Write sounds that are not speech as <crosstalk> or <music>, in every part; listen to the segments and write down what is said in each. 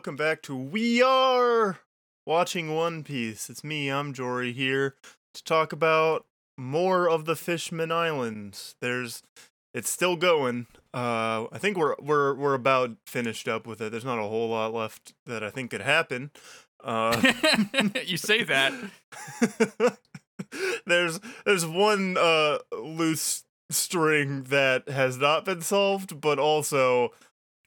welcome back to We Are Watching One Piece. It's me, I'm Jory, here to talk about more of the Fishman Islands. There's, it's still going. Uh, I think we're we're we're about finished up with it. There's not a whole lot left that I think could happen. Uh, <laughs> you say that. <laughs> there's there's one uh loose string that has not been solved, but also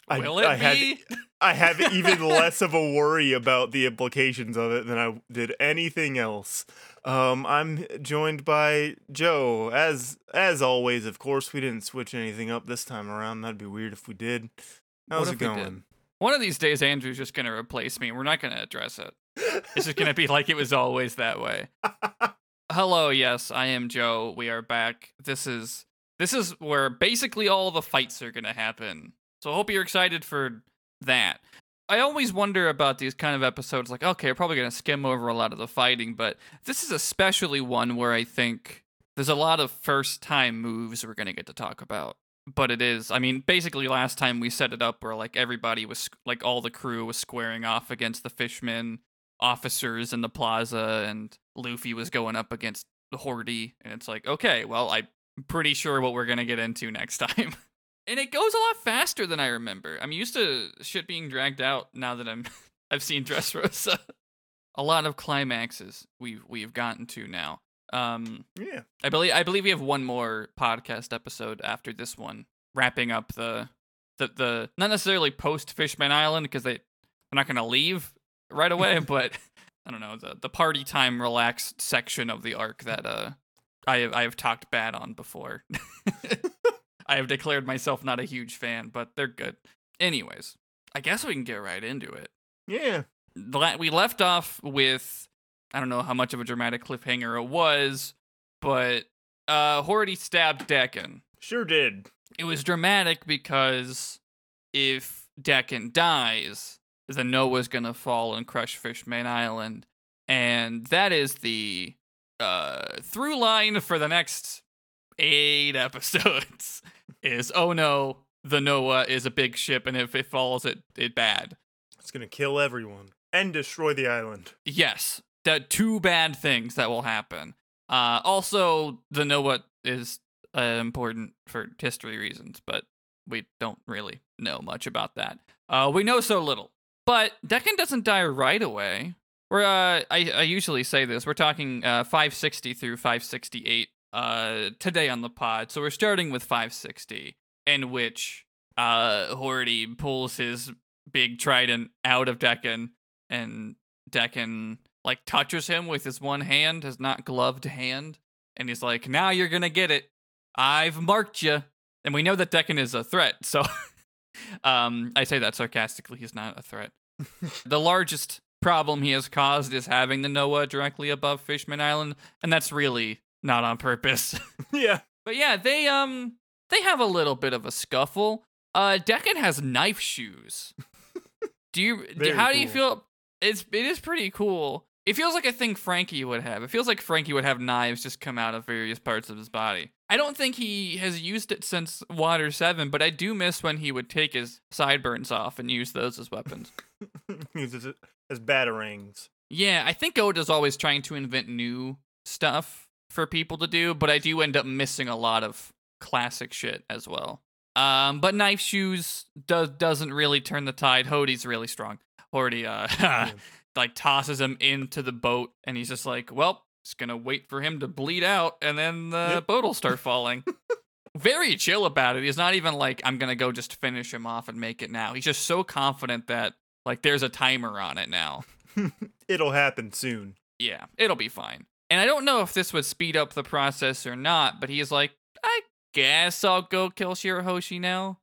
I, Will it I have be? I have <laughs> even less of a worry about the implications of it than I did anything else. Um, I'm joined by Joe, as as always. Of course, we didn't switch anything up this time around. That'd be weird if we did. How's it if we did? going? One of these days, Andrew's just gonna replace me. We're not gonna address it. It's just gonna be like it was always that way. <laughs> Hello, yes, I am Joe. We are back. This is this is where basically all the fights are gonna happen. So I hope you're excited for that. I always wonder about these kind of episodes. Like, okay, we're probably gonna skim over a lot of the fighting, but this is especially one where I think there's a lot of first time moves we're gonna get to talk about. But it is, I mean, basically last time we set it up where like everybody was like all the crew was squaring off against the fishmen officers in the plaza and Luffy was going up against the Hody and it's like, okay, well, I'm pretty sure what we're going to get into next <laughs> time. And it goes a lot faster than I remember. I'm used to shit being dragged out now that I'm <laughs> I've seen Dressrosa. <laughs> a lot of climaxes we've we've gotten to now. Um Yeah. I believe I believe we have one more podcast episode after this one, wrapping up the the the not necessarily post Fishman Island because they they're not gonna leave right away, <laughs> but I don't know the the party time relaxed section of the arc that uh I have I have talked bad on before. I have declared myself not a huge fan, but they're good. Anyways, I guess we can get right into it Yeah. we left off with I don't know how much of a dramatic cliffhanger it was, but uh Hody stabbed Decken. Sure did. It was dramatic because if Decken dies, then Noah's gonna fall and crush Fishman Island, and that is the uh through line for the next eight <laughs> episodes. is oh no, the Noah is a big ship, and if it falls, it it bad. It's gonna kill everyone and destroy the island. Yes, the two bad things that will happen. Uh, also, the Noah is uh, important for history reasons, but we don't really know much about that. Uh, we know so little. But Decken doesn't die right away. We're uh, I, I usually say this. We're talking uh, 560 through 568 uh, today on the pod. So we're starting with 560, in which uh, Hody pulls his big trident out of Decken, and Decken like touches him with his one hand, his not gloved hand, and he's like, "Now you're gonna get it. I've marked you." And we know that Decken is a threat, so <laughs> um, I say that sarcastically. He's not a threat. <laughs> the largest problem he has caused is having the Noah directly above Fishman Island, and that's really not on purpose. <laughs> yeah. But yeah, they um they have a little bit of a scuffle. Uh Decken has knife shoes. Do you <laughs> Very how do you feel it's it is pretty cool. It feels like a thing Franky would have. It feels like Franky would have knives just come out of various parts of his body. I don't think he has used it since Water 7, but I do miss when he would take his sideburns off and use those as weapons. <laughs> As batarangs. Yeah, I think Oda's always trying to invent new stuff for people to do, but I do end up missing a lot of classic shit as well. Um, but knife shoes does doesn't really turn the tide. Hody's really strong. Hody uh <laughs> like tosses him into the boat, and he's just like, well, just gonna wait for him to bleed out, and then the Yep. boat will start <laughs> falling. Very chill about it. He's not even like, I'm gonna go just finish him off and make it now. He's just so confident that like there's a timer on it now. <laughs> It'll happen soon. Yeah, it'll be fine. And I don't know if this would speed up the process or not, but he's like, I guess I'll go kill Shirahoshi now.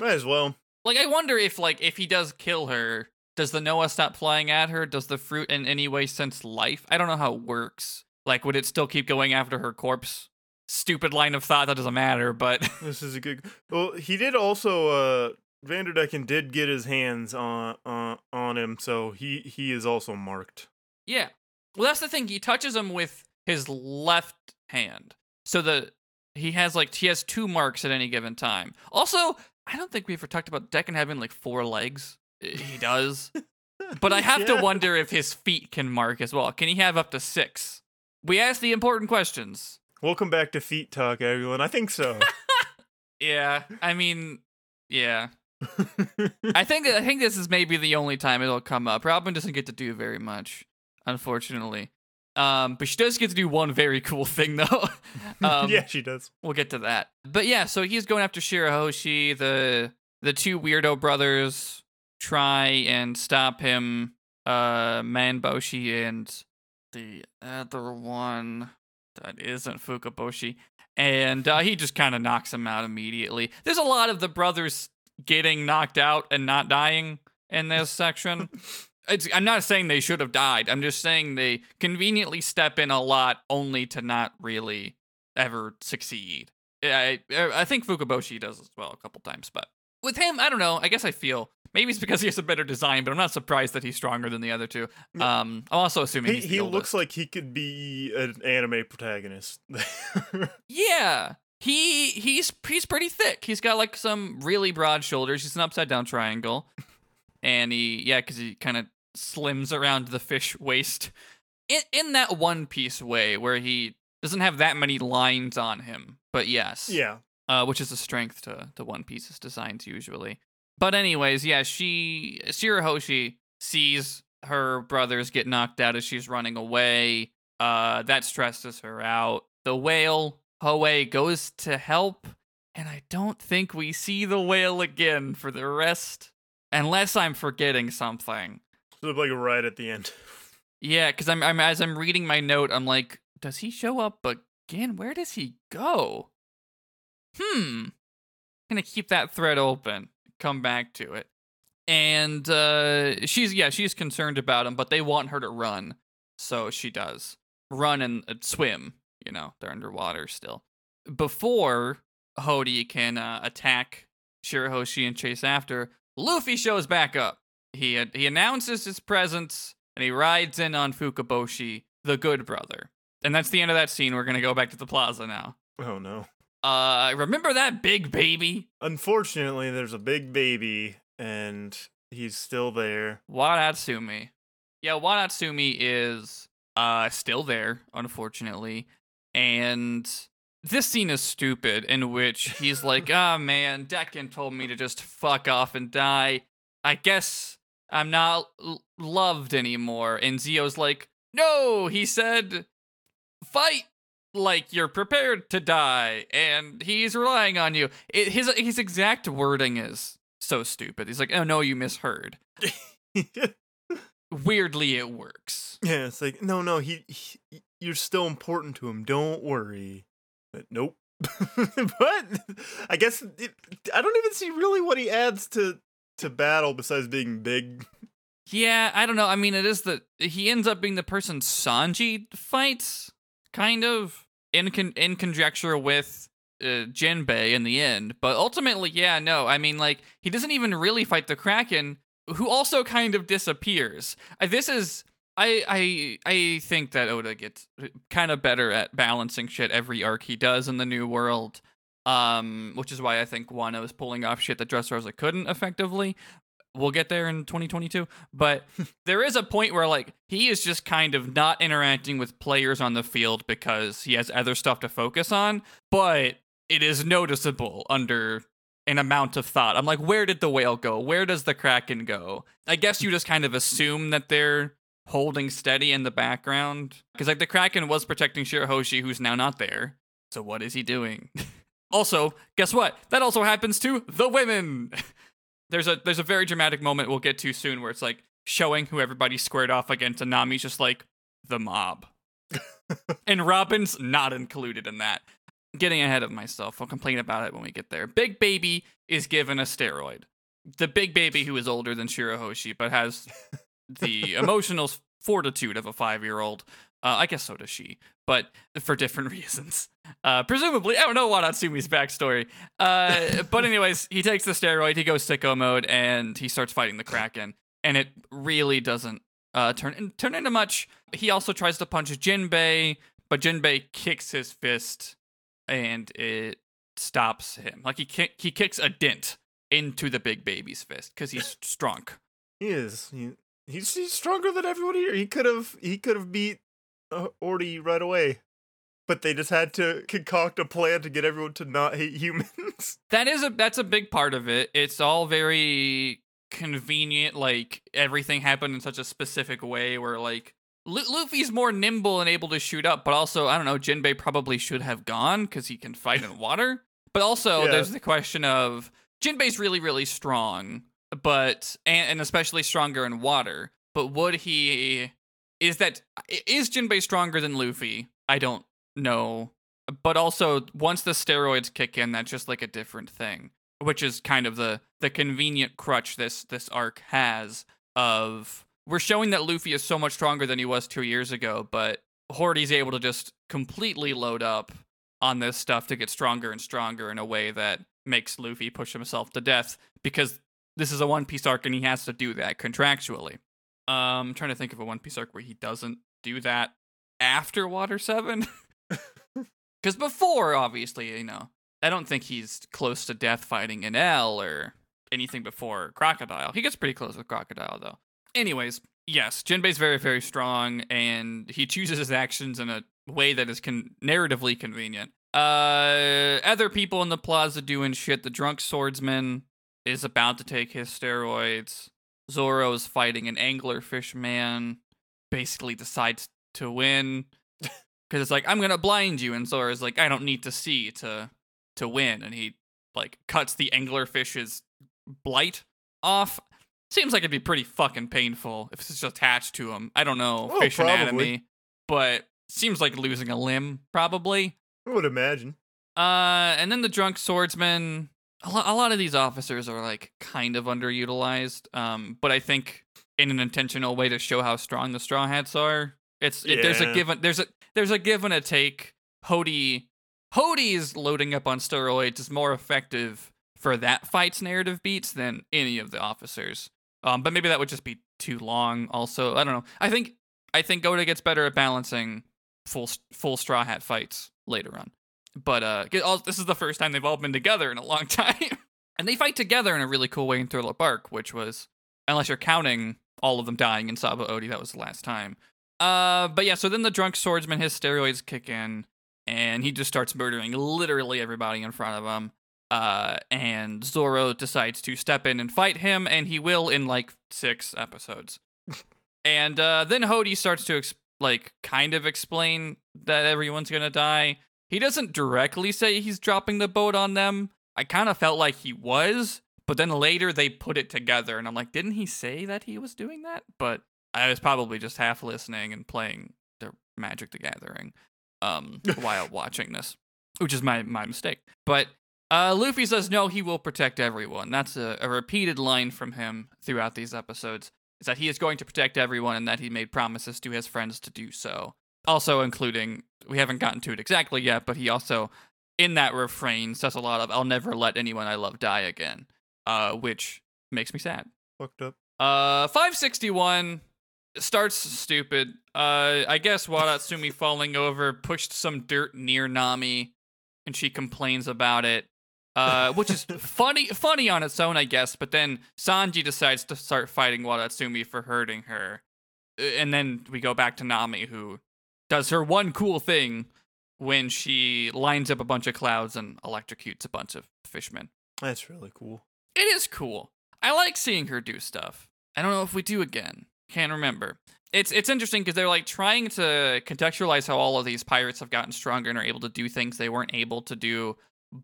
Might as well. Like, I wonder if, like, if he does kill her, does the Noah stop flying at her? Does the fruit in any way sense life? I don't know how it works. Like, would it still keep going after her corpse? Stupid line of thought that doesn't matter, but <laughs> This is a good. Well, he did also. uh Vanderdecken did get his hands on on on him, so he he is also marked. Yeah. Well, that's the thing. He touches him with his left hand. So the He has like he has two marks at any given time. Also, I don't think we ever talked about Decken having like four legs. Eh, he does. <laughs> But I have Yeah. to wonder if his feet can mark as well. Can he have up to six? We ask the important questions. Welcome back to Feet Talk, everyone. I think so. <laughs> Yeah, I mean, yeah. <laughs> I think I think this is maybe the only time it'll come up. Robin doesn't get to do very much, unfortunately. Um, but she does get to do one very <laughs> cool thing though. <laughs> um, yeah, she does. we'll get to that. But yeah, so he's going after Shirahoshi. The the two weirdo brothers try and stop him. Uh, Manboshi and the other one that isn't Fukaboshi, and uh, he just kind of knocks him out immediately. There's a lot of the brothers getting knocked out and not dying in this section. <laughs> It's, I'm not saying they should have died. I'm just saying they conveniently step in a lot only to not really ever succeed. I I think Fukaboshi does as well a couple times, but with him, I don't know. I guess I feel maybe it's because he has a better design, but I'm not surprised that he's stronger than the other two. Um, I'm also assuming He, he looks like he could be an anime protagonist. <laughs> Yeah. He he's he's pretty thick. He's got like some really broad shoulders. He's an upside down triangle. And he yeah, cuz he kind of slims around the fish waist in in that one piece way where he doesn't have that many lines on him. But yes. yeah. Uh, which is a strength to to One Piece's designs usually. But anyways, yeah, she Shirahoshi sees her brothers get knocked out as she's running away. Uh, that stresses her out. The whale Hoei goes to help, and I don't think we see the whale again for the rest, unless I'm forgetting something. Look like right at the end. Yeah, because I'm, I'm as I'm reading my note, I'm like, does he show up again? Where does he go? Hmm. gonna keep that thread open. Come back to it. And uh, she's yeah, she's concerned about him, but they want her to run, so she does run and uh, swim. You know, they're underwater still. Before Hody can uh, attack Shirahoshi and chase after, Luffy shows back up. He he announces his presence and he rides in on Fukaboshi, the good brother. And that's the end of that scene. We're gonna go back to the plaza now. Oh no. Uh, remember that big baby? Unfortunately, there's a big baby and he's still there. Wadatsumi. Yeah, Wadatsumi is uh still there, unfortunately. And this scene is stupid in which he's like, <laughs> ah man, Decken told me to just fuck off and die. I guess I'm not l- loved anymore. And Zeo's like, no, he said, fight like you're prepared to die, and he's relying on you. It, his his exact wording is so stupid. He's like, oh no, you misheard. <laughs> Weirdly, it works. Yeah, it's like no, no, he, he you're still important to him. Don't worry. But nope. <laughs> but I guess it, I don't even see really what he adds to to battle besides being big. Yeah, I don't know. I mean, it is that he ends up being the person Sanji fights, kind of in con- in conjecture with uh, Jinbei in the end. But ultimately, yeah, no. I mean, like he doesn't even really fight the Kraken, who also kind of disappears. Uh, this is. I, I I think that Oda gets kind of better at balancing shit every arc he does in the new world. Um, which is why I think Wano is pulling off shit that Dressrosa couldn't effectively. We'll get there in 2022, but <laughs> there is a point where like he is just kind of not interacting with players on the field because he has other stuff to focus on, but it is noticeable under an amount of thought. I'm like, where did the whale go? Where does the kraken go? I guess you just kind of assume that they're holding steady in the background because like the kraken was protecting Shirahoshi, who's now not there. So what is he doing? <laughs> also, guess what? That also happens to the women. <laughs> there's a there's a very dramatic moment we'll get to soon where it's like showing who everybody squared off against, and Nami's just like the mob, <laughs> and Robin's not included in that. Getting ahead of myself, I'll complain about it when we get there. Big Baby is given a steroid. The Big Baby who is older than Shirahoshi but has <laughs> the emotional fortitude of a five year old. Uh, I guess so does she, but for different <laughs> reasons. Uh, presumably, I don't know Wadatsumi's backstory. Uh, <laughs> but anyways, he takes the steroid, he goes sicko mode, and he starts fighting the Kraken. And it really doesn't uh, turn turn into much. He also tries to punch Jinbei, but Jinbei kicks his fist and it stops him. Like he kick, he kicks a dent into the big baby's fist because he's <laughs> strong. He is. He, he's he's stronger than everyone here. He could have he could have beat Uh, Hody right away, but they just had to concoct a plan to get everyone to not hate humans. <laughs> That is a that's a big part of it. It's all very convenient. Like everything happened in such a specific way where like Lu- Luffy's more nimble and able to shoot up, but also I don't know. Jinbei probably should have gone because he can fight in <laughs> water. But also Yeah. there's the question of Jinbei's really really strong, but and, and especially stronger in water. But would he? Is that is Jinbei stronger than Luffy? I don't know. But also once the steroids kick in, that's just like a different thing which is kind of the the convenient crutch this this arc has of we're showing that Luffy is so much stronger than he was 2 years ago, but Hody's able to just completely load up on this stuff to get stronger and stronger in a way that makes Luffy push himself to death because this is a One Piece arc and he has to do that contractually. Um, I'm trying to think of a One Piece arc where he doesn't do that after Water 7. <laughs> Because before, obviously, you know, I don't think he's close to death fighting an L or anything before Crocodile. He gets pretty close with Crocodile, though. Anyways, yes, Jinbei's very, very strong, and he chooses his actions in a way that is con- narratively convenient. Uh, other people in the plaza doing shit. The drunk swordsman is about to take his steroids. Zoro's fighting an anglerfish man. Basically decides to win <laughs> because it's like I'm gonna blind you, and Zoro's like I don't need to see to to win, and he like cuts the anglerfish's blight off. Seems like it'd be pretty fucking painful if it's just attached to him. I don't know Oh, fish probably. anatomy, but seems like losing a limb probably. I would imagine. Uh, and then the drunk swordsman. A, lo- a lot of these officers are like kind of underutilized. Um, but I think in an intentional way to show how strong the straw hats are. It's it, there's a Yeah. given there's a there's a give and a take. Hody Hody's loading up on steroids is more effective for that fight's narrative beats than any of the officers. Um, but maybe that would just be too long. Also, I don't know. I think I think Oda gets better at balancing full full straw hat fights later on. But uh, all, this is the first time they've all been together in a long <laughs> time, and they fight together in a really cool way in Thriller Bark, which was, unless you're counting all of them dying in Sabaody, that was the last time. Uh, but yeah, so then the drunk swordsman, his steroids kick in, and he just starts murdering literally everybody in front of him. Uh, and Zoro decides to step in and fight him, and he will in like six episodes. <laughs> and uh, then Hody starts to ex- like kind of explain that everyone's gonna die. He doesn't directly say he's dropping the boat on them. I kind of felt like he was, but then later they put it together, and I'm like, didn't he say that he was doing that? But I was probably just half listening and playing the Magic the Gathering um, <laughs> while watching this, which is my my mistake. But uh, Luffy says no, he will protect everyone. That's a, a repeated line from him throughout these episodes. Is that he is going to protect everyone, and that he made promises to his friends to do so. Also, including we haven't gotten to it exactly yet, but he also in that refrain says a lot of "I'll never let anyone I love die again," uh, which makes me sad. Fucked up. Uh, 561 starts stupid. Uh, I guess Wadatsumi <laughs> falling over pushed some dirt near Nami, and she complains about it. Uh, which is <laughs> funny, funny on its own, I guess. But then Sanji decides to start fighting Wadatsumi for hurting her, Uh, and then we go back to Nami, who does her one cool thing when she lines up a bunch of clouds and electrocutes a bunch of fishmen. That's really cool. It is cool. I like seeing her do stuff. I don't know if we do again. Can't remember. It's it's interesting because they're like trying to contextualize how all of these pirates have gotten stronger and are able to do things they weren't able to do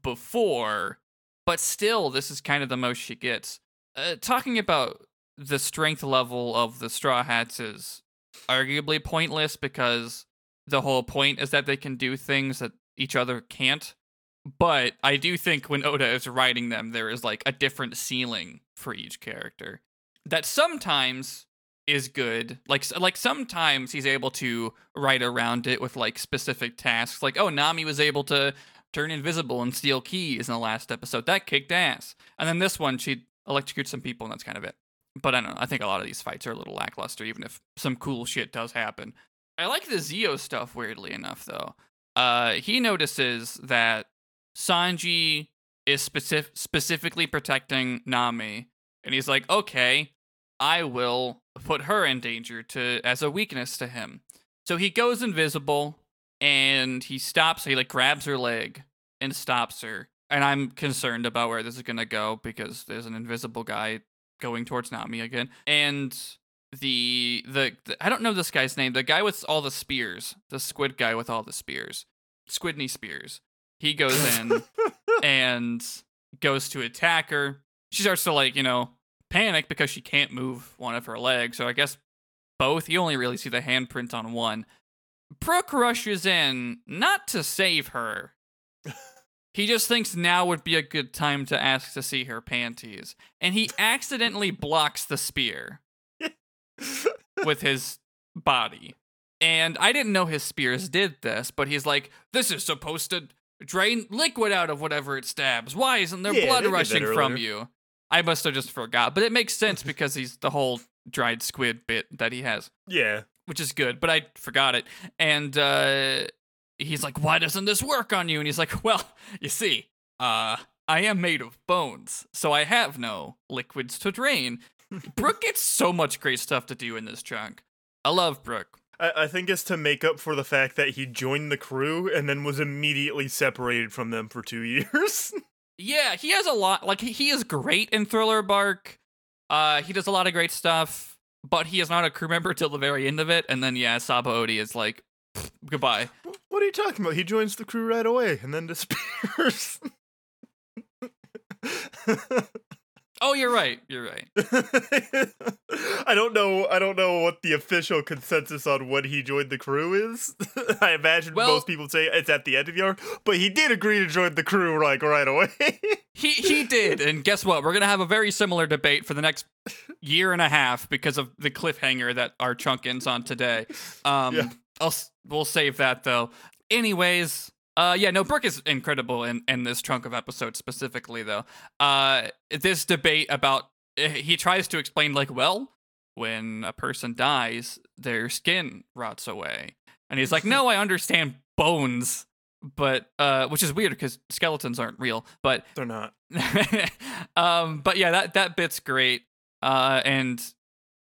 before. But still, this is kind of the most she gets. Uh, talking about the strength level of the Straw Hats is arguably pointless because the whole point is that they can do things that each other can't. But I do think when Oda is writing them, there is like a different ceiling for each character that sometimes is good. Like like sometimes he's able to write around it with like specific tasks. Like oh, Nami was able to turn invisible and steal keys in the last episode. That kicked ass. And then this one, she electrocutes some people, and that's kind of it. But I don't know. I think a lot of these fights are a little lackluster, even if some cool shit does happen. I like the Zeo stuff, weirdly enough, though. uh, he notices that Sanji is specific- specifically protecting Nami, and he's like, "Okay, I will put her in danger to as a weakness to him." So he goes invisible and he stops. He like grabs her leg and stops her. And I'm concerned about where this is gonna go because there's an invisible guy going towards Nami again, and the, the the I don't know this guy's name. The guy with all the spears, the squid guy with all the spears, Squidney spears. He goes in <laughs> and goes to attack her. She starts to like you know panic because she can't move one of her legs. So I guess both. You only really see the handprint on one. Brook rushes in not to save her. <laughs> He just thinks now would be a good time to ask to see her panties. And he accidentally blocks the spear with his body. And I didn't know his spears did this, but he's like, this is supposed to drain liquid out of whatever it stabs. Why isn't there Yeah, blood they did that rushing from you? I must have just forgot. But it makes sense because he's the whole dried squid bit that he has yeah. which is good, but I forgot it. And uh, he's like, "Why doesn't this work on you?" And he's like, <laughs> "Well, you see, uh, I am made of bones, so I have no liquids to drain." Brook gets so much great stuff to do in this chunk. I love Brook. I, I think it's to make up for the fact that he joined the crew and then was immediately separated from them for two <laughs> years. Yeah, he has a lot. Like he, he is great in Thriller Bark. Uh, he does a lot of great stuff, but he is not a crew member till the very end of it. And then yeah, Sabaody is like, <sniffs> goodbye. what are you talking about? He joins the crew right away and then disappears. <laughs> Oh, you're right. You're right. <laughs> I don't know. I don't know what the official consensus on when he joined the crew is. <laughs> I imagine Well- most people say it's at the end of the arc, but he did agree to join the crew like right away. <laughs> He he did, and guess what? We're gonna have a very similar debate for the next year and a half because of the cliffhanger that our chunk ends on today. Um, Yeah. I'll we'll save that though. Anyways, uh, yeah, no, Brook is incredible in in this chunk of episodes specifically though. Uh, this debate about eh, he tries to explain like, well, when a person dies, their skin rots away, and he's like, no, I understand bones. But uh, which is weird because skeletons aren't real. But They're not. <laughs> um, but yeah, that that bit's great. Uh, and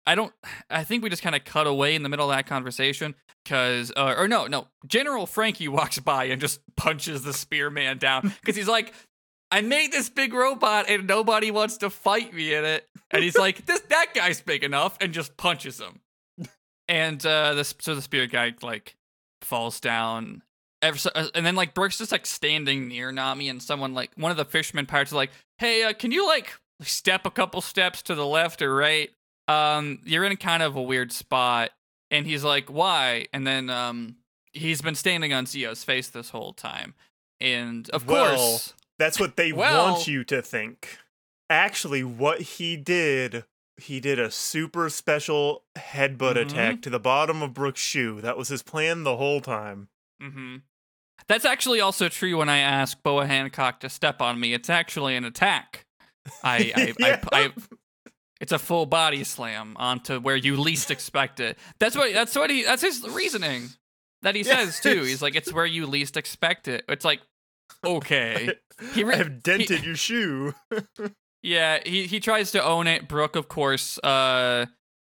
I don't. I think we just kind of cut away in the middle of that conversation because, uh, or no, no. General Franky <laughs> walks by and just punches the spearman down because he's like, "I made this big robot and nobody wants to fight me in it." And he's like, "This that guy's big enough," and just punches him. And uh, this so the spear guy like falls down so, uh, and then like Brook's just like standing near Nami, and someone like one of the fisherman pirates is like, "Hey, uh, can you like step a couple steps to the left or right? Um, you're in kind of a weird spot." And he's like, "Why?" And then um, he's been standing on Zeo's face this whole time, and of Well, course, That's what they <laughs> Well- want you to think. Actually, what he did, he did a super special headbutt Mhm. attack to the bottom of Brook's shoe. That was his plan the whole time. Mm-hmm. that's actually also true when I ask Boa Hancock to step on me. It's actually an attack. I, I, <laughs> Yeah. I, I It's a full body slam onto where you least expect it. That's what that's what he that's his reasoning that he <laughs> says too. He's like it's where you least expect it. It's like okay. <laughs> He re- I have dented your shoe. <laughs> Yeah, he he tries to own it. Brook of course uh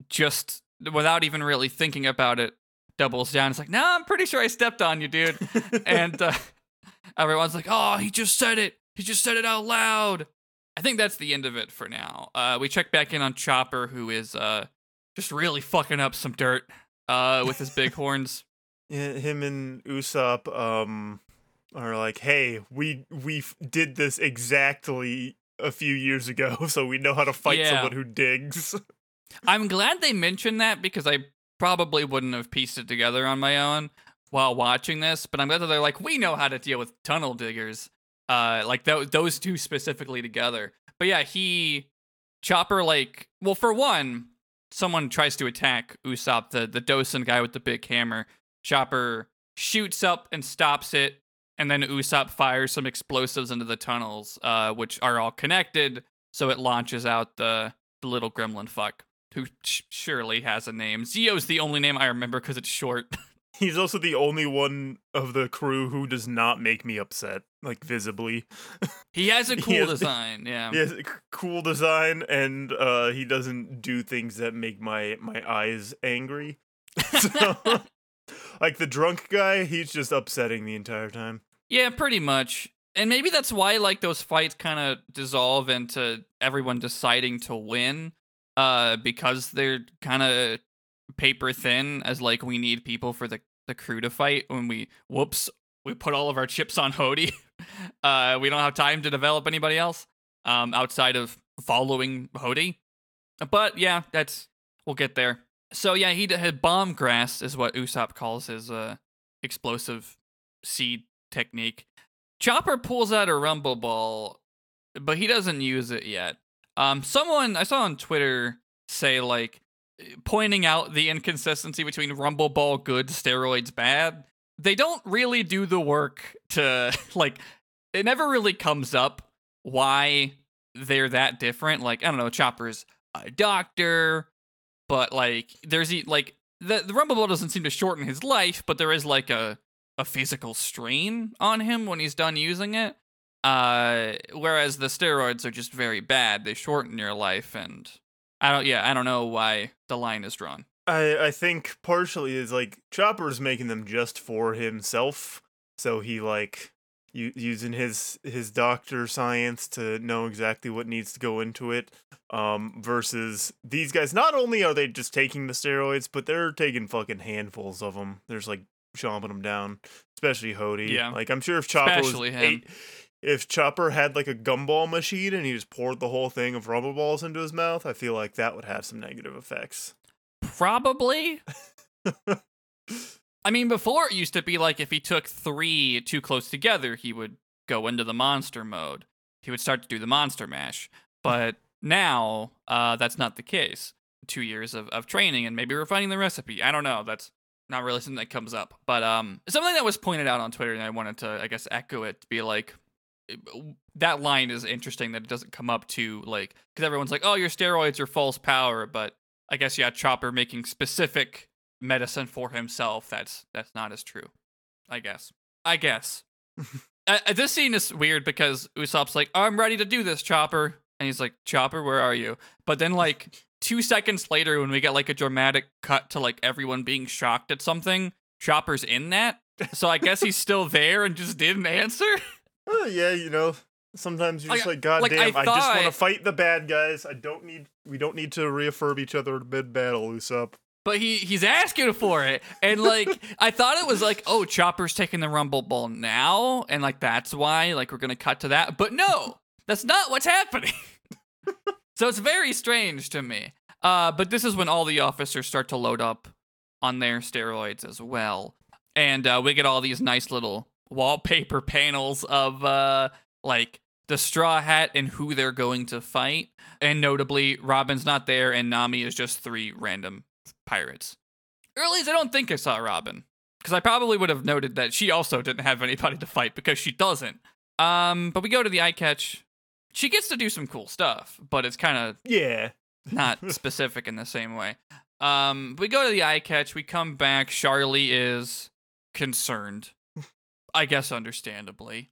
just without even really thinking about it doubles down. It's like, "No, I'm pretty sure I stepped on you, dude." and uh, everyone's like, "Oh, he just said it. He just said it out loud." I think that's the end of it for now. Uh, we check back in on Chopper, who is uh, just really fucking up some dirt uh, with his big <laughs> horns. Yeah, him and Usopp um are like, "Hey, we we did this exactly a few years ago, <laughs> so we know how to fight Yeah. someone who digs." I'm glad they mentioned that because I probably wouldn't have pieced it together on my own while watching this. But I'm glad that they're like, we know how to deal with tunnel diggers, uh, like th- those two specifically together. But yeah, he Chopper like, well, for one, someone tries to attack Usopp, the the Dosun guy with the big hammer. Chopper shoots up and stops it, and then Usopp fires some explosives into the tunnels, uh, which are all connected. So it launches out the, the little gremlin fuck, who sh- surely has a name. Zeo's the only name I remember because it's short. <laughs> He's also the only one of the crew who does not make me upset, like visibly. <laughs> He has a cool has- design. Yeah. He has a c- cool design, and uh, he doesn't do things that make my my eyes angry. <laughs> So, <laughs> like the drunk guy, he's just upsetting the entire time. Yeah, pretty much. And maybe that's why like those fights kind of dissolve into everyone deciding to win uh because they're kind of paper thin as like we need people for the the crew to fight when we whoops we put all of our chips on Hody. <laughs> uh we don't have time to develop anybody else um outside of following Hody. But yeah, that's we'll get there. So yeah, he had bomb grass is what Usopp calls his uh explosive seed technique. Chopper pulls out a rumble ball, but he doesn't use it yet. Um, someone I saw on Twitter say like pointing out the inconsistency between rumble ball good, steroids bad. They don't really do the work to <laughs> like. It never really comes up why they're that different. Like I don't know, Chopper's a doctor, but like there's like the the rumble ball doesn't seem to shorten his life, but there is like a a physical strain on him when he's done using it. Uh, whereas the steroids are just very bad; they shorten your life, and I don't. Yeah, I don't know why the line is drawn. I I think partially is like Chopper's making them just for himself, so he like u- using his his doctor science to know exactly what needs to go into it. Um, versus these guys, not only are they just taking the steroids, but they're taking fucking handfuls of them. There's like chomping them down, especially Hody. Yeah. like I'm sure if Chopper Especially was him. eight, if Chopper had like a gumball machine and he just poured the whole thing of rumble balls into his mouth, I feel like that would have some negative effects. Probably. <laughs> I mean, before it used to be like if he took three too close together, he would go into the monster mode. He would start to do the monster mash. But now, uh, that's not the case. Two years of, of training and maybe refining the recipe. I don't know. That's not really something that comes up. But um, something that was pointed out on Twitter, and I wanted to, I guess, echo it to be like, that line is interesting that it doesn't come up to like, because everyone's like, oh, your steroids are false power. But I guess, yeah, Chopper making specific medicine for himself. That's that's not as true. I guess. I guess. <laughs> uh, this scene is weird because Usopp's like, "I'm ready to do this, Chopper," and he's like, "Chopper, where are you?" But then like <laughs> two seconds later, when we get like a dramatic cut to like everyone being shocked at something, Chopper's in that. So I guess he's still there and just didn't answer. <laughs> Oh yeah, you know, sometimes you're Like- just like, God like, damn, I I, just want to fight the bad guys. I don't need, we don't need to reaffirm each other mid battle, Usopp. but he he's asking for it. And like <laughs> i thought it was like oh chopper's taking the rumble ball now. And like that's why like we're gonna cut to that. But no that's not what's happening. <laughs> So it's very strange to me. Uh but this is when all the officers start to load up on their steroids as well. And uh, we get all these nice little wallpaper panels of uh like the straw hat and who they're going to fight and notably robin's not there and nami is just three random pirates. Or at least I don't think I saw Robin. Because I probably would have noted that she also didn't have anybody to fight because she doesn't. Um, but we go to the eye catch. She gets to do some cool stuff, but it's kind of Yeah, <laughs> not specific in the same way. Um, we go to the eye catch. We come back. Shyarly is concerned, I guess, understandably.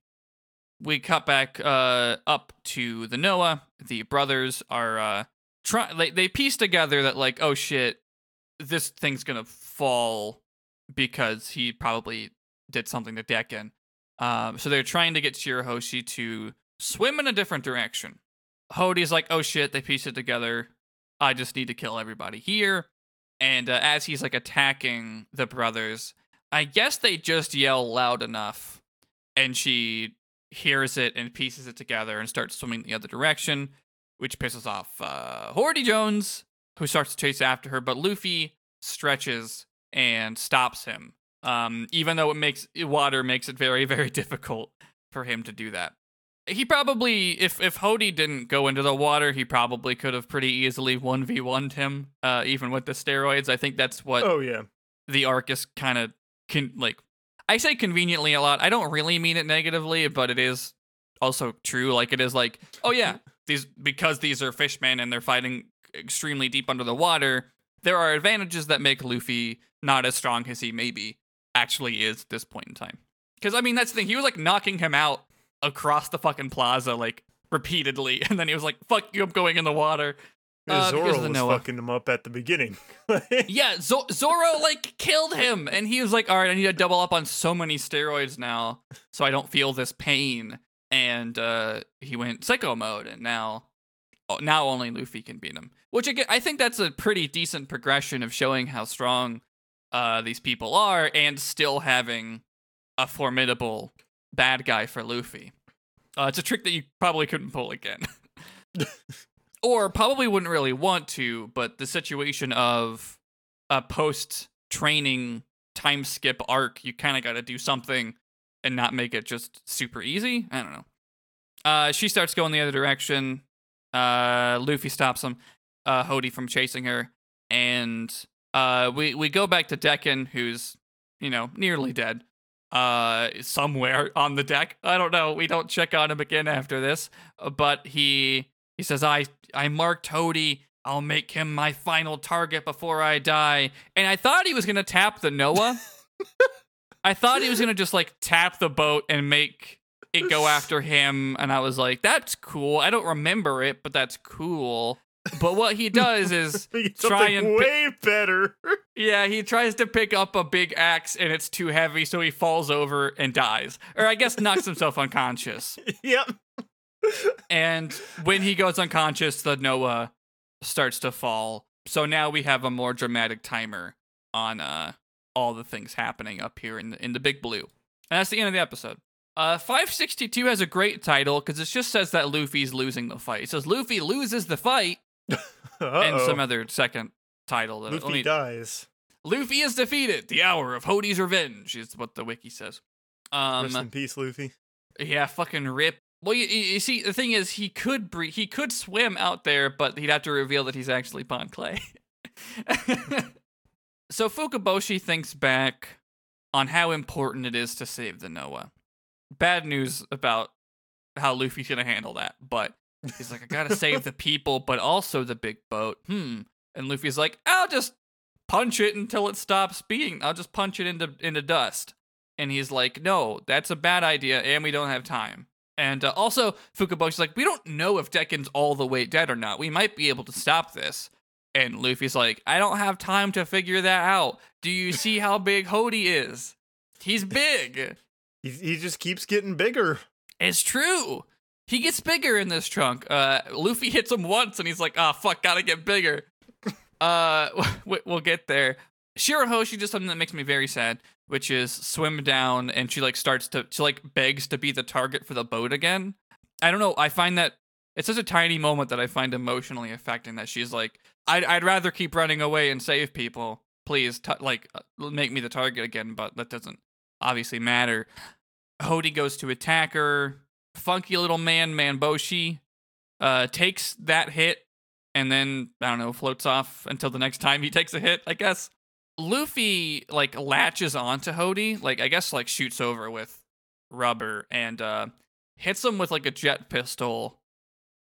We cut back uh, up to the Noah. The brothers are uh, try. They they piece together that like, oh shit, this thing's gonna fall because he probably did something to Decken. Um, so they're trying to get Shirahoshi to swim in a different direction. Hody's like, oh shit, they pieced it together. I just need to kill everybody here. And uh, as he's like attacking the brothers, I guess they just yell loud enough, and she hears it and pieces it together and starts swimming the other direction, which pisses off uh, Hody Jones, who starts to chase after her. But Luffy stretches and stops him, um, even though it makes water makes it very <laughs> very difficult for him to do that he probably if if Hody didn't go into the water, he probably could have pretty easily one v one him, uh, even with the steroids. I think that's what oh yeah, the arc is kind of con- like. I say conveniently a lot. I don't really mean it negatively, but it is also true. Like it is like, oh yeah, <laughs> these because these are fishmen and they're fighting extremely deep under the water. There are advantages that make Luffy not as strong as he maybe actually is at this point in time. Because I mean, that's the thing. He was like knocking him out across the fucking plaza like repeatedly, <laughs> and then he was like, "Fuck you, I'm going in the water." Uh, Zoro was Noah. fucking him up at the beginning. <laughs> Yeah, Zo- Zoro like killed him, and he was like, "All right, I need to double up on so many steroids now, so I don't feel this pain." And uh, he went psycho mode, and now, now only Luffy can beat him. Which again, I think that's a pretty decent progression of showing how strong uh, these people are, and still having a formidable bad guy for Luffy. Uh, it's a trick that you probably couldn't pull again. <laughs> <laughs> or probably wouldn't really want to, but the situation of a post training time skip arc, you kind of got to do something and not make it just super easy. I don't know. Uh, she starts going the other direction. Uh, Luffy stops him, uh, Hody from chasing her, and uh, we we go back to Decken, who's you know nearly dead. Uh, somewhere on the deck. I don't know. We don't check on him again after this, but he he says, "I I marked Hody. I'll make him my final target before I die." And I thought he was gonna tap the Noah. <laughs> I thought he was gonna just like tap the boat and make it go after him, and I was like, "That's cool." I don't remember it, but that's cool. But what he does is, <laughs> Try and pi- way better. yeah, he tries to pick up a big axe and it's too heavy, so he falls over and dies, or I guess knocks himself unconscious. <laughs> yep. And when he goes unconscious, the Noah starts to fall. So now we have a more dramatic timer on uh all the things happening up here in the, in the big blue. And that's the end of the episode. Uh 562 has a great title cuz it just says that Luffy's losing the fight. It says Luffy loses the fight <laughs> and some other second title that Luffy dies. Luffy is defeated. The hour of Hody's revenge is what the wiki says. Rest Um in peace, Luffy. yeah, fucking rip. Well, you, you see, the thing is, he could bre- he could swim out there, but he'd have to reveal that he's actually Bon Clay. <laughs> so Fukaboshi thinks back on how important it is to save the Noah. Bad news about how Luffy's gonna handle that, but he's like, I gotta save the people, but also the big boat. Hmm. And Luffy's like, I'll just punch it until it stops being. I'll just punch it into into dust. And he's like, no, that's a bad idea, and we don't have time. And uh, also, Fukaboshi's like, we don't know if Decken's all the way dead or not. We might be able to stop this. And Luffy's like, I don't have time to figure that out. Do you see <laughs> how big Hody is? He's big. <laughs> He, he just keeps getting bigger. It's true. He gets bigger in this trunk. Uh, Luffy <laughs> hits him once, and he's like, "Ah, fuck, gotta get bigger." uh, we- we'll get there. Shirahoshi does something that makes me very sad, which is swim down, and she like starts to she like begs to be the target for the boat again. I don't know. I find that it's such a tiny moment that I find emotionally affecting. That she's like, "I'd I'd rather keep running away and save people. Please, t- like, uh, make me the target again." But that doesn't obviously matter. Hody goes to attack her. Funky little man, Manboshi, uh, takes that hit and then, I don't know, floats off until the next time he <laughs> takes a hit, I guess. Luffy, like, latches onto Hody, like, I guess, like, shoots over with rubber and, uh, hits him with, like, a jet pistol.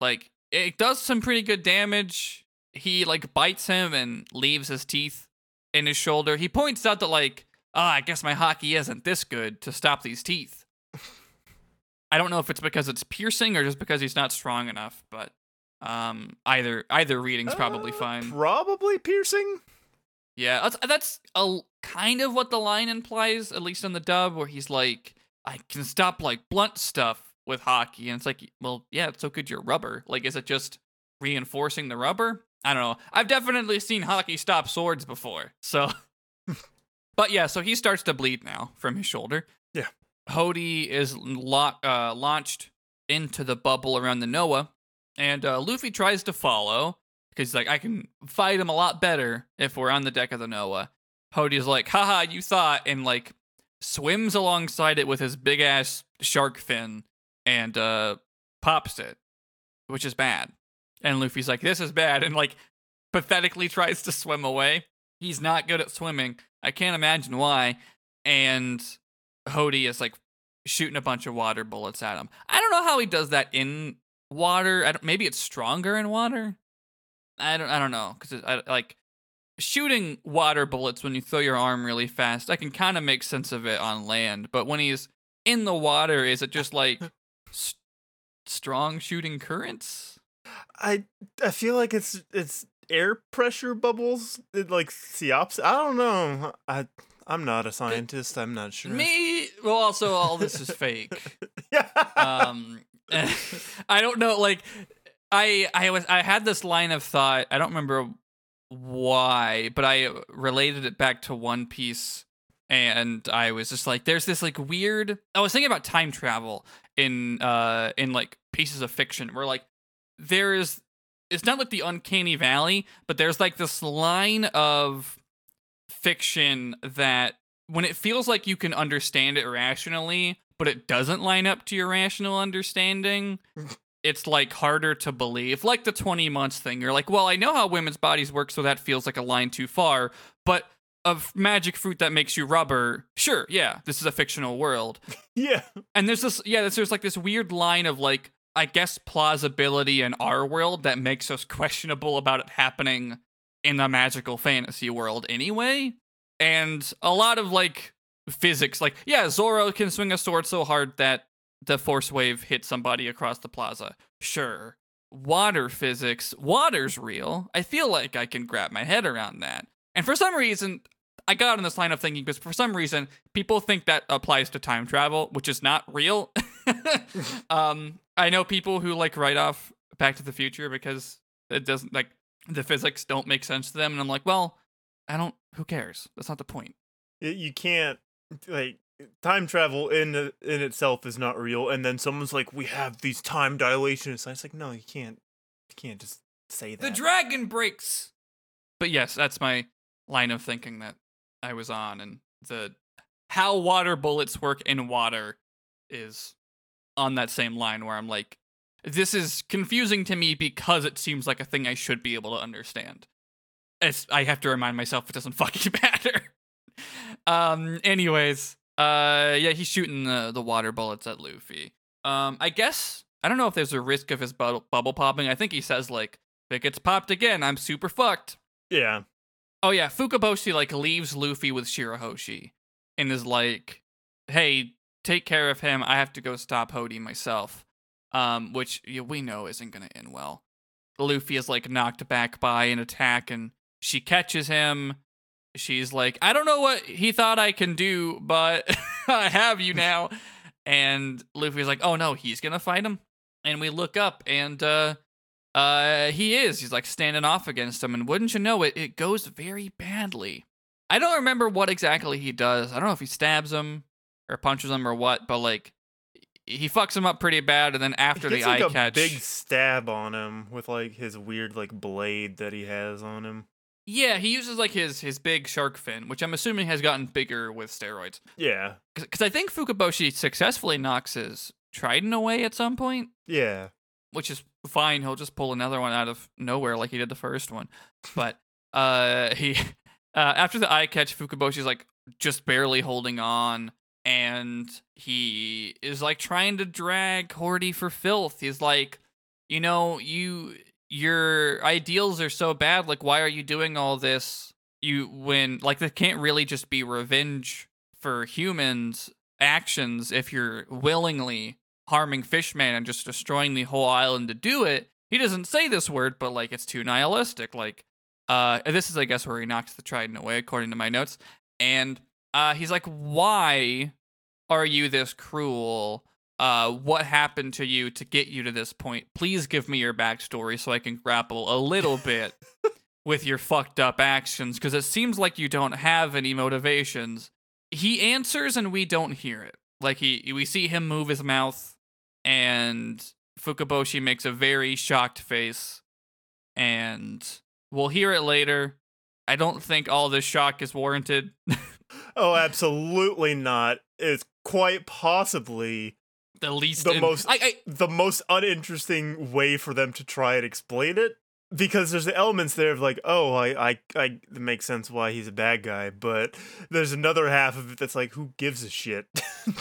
Like, it does some pretty good damage. He, like, bites him and leaves his teeth in his shoulder. He points out that, like, ah, I guess my haki isn't this good to stop these teeth. I don't know if it's because it's piercing or just because he's not strong enough, but um, either either reading's probably Uh, fine. Probably piercing. Yeah, that's that's a kind of what the line implies, at least in the dub, where he's like, "I can stop like blunt stuff with haki," and it's like, well, yeah, so could your rubber. Like, is it just reinforcing the rubber? I don't know. I've definitely seen haki stop swords before, so. <laughs> but yeah, so he starts to bleed now from his shoulder. Yeah. Hody is lo- uh, launched into the bubble around the Noah, and uh, Luffy tries to follow because he's like, I can fight him a lot better if we're on the deck of the Noah. Hody's like, haha, you thought, and like swims alongside it with his big ass shark fin and uh pops it, which is bad. And Luffy's like, this is bad, and like pathetically tries to swim away. He's not good at swimming. I can't imagine why. And Hody is like shooting a bunch of water bullets at him. I don't know how he does that in water. Maybe it's stronger in water. I don't. I don't know because I like shooting water bullets when you throw your arm really fast, I can kind of make sense of it on land. But when he's in the water, is it just like <laughs> st- strong shooting currents? I I feel like it's it's air pressure bubbles. It, like the opposite. I don't know. I I'm not a scientist. I'm not sure. Me, well, also all this is fake. <laughs> yeah. um <laughs> i don't know like i i was i had this line of thought i don't remember why but i related it back to one piece and i was just like there's this like weird i was thinking about time travel in uh in like pieces of fiction where like there is it's not like the uncanny valley but there's like this line of fiction that when it feels like you can understand it rationally but it doesn't line up to your rational understanding, it's like harder to believe. Like the 20 months thing. You're like, well, I know how women's bodies work, so that feels like a line too far. But a magic fruit that makes you rubber, sure, yeah, this is a fictional world. <laughs> yeah. And there's this, yeah, there's, there's like this weird line of like, I guess plausibility in our world that makes us questionable about it happening in the magical fantasy world anyway. And a lot of like physics. Like, yeah, Zoro can swing a sword so hard that the force wave hits somebody across the plaza. Sure. Water physics, water's real. I feel like I can grab my head around that. And for some reason, I got on this line of thinking because for some reason, people think that applies to time travel, which is not real. <laughs> um, I know people who like write off Back to the Future because it doesn't like the physics don't make sense to them, and I'm like, well, I don't. Who cares? That's not the point. You can't like time travel in in itself is not real and then someone's like we have these time dilation it's like no you can't you can't just say that. the dragon breaks! But yes that's my line of thinking that i was on and the how water bullets work in water is on that same line where i'm like this is confusing to me because it seems like a thing i should be able to understand. It's, i have to remind myself it doesn't <laughs> fucking matter. Um. Anyways, uh, yeah, he's shooting the the water bullets at Luffy. Um, I guess I don't know if there's a risk of his bu- bubble popping. I think he says like, if it gets popped again, I'm super fucked. Yeah. Oh yeah, Fukaboshi like leaves Luffy with Shirahoshi, and is like, "Hey, take care of him. I have to go stop Hody myself." Um, which yeah, we know isn't gonna end well. Luffy is like knocked back by an attack, and she catches him she's like, I don't know what he thought I can do, but <laughs> I have you now. And Luffy's like, oh no, he's gonna fight him. And we look up and uh uh he is. He's like standing off against him, and wouldn't you know it, it goes very badly. I don't remember what exactly he does. I don't know if he stabs him or punches him or what, but like he fucks him up pretty bad, and then after he the like eye a catch, big stab on him with like his weird like blade that he has on him. Yeah, he uses like his his big shark fin, which I'm assuming has gotten bigger with steroids. Yeah. Because I think Fukaboshi successfully knocks his trident away at some point. Yeah. Which is fine. He'll just pull another one out of nowhere like he did the first one. But uh, he <laughs> uh, after the eye catch, Fukaboshi's like just barely holding on, and he is like trying to drag Hody for filth. He's like, you know, you your ideals are so bad like why are you doing all this? You when like that can't really just be revenge for humans actions if you're willingly harming fishman and just destroying the whole island to do it. He doesn't say this word but like it's too nihilistic like uh this is i guess where he knocks the trident away according to my notes. And uh he's like why are you this cruel uh, what happened to you to get you to this point. Please give me your backstory so I can grapple a little bit <laughs> with your fucked up actions because it seems like you don't have any motivations. He answers and we don't hear it. Like he, we see him move his mouth, and Fukaboshi makes a very shocked face, and we'll hear it later. I don't think all this shock is warranted. <laughs> oh, absolutely not. It's quite possibly the least the in- most I, I, the most uninteresting way for them to try and explain it because there's the elements there of like oh I I I it makes sense why he's a bad guy but there's another half of it that's like who gives a shit? <laughs>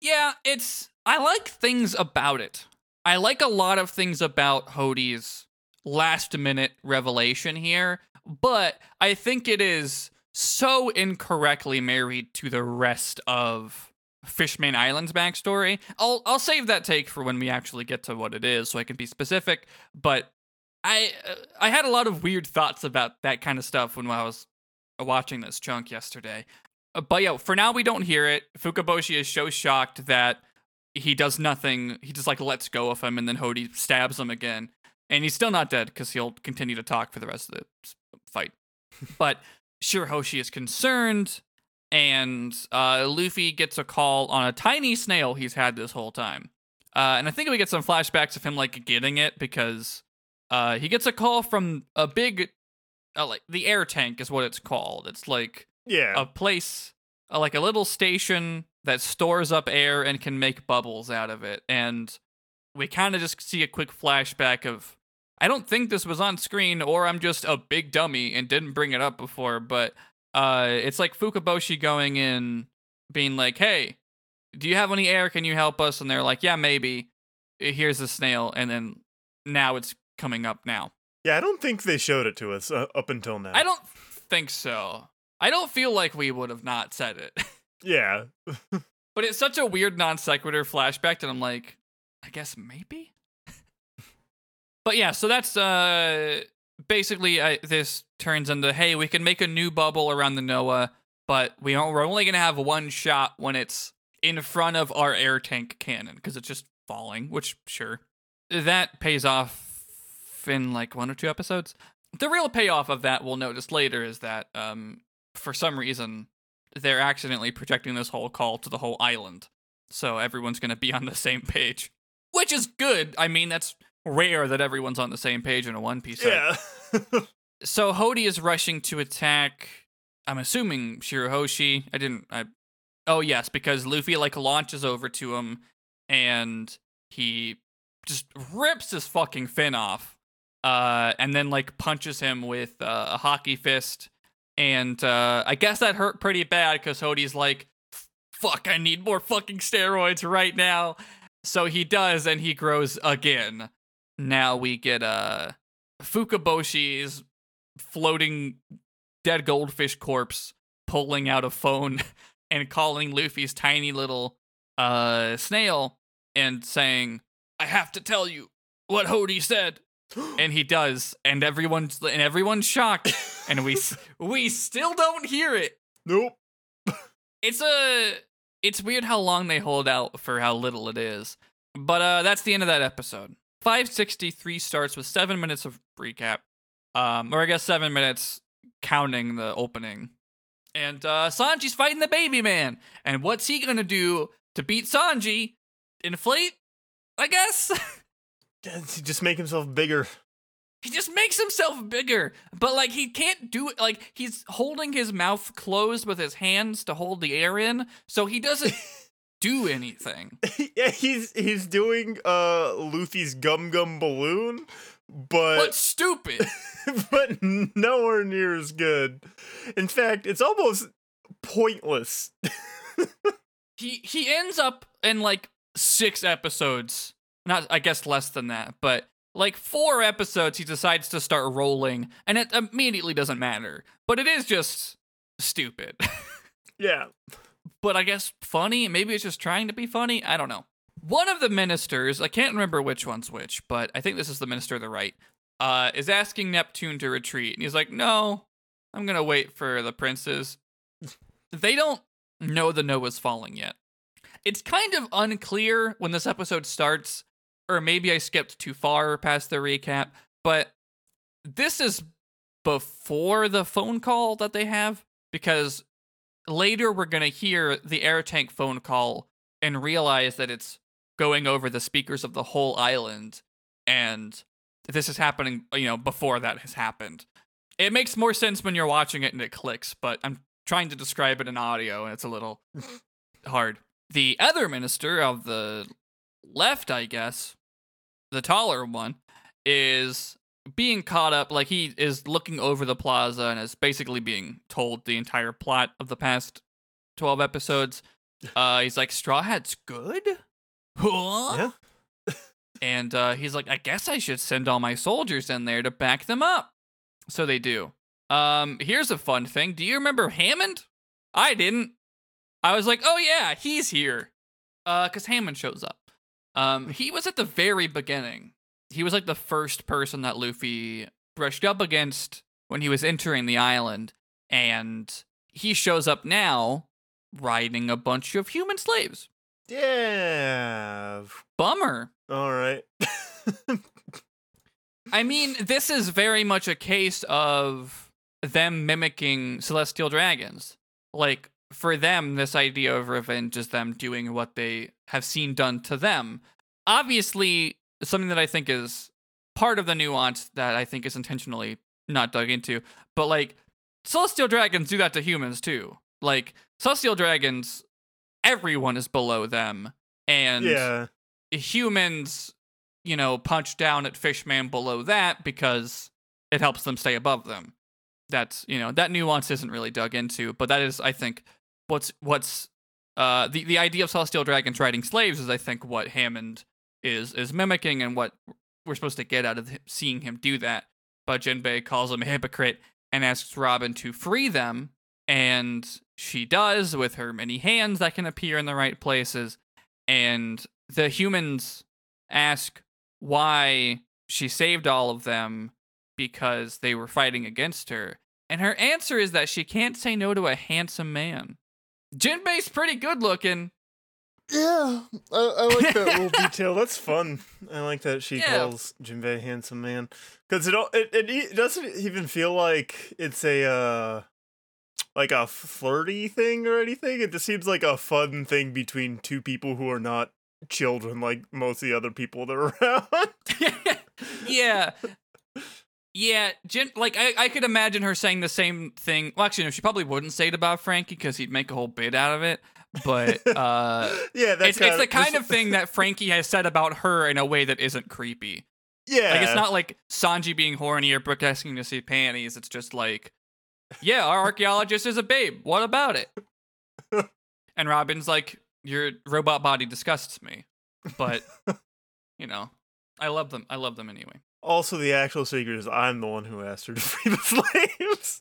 Yeah it's I like things about it. I like a lot of things about Hody's last minute revelation here, but I think it is so incorrectly married to the rest of Fishman Island's backstory. I'll I'll save that take for when we actually get to what it is, so I can be specific. But I uh, I had a lot of weird thoughts about that kind of stuff when I was watching this chunk yesterday. Uh, but yeah, for now we don't hear it. Fukaboshi is so shocked that he does nothing. He just like lets go of him, and then Hody stabs him again, and he's still not dead because he'll continue to talk for the rest of the fight. <laughs> but Shirahoshi is concerned, and uh, Luffy gets a call on a tiny snail he's had this whole time. Uh, and I think we get some flashbacks of him like getting it because uh, he gets a call from a big, uh, like the air tank is what it's called. It's like Yeah. a place, uh, like a little station that stores up air and can make bubbles out of it. And we kind of just see a quick flashback of. I don't think this was on screen, or I'm just a big dummy and didn't bring it up before. But uh, it's like Fukaboshi going in, being like, "Hey, do you have any air? Can you help us?" And they're like, "Yeah, maybe." Here's a snail, and then now it's coming up now. yeah, I don't think they showed it to us uh, up until now. I don't think so. I don't feel like we would have not said it. <laughs> Yeah. <laughs> but it's such a weird non sequitur flashback that I'm like, I guess maybe. <laughs> but yeah, so that's uh basically uh, this turns into hey, we can make a new bubble around the Noah, but we don't, we're only gonna have one shot when it's in front of our air tank cannon because it's just falling. Which sure, that pays off in like one or two episodes. The real payoff of that we'll notice later is that um for some reason they're accidentally projecting this whole call to the whole island. So everyone's going to be on the same page, which is good. I mean, that's rare that everyone's on the same page in a One Piece. yeah. <laughs> So Hody is rushing to attack. I'm assuming Shirahoshi. I didn't. I. Oh yes, because Luffy like launches over to him, and he just rips his fucking fin off, uh, and then like punches him with uh, a haki fist, and uh, I guess that hurt pretty bad because Hody's like, "Fuck, I need more fucking steroids right now." So he does, and he grows again. Now we get uh Fukaboshi's floating dead goldfish corpse pulling out a phone <laughs> and calling Luffy's tiny little uh snail and saying, "I have to tell you what Hody said." <gasps> And he does, and everyone's and everyone's shocked, and we <laughs> we still don't hear it. nope. It's a it's weird how long they hold out for how little it is. But uh that's the end of that episode. 563 starts with 7 minutes of recap. Um or I guess 7 minutes counting the opening. And uh Sanji's fighting the baby man. And what's he going to do to beat Sanji? Inflate? I guess. <laughs> Does he just make himself bigger? he just makes himself bigger but like he can't do it like he's holding his mouth closed with his hands to hold the air in so he doesn't <laughs> do anything <laughs> yeah, he's he's doing uh Luffy's gum gum balloon, but but stupid <laughs> but nowhere near as good. In fact, it's almost pointless. <laughs> he he ends up in like six episodes not i guess less than that but like four episodes he decides to start rolling and it immediately doesn't matter but it is just stupid Yeah. But I guess funny. Maybe it's just trying to be funny. I don't know. One of the ministers, I can't remember which one's which, but I think this is the minister to the right, uh, is asking Neptune to retreat. And he's like, no, I'm going to wait for the princes. They don't know the Noah's falling yet. It's kind of unclear when this episode starts, or maybe I skipped too far past the recap, but this is before the phone call that they have because later we're going to hear the air tank phone call and realize that it's going over the speakers of the whole island and this is happening you know before that has happened. It makes more sense when you're watching it and it clicks but i'm trying to describe it in audio and it's a little <laughs> hard. The other minister of the left i guess the taller one is being caught up like he is looking over the plaza and is basically being told the entire plot of the past 12 episodes <laughs> uh he's like straw hat's good huh? Yeah. <laughs> And uh, he's like, I guess I should send all my soldiers in there to back them up. So they do. Um, here's a fun thing. Do you remember Hammond? I didn't. I was like, oh yeah, he's here. Uh, cause Hammond shows up. Um, he was at the very beginning. He was like the first person that Luffy brushed up against when he was entering the island, and he shows up now riding a bunch of human slaves. Yeah. Bummer. All right. <laughs> I mean, this is very much a case of them mimicking celestial dragons. Like, for them, this idea of revenge is them doing what they have seen done to them. Obviously, something that I think is part of the nuance that I think is intentionally not dug into. But, like, celestial dragons do that to humans too. Like, celestial dragons, everyone is below them. And yeah. humans, you know, punch down at Fishman below that because it helps them stay above them. That's you know that nuance isn't really dug into, but that is, I think, what's what's uh the the idea of celestial dragons riding slaves is, I think, what Hammond is is mimicking and what we're supposed to get out of seeing him do that. But Jinbei calls him a hypocrite and asks Robin to free them, and she does with her many hands that can appear in the right places and the humans ask why she saved all of them because they were fighting against her. And her answer is that she can't say no to a handsome man. Jinbei's pretty good looking. Yeah, I, I like that little <laughs> detail. That's fun. I like that she Yeah. calls Jinbei handsome man because it, it it doesn't even feel like it's a uh like a flirty thing or anything. It just seems like a fun thing between two people who are not children, like most of the other people that are <laughs> around. <laughs> yeah. Yeah, Jin, like I, I could imagine her saying the same thing. Well, actually, no, she probably wouldn't say it about Franky because he'd make a whole bit out of it. But <laughs> uh, yeah, that's it's, it's the kind of thing that Franky has said about her in a way that isn't creepy. yeah, Like it's not like Sanji being horny or Brook asking to see panties. It's just like, yeah, our archaeologist is a babe. What about it? <laughs> and Robin's like, your robot body disgusts me, but <laughs> you know, I love them. I love them anyway. Also, the actual secret is I'm the one who asked her to free the slaves.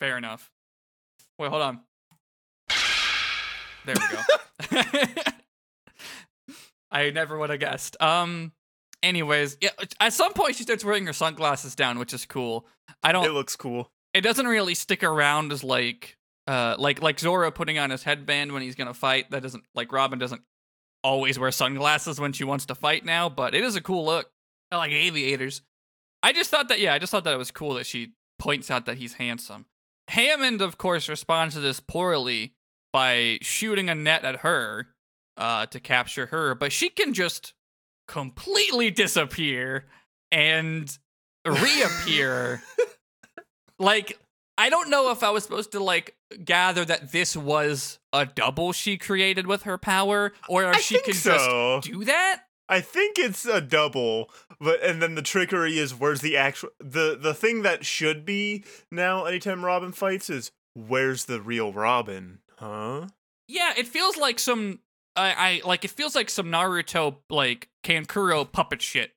Fair enough. Wait, hold on. There we go. <laughs> I never would have guessed. Um. Anyways, yeah. At some point, she starts wearing her sunglasses down, which is cool. I don't. it looks cool. it doesn't really stick around as like uh like like Zoro putting on his headband when he's gonna fight. That doesn't like Robin doesn't always wear sunglasses when she wants to fight now, but it is a cool look. I like aviators. I just thought that yeah, I just thought that it was cool that she points out that he's handsome. Hammond, of course, responds to this poorly by shooting a net at her uh to capture her, but she can just completely disappear and reappear <laughs> like I don't know if I was supposed to like gather that this was a double she created with her power, or if I she can so. just do that. I think it's a double, but and then the trickery is where's the actual the the thing that should be now anytime Robin fights is where's the real Robin, huh? Yeah, it feels like some I, I like it feels like some Naruto like Kankuro puppet shit.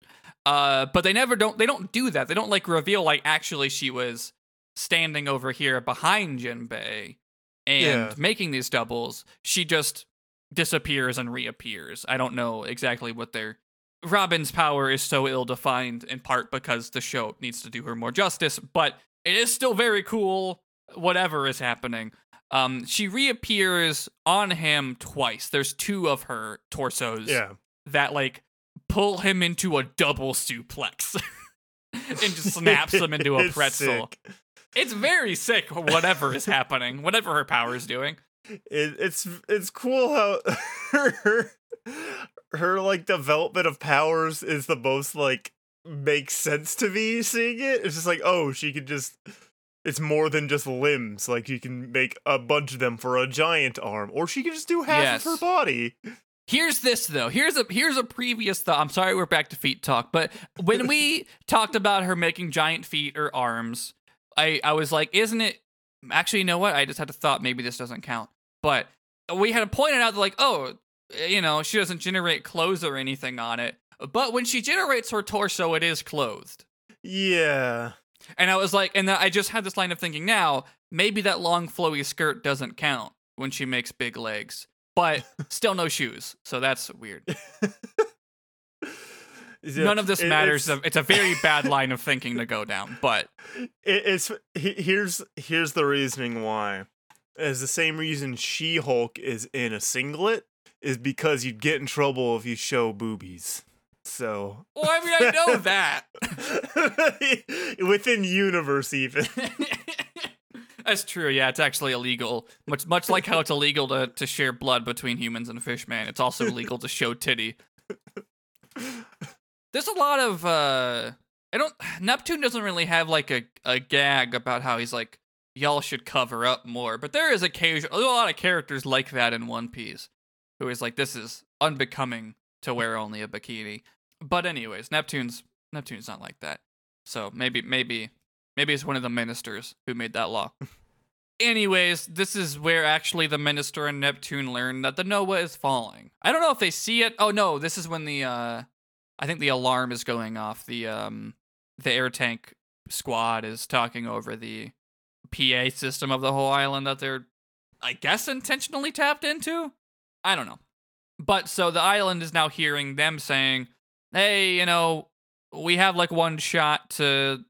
Uh, but they never don't they don't do that. They don't like reveal like actually she was standing over here behind Jinbei and Yeah. making these doubles. She just disappears and reappears. I don't know exactly what their Robin's power is so ill defined in part because the show needs to do her more justice, but it is still very cool whatever is happening. Um she reappears on him twice. There's two of her torsos Yeah. that like pull him into a double suplex <laughs> and just snaps him into a <laughs> pretzel. sick. It's very sick whatever is happening, whatever her power is doing. It, it's it's cool how <laughs> her her like development of powers is the most like makes sense to me seeing it. It's just like, oh, she could just it's more than just limbs. Like you can make a bunch of them for a giant arm, or she can just do half Yes. of her body. Here's this though. Here's a here's a previous thought. I'm sorry we're back to feet talk, but when we <laughs> talked about her making giant feet or arms, I I was like, isn't it actually you know what? I just had a thought maybe this doesn't count. But we had pointed out that like, oh, you know, she doesn't generate clothes or anything on it. But when she generates her torso, it is clothed. Yeah. And I was like, and I just had this line of thinking now, maybe that long flowy skirt doesn't count when she makes big legs, but <laughs> still no shoes. So that's weird. <laughs> Yeah, None of this it- matters. It's, It's a very bad line of thinking to go down, but <laughs> it- it's here's here's the reasoning why. Is the same reason She Hulk is in a singlet is because you'd get in trouble if you show boobies. So well, I mean, I know that. <laughs> within universe even. <laughs> That's true. Yeah, it's actually illegal. Much much like how it's illegal to, to share blood between humans and fish man, it's also illegal to show titty. There's a lot of uh I don't Neptune doesn't really have like a, a gag about how he's like y'all should cover up more, but there is occasion a lot of characters like that in One Piece who is like this is unbecoming to wear only a bikini. But anyways, Neptune's Neptune's not like that. So maybe maybe maybe it's one of the ministers who made that law. <laughs> Anyways, this is where actually the minister and Neptune learn that the Noah is falling. I don't know if they see it. Oh no, this is when the uh I think the alarm is going off. The um the air tank squad is talking over the PA system of the whole island that they're I guess intentionally tapped into. I don't know. But so the island is now hearing them saying, "Hey, you know, we have like one shot to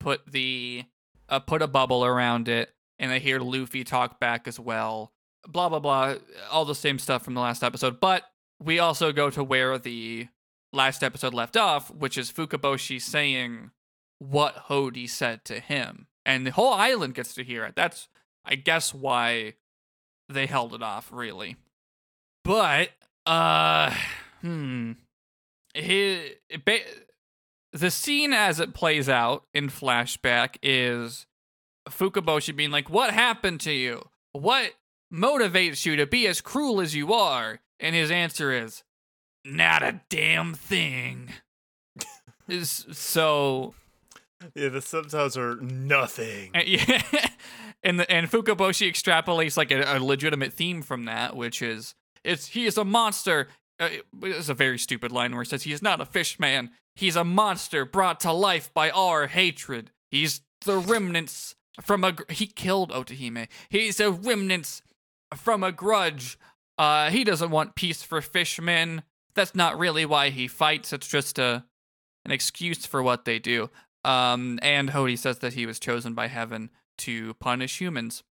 put the uh, put a bubble around it." And I hear Luffy talk back as well. Blah blah blah, all the same stuff from the last episode. But we also go to where the last episode left off, which is Fukaboshi saying what Hody said to him. And the whole island gets to hear it. That's, I guess, why they held it off, really. But, uh, hmm. He, ba- the scene as it plays out in flashback is Fukaboshi being like, What happened to you? What motivates you to be as cruel as you are? And his answer is, Not a damn thing. is so yeah, the subtitles are nothing. and, <laughs> yeah, and the, and Fukaboshi extrapolates like a, a legitimate theme from that, which is it's he is a monster. Uh, it's a very stupid line where it says he is not a fish man. He's a monster brought to life by our hatred. He's the remnants from a gr- he killed Otohime. He's a remnants from a grudge. Uh, he doesn't want peace for fishmen. That's not really why he fights. It's just a an excuse for what they do. Um, and Hody says that he was chosen by heaven to punish humans.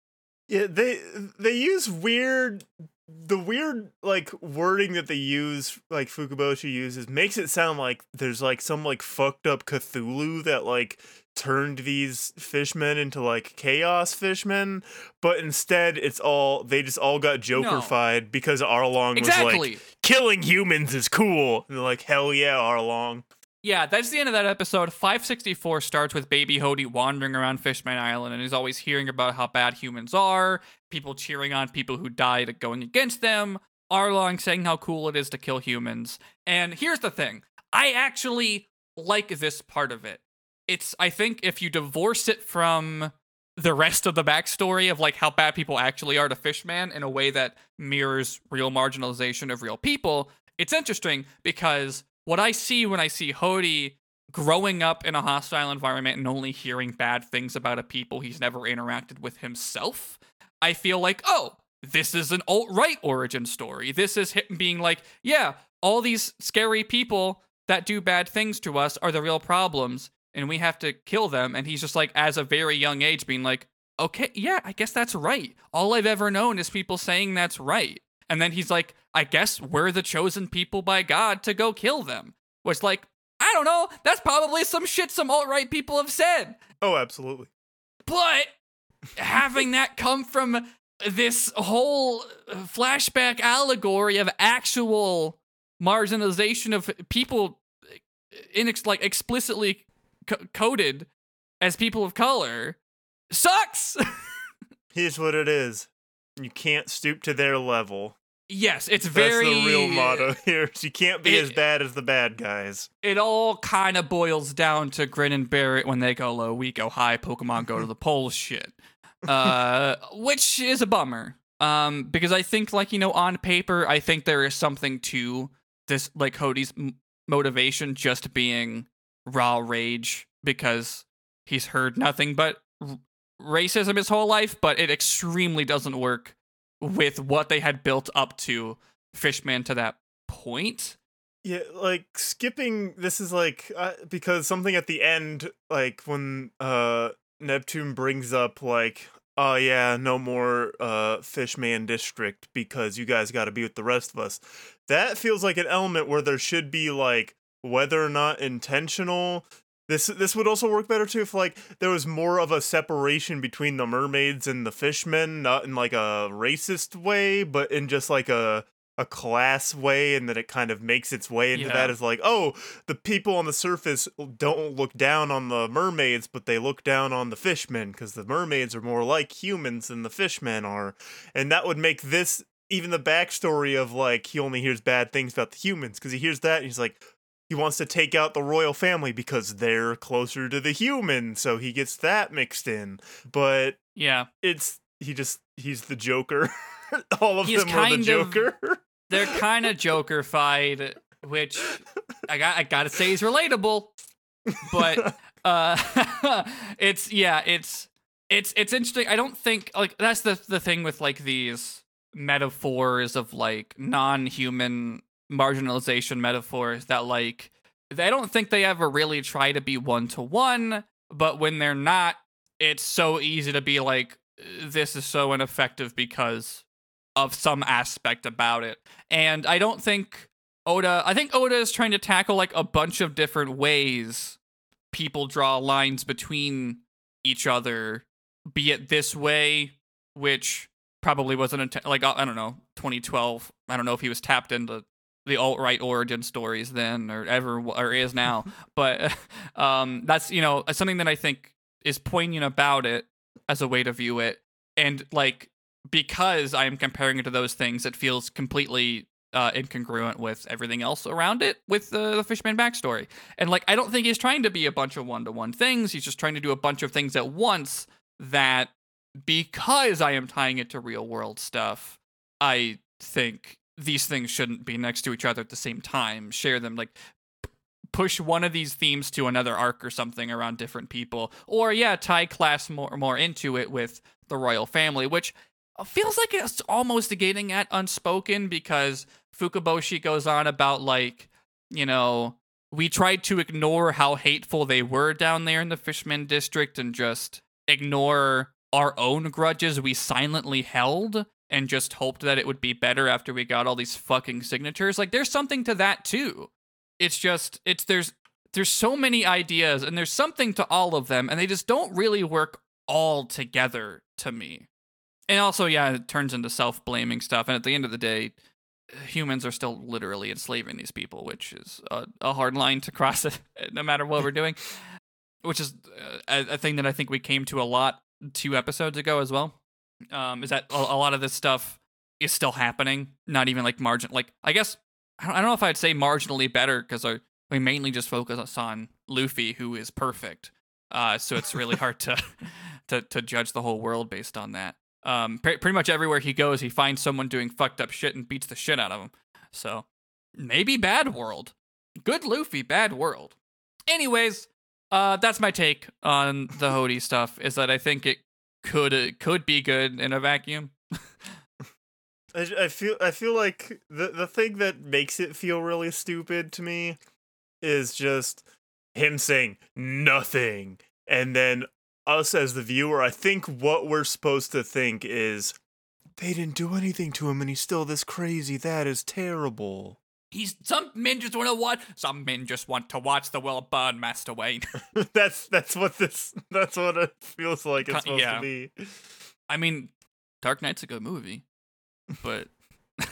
Yeah, they they use weird the weird like wording that they use like Fukaboshi uses makes it sound like there's like some like fucked up Cthulhu that like turned these fishmen into like chaos fishmen, but instead it's all they just all got jokerfied because Arlong was Exactly. like killing humans is cool. And they're like, hell yeah, Arlong. Yeah, that's the end of that episode. 564 starts with Baby Hody wandering around Fishman Island and he's always hearing about how bad humans are, people cheering on people who died going against them, Arlong saying how cool it is to kill humans. And here's the thing I actually like this part of it. It's, I think, if you divorce it from the rest of the backstory of like how bad people actually are to Fishman in a way that mirrors real marginalization of real people, it's interesting because what I see when I see Hody growing up in a hostile environment and only hearing bad things about a people he's never interacted with himself, I feel like, oh, this is an alt right origin story. This is him being like, yeah, all these scary people that do bad things to us are the real problems and we have to kill them. And he's just like, as a very young age, being like, okay, yeah, I guess that's right. All I've ever known is people saying that's right. And then he's like, I guess we're the chosen people by God to go kill them. Which, like, I don't know. That's probably some shit some alt right people have said. Oh, absolutely. But having that come from this whole flashback allegory of actual marginalization of people inex- like explicitly co- coded as people of color sucks. <laughs> Here's what it is. You can't stoop to their level. Yes, it's very That's the real motto <laughs> here. You can't be It- as bad as the bad guys. it all kind of boils down to Grin and Barrett when they go low, we go high, Pokemon go to the <laughs> polls shit. Uh, which is a bummer. Um, because I think, like you know, on paper, I think there is something to this, like Hody's m- motivation just being raw rage because he's heard nothing but r- racism his whole life, but it extremely doesn't work with what they had built up to Fishman to that point. Yeah, like skipping this is like uh, because something at the end, like when uh Neptune brings up like, oh yeah, no more uh Fishman district because you guys got to be with the rest of us. That feels like an element where there should be like whether or not intentional. This this would also work better too if like there was more of a separation between the mermaids and the fishmen, not in like a racist way, but in just like a a class way and that it kind of makes its way into Yeah. that as like oh the people on the surface don't look down on the mermaids but they look down on the fishmen because the mermaids are more like humans than the fishmen are and that would make this even the backstory of like he only hears bad things about the humans because he hears that and he's like he wants to take out the royal family because they're closer to the human so he gets that mixed in but Yeah, it's he just he's the joker <laughs> all of He's them are the kind of- joker they're <laughs> kind of Joker-fied, which I got I gotta say is relatable. But <laughs> uh, it's yeah, it's it's it's interesting. I don't think like that's the the thing with like these metaphors of like non-human marginalization metaphors that like I don't think they ever really try to be one to one, but when they're not, it's so easy to be like this is so ineffective because of some aspect about it. And I don't think Oda I think Oda is trying to tackle like a bunch of different ways people draw lines between each other, be it this way, which probably wasn't inten- like I don't know, 2012. I don't know if he was tapped into the alt right origin stories then or ever or is now, <laughs> but um, that's you know something that I think is poignant about it as a way to view it, and like because I am comparing it to those things, it feels completely uh, incongruent with everything else around it with the, the Fishman backstory. And like, I don't think he's trying to be a bunch of one to one things. He's just trying to do a bunch of things at once that, because I am tying it to real world stuff, I think these things shouldn't be next to each other at the same time. Share them, like, p- push one of these themes to another arc or something around different people. Or, yeah, tie class more, more into it with the royal family, which feels like it's almost getting at unspoken because Fukaboshi goes on about like, you know, we tried to ignore how hateful they were down there in the Fishman district and just ignore our own grudges we silently held and just hoped that it would be better after we got all these fucking signatures. Like there's something to that too. It's just it's there's there's so many ideas and there's something to all of them and they just don't really work all together to me. And also, yeah, it turns into self blaming stuff. And at the end of the day, humans are still literally enslaving these people, which is a, a hard line to cross <laughs> no matter what we're doing. Which is uh, a, a thing that I think we came to a lot two episodes ago as well. Um, is that a, a lot of this stuff is still happening? Not even like margin. Like I guess I don't, I don't know if I'd say marginally better because we mainly just focus on Luffy, who is perfect. Uh, so it's really hard to <laughs> to to judge the whole world based on that. Um, pre- pretty much everywhere he goes, he finds someone doing fucked up shit and beats the shit out of him. So maybe bad world, good Luffy, bad world. Anyways, uh, that's my take on the Hody stuff. Is that I think it could it could be good in a vacuum. I, I feel I feel like the the thing that makes it feel really stupid to me is just him saying nothing and then us as the viewer I think what we're supposed to think is they didn't do anything to him and he's still this crazy that is terrible. He's some men just want to watch. Some men just want to watch the world burn, Master Wayne. <laughs> that's that's what this that's what it feels like it's supposed yeah. to be. I mean, Dark Knight's a good movie, but <laughs>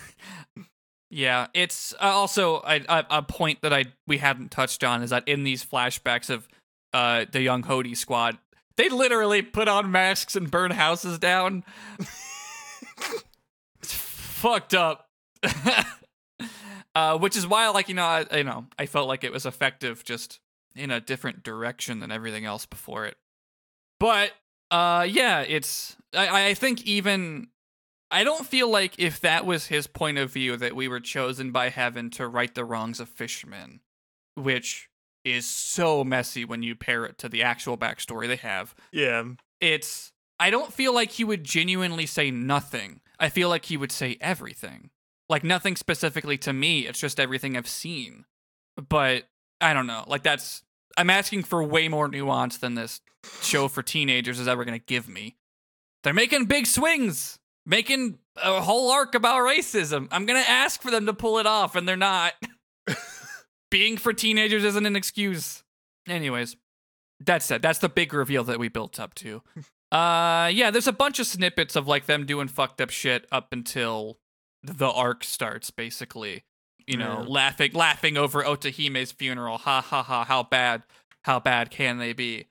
yeah, it's uh, also a, a, a point that I we hadn't touched on is that in these flashbacks of uh, the young Hody squad, they literally put on masks and burn houses down. <laughs> it's fucked up. Uh, which is why, like you know, I, you know, I felt like it was effective, just in a different direction than everything else before it. But uh, yeah, it's I, I think even I don't feel like if that was his point of view that we were chosen by heaven to right the wrongs of fishermen, which is so messy when you pair it to the actual backstory they have. Yeah. It's I don't feel like he would genuinely say nothing. I feel like he would say everything. Like nothing specifically to me, it's just everything I've seen. But I don't know. Like that's I'm asking for way more nuance than this show for teenagers is ever going to give me. They're making big swings, making a whole arc about racism. I'm going to ask for them to pull it off, and they're not. <laughs> Being for teenagers isn't an excuse. Anyways, that's it. That's the big reveal that we built up to. <laughs> Uh, yeah, there's a bunch of snippets of like them doing fucked up shit up until the arc starts, basically. You know, Yeah. laughing, laughing over Otohime's funeral. Ha ha ha! How bad? How bad can they be?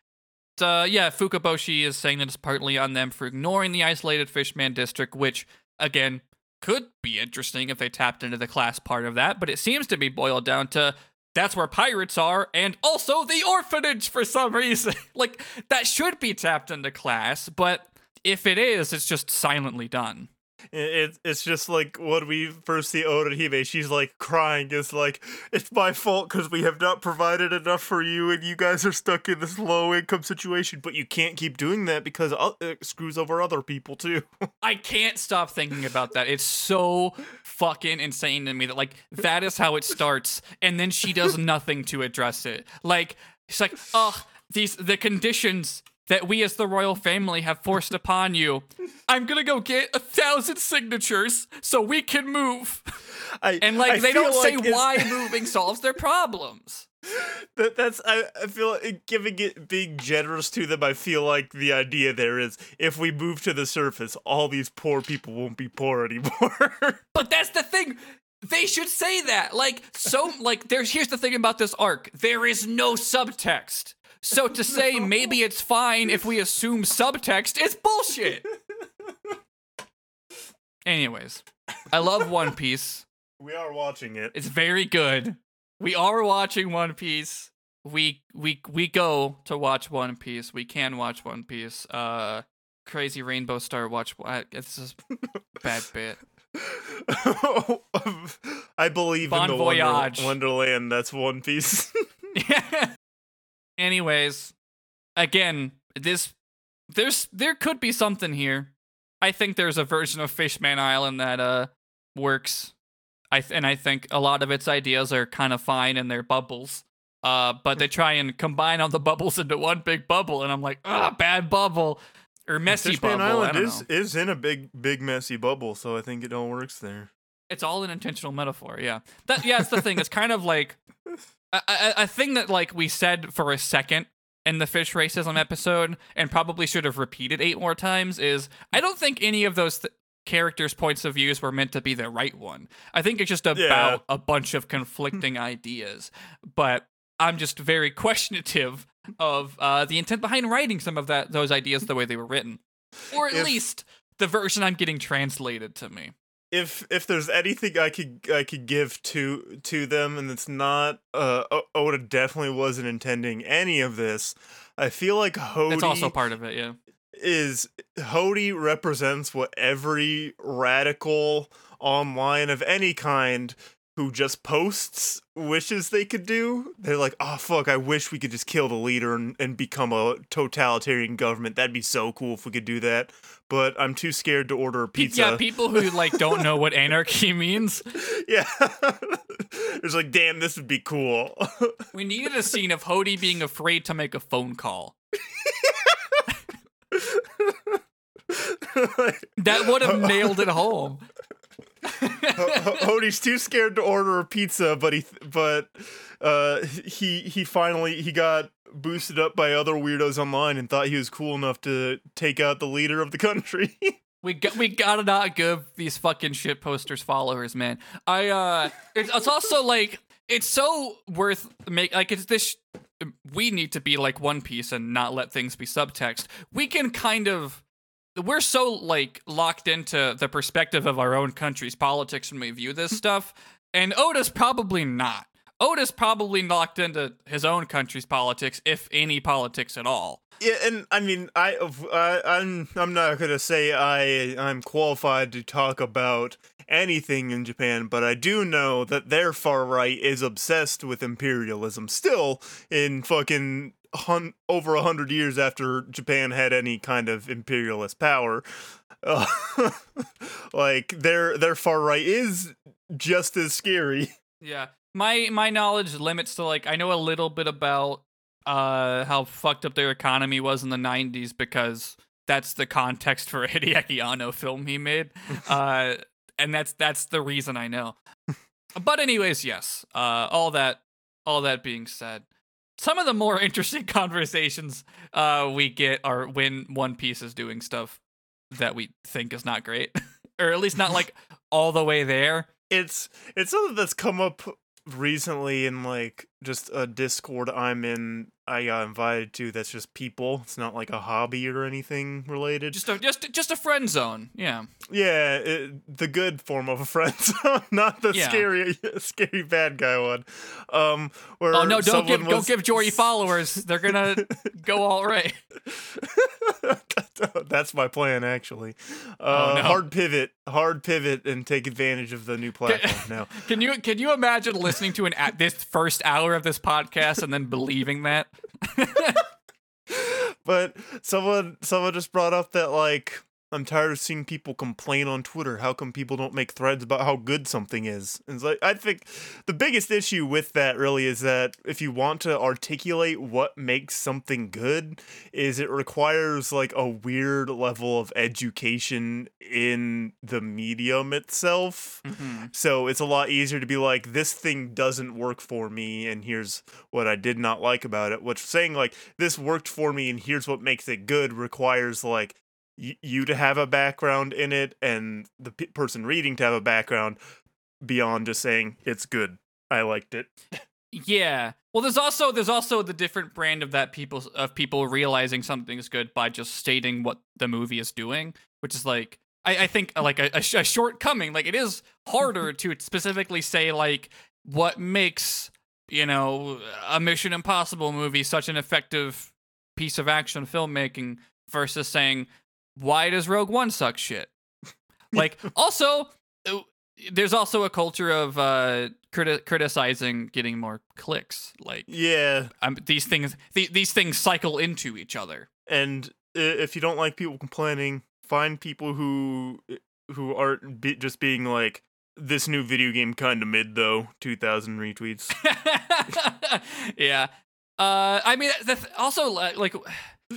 uh, yeah, Fukaboshi is saying that it's partly on them for ignoring the isolated Fishman district, which, again, could be interesting if they tapped into the class part of that, but it seems to be boiled down to that's where pirates are and also the orphanage for some <laughs> reason. like, that should be tapped into class, but if it is, it's just silently done. It, it's just like when we first see Otohime, she's like crying. It's like, it's my fault because we have not provided enough for you and you guys are stuck in this low income situation. But you can't keep doing that because it screws over other people too. <laughs> I can't stop thinking about that. It's so fucking insane to me that like that is how it starts, and then she does <laughs> nothing to address it. Like she's like, "Oh, these the conditions that we as the royal family have forced upon you. I'm gonna go get a thousand signatures so we can move." I, And like I they don't say it's- why moving solves their problems. <laughs> that, that's I, I feel like giving it being generous to them. I feel like the idea there is if we move to the surface, all these poor people won't be poor anymore. <laughs> But that's the thing. They should say that. Like, so, like, there's here's the thing about this arc. There is no subtext. So to say maybe it's fine if we assume subtext is bullshit. Anyways, I love One Piece. we are watching it. It's very good. We are watching One Piece. We we we go to watch One Piece. We can watch One Piece. Uh Crazy Rainbow Star watch it's just bad bit. <laughs> I believe Bon in the Wonder- voyage. Wonderland. That's One Piece. <laughs> <laughs> Anyways, again, this there's there could be something here. I think there's a version of Fishman Island that uh works. I th- and I think a lot of its ideas are kind of fine and they're bubbles. Uh, but they try and combine all the bubbles into one big bubble, and I'm like, ah, bad bubble or messy Fishman bubble. Island is know. is in a big big messy bubble, so I think it all works there. It's all an intentional metaphor. Yeah, that yeah, it's the thing. It's kind of like a, a, a thing that like we said for a second in the fish racism episode, and probably should have repeated eight more times. Is I don't think any of those th- characters' points of views were meant to be the right one. I think it's just about Yeah. a bunch of conflicting <laughs> ideas. But I'm just very <laughs> questionative of uh, the intent behind writing some of that those ideas the way they were written, or at If- least the version I'm getting translated to me. If if there's anything I could I could give to to them, and it's not uh Oda definitely wasn't intending any of this. I feel like Hody That's also part of it. Yeah. is Hody represents what every radical online of any kind who just posts wishes they could do. They're like, oh fuck, I wish we could just kill the leader and, and become a totalitarian government. That'd be so cool if we could do that. But I'm too scared to order a pizza. Yeah, people who like don't know what <laughs> anarchy means. Yeah. <laughs> it's like, damn, this would be cool. <laughs> We needed a scene of Hody being afraid to make a phone call. That would have nailed it home. Hody's too scared to order a pizza, but he but uh he he finally he got boosted up by other weirdos online and thought he was cool enough to take out the leader of the country. <laughs> We got we gotta not give these fucking shit posters followers, man. I uh, it's, it's also like it's so worth make like it's this. We need to be like One Piece and not let things be subtext. We can kind of. We're so like locked into the perspective of our own country's politics when we view this <laughs> stuff, and Oda's probably not. Oda's probably locked into his own country's politics, if any politics at all. Yeah, and I mean, I, uh, I'm I'm not gonna say I I'm qualified to talk about anything in Japan, but I do know that their far right is obsessed with imperialism. Still, in fucking hun- over a hundred years after Japan had any kind of imperialist power, uh, <laughs> like their their far right is just as scary. Yeah. My my knowledge limits to like I know a little bit about uh how fucked up their economy was in the 90s because that's the context for <laughs> a Hideaki Anno film he made. <laughs> Uh and that's that's the reason I know. but anyways, yes. Uh all that all that being said, some of the more <laughs> interesting conversations uh we get are when One Piece is doing stuff that we think is not great. <laughs> or at least not like all the way there. It's it's something that's come up recently in like just a Discord I'm in. I got invited to. That's just people. It's not like a hobby or anything related. Just a just just a friend zone. Yeah. Yeah, it, the good form of a friend <laughs> zone, not the Yeah. scary, <laughs> scary bad guy one. Um, where Oh no! Don't give someone don't give Jory followers. They're gonna <laughs> go all right. That's my plan, actually. Uh, Oh, no. Hard pivot, hard pivot, and take advantage of the new platform. now, Can you can you imagine listening to an at this first hour of this podcast and then believing that? <laughs> but someone someone just brought up that like I'm tired of seeing people complain on Twitter. How come people don't make threads about how good something is? And it's like I think the biggest issue with that really is that if you want to articulate what makes something good, is it requires like a weird level of education in the medium itself. Mm-hmm. So it's a lot easier to be like, this thing doesn't work for me, and here's what I did not like about it. Which saying like this worked for me, and here's what makes it good requires like you to have a background in it, and the p- person reading to have a background beyond just saying it's good. I liked it. Yeah. Well, there's also there's also the different brand of that people of people realizing something's good by just stating what the movie is doing, which is like I, I think like a, a, sh- a shortcoming. Like it is harder <laughs> to specifically say like what makes you know a Mission Impossible movie such an effective piece of action filmmaking versus saying why does Rogue One suck shit. <laughs> Like also uh, there's also a culture of uh criti- criticizing getting more clicks like Yeah, um, these things th- these things cycle into each other and if you don't like people complaining, find people who who aren't be- just being like this new video game kind of mid though. Two thousand retweets. <laughs> yeah uh i mean th- also like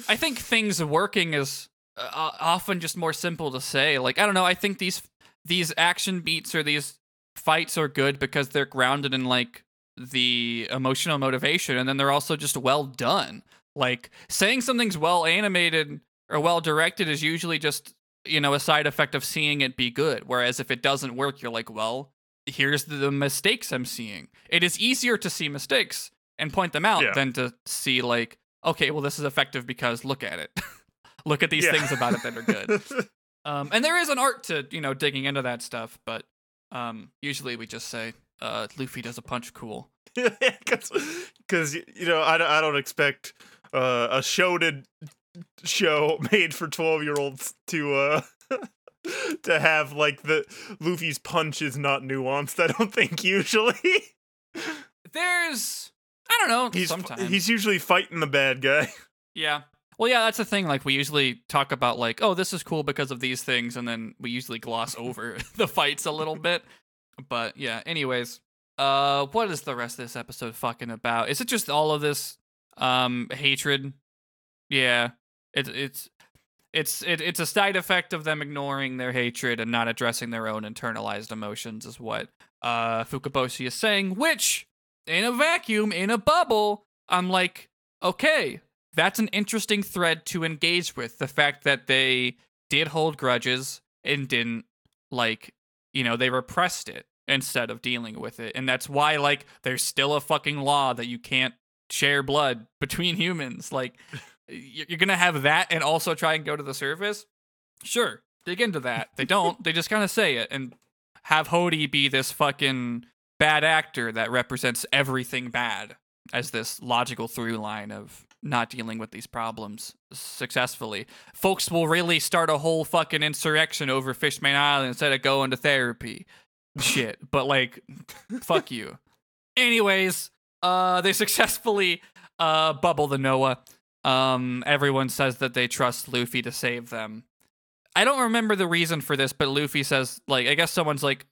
i think things working is uh, often just more simple to say. Like i don't know i think these these action beats or these fights are good because they're grounded in like the emotional motivation and then they're also just well done. Like saying something's well animated or well directed is usually just you know a side effect of seeing it be good whereas if it doesn't work you're like well here's the mistakes i'm seeing. It is easier to see mistakes and point them out Yeah. than to see like okay well this is effective because look at it <laughs> look at these Yeah. things about it that are good <laughs> um, and there is an art to you know digging into that stuff, but um, usually we just say uh, Luffy does a punch cool. <laughs> Because you know, I, don't- I don't expect uh, a shonen show <laughs> made for twelve year olds to uh to have like the Luffy's punch is not nuanced. I don't think usually There's I don't know he's sometimes he's usually fighting the bad guy. yeah. Well, yeah, that's the thing. Like we usually talk about like, oh, this is cool because of these things, and then we usually gloss over <laughs> the fights a little bit. But yeah, anyways, uh, what is the rest of this episode fucking about? Is it just all of this um hatred? Yeah, it's it's it's it, it's a side effect of them ignoring their hatred and not addressing their own internalized emotions, is what uh Fukaboshi is saying. Which, in a vacuum, in a bubble, I'm like, okay, that's an interesting thread to engage with. The fact that they did hold grudges and didn't like, you know, they repressed it instead of dealing with it, and that's why like there's still a fucking law that you can't share blood <laughs> between humans. Like, <laughs> you're gonna have that and also try and go to the surface. Sure, dig into that. They don't. they just kind of say it and have Hody be this fucking bad actor that represents everything bad as this logical through line of not dealing with these problems successfully. Folks will really start a whole fucking insurrection over Fishman Island instead of going to therapy. Shit. But like <laughs> fuck you. Anyways, uh they successfully uh bubble the Noah. Um everyone says that they trust Luffy to save them. I don't remember the reason for this, but Luffy says like I guess someone's like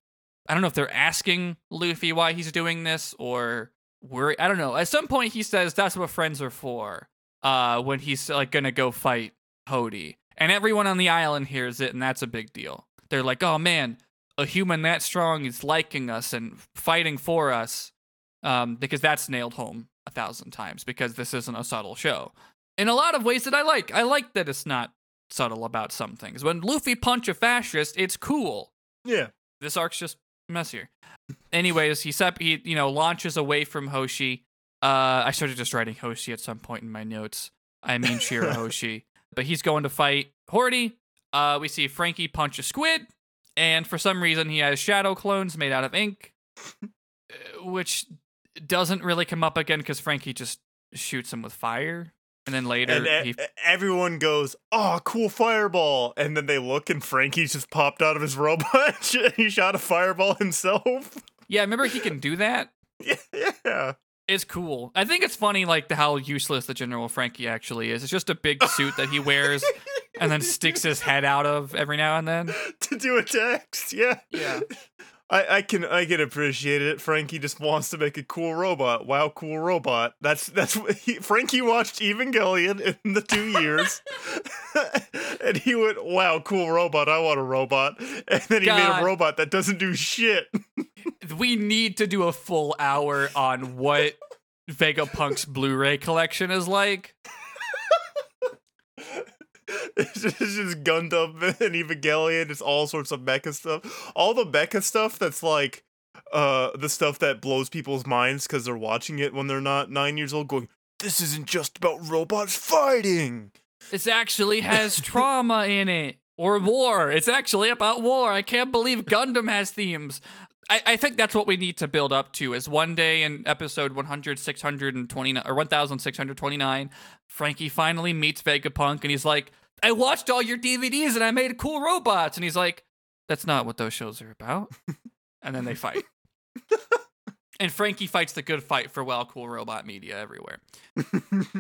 I don't know if they're asking Luffy why he's doing this or worry. I don't know. At some point, he says that's what friends are for. Uh, when he's like gonna go fight Hody, and everyone on the island hears it, and that's a big deal. They're like, "Oh man, a human that strong is liking us and fighting for us," um, because that's nailed home a thousand times. Because this isn't a subtle show. In a lot of ways that I like, I like that it's not subtle about some things. When Luffy punch a fascist, it's cool. Yeah. This arc's just messier. Anyways, he sep- he you know launches away from Hoshi. Uh, I started just writing Hoshi at some point in my notes. I mean Shirahoshi, <laughs> but he's going to fight Hody. Uh, we see Franky punch a squid, and for some reason he has shadow clones made out of ink, uh, which doesn't really come up again because Franky just shoots him with fire. And then later, and e- he everyone goes, "Oh, cool fireball!" And then they look, and Franky's just popped out of his robot. <laughs> he shot a fireball himself. yeah, remember he can do that. <laughs> yeah, yeah. It's cool. I think it's funny, like the, how useless the General Franky actually is. It's just a big suit that he wears and then sticks his head out of every now and then. <laughs> to do a text. Yeah, Yeah. I, I can I can appreciate it. Franky just wants to make a cool robot. Wow, cool robot. That's that's what he, Franky watched Evangelion in the two years, <laughs> <laughs> and he went, "Wow, cool robot. I want a robot." And then he made a robot that doesn't do shit. <laughs> We need to do a full hour on what Vegapunk's Blu-ray collection is like. <laughs> It's just, it's just Gundam <laughs> and Evangelion. It's all sorts of mecha stuff. All the mecha stuff that's like uh the stuff that blows people's minds because they're watching it when they're not nine years old, going, "This isn't just about robots fighting." This actually has <laughs> trauma in it. Or war. It's actually about war. I can't believe Gundam has themes. I, I think that's what we need to build up to is one day in episode 100, 629, or 1629, Franky finally meets Vegapunk and he's like, I watched all your DVDs and I made cool robots. And he's like, that's not what those shows are about. <laughs> and then they fight. and Franky fights the good fight for well, cool robot media everywhere.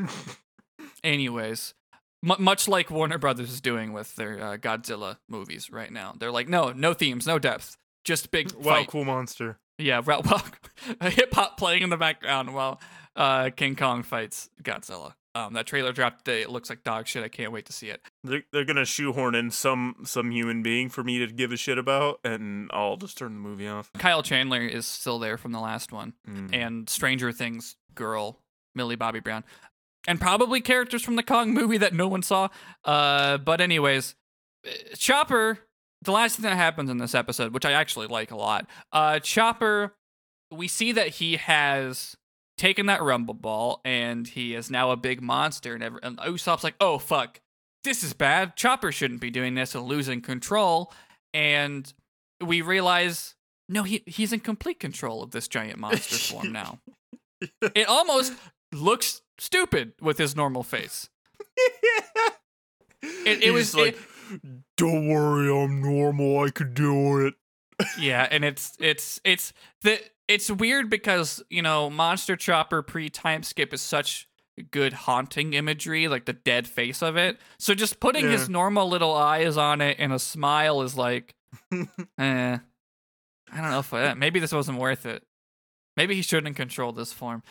<laughs> Anyways, mu much like Warner Brothers is doing with their uh, Godzilla movies right now, they're like, no, no themes, no depth, just big wow, fight. cool monster. Yeah, well, <laughs> well hip hop playing in the background while uh, King Kong fights Godzilla. Um, that trailer dropped today. It looks like dog shit. I can't wait to see it. They're, they're gonna shoehorn in some some human being for me to give a shit about, and I'll just turn the movie off. Kyle Chandler is still there from the last one, Mm. and Stranger Things girl Millie Bobby Brown, and probably characters from the Kong movie that no one saw. Uh, but anyways, uh, Chopper. The last thing that happens in this episode, which I actually like a lot, uh, Chopper. We see that he has taken that rumble ball and he is now a big monster. And, every, and Usopp's like, "Oh fuck, this is bad. Chopper shouldn't be doing this and losing control." And we realize no, he he's in complete control of this giant monster form <laughs> now. It almost looks stupid with his normal face. <laughs> It, it was like, it- "Don't worry, I'm normal. I could do it." yeah, and it's it's it's the it's weird because you know Monster Chopper pre time skip is such good haunting imagery, like the dead face of it. So just putting his normal little eyes on it and a smile is like, <laughs> eh. I don't know if uh, maybe this wasn't worth it. Maybe he shouldn't control this form.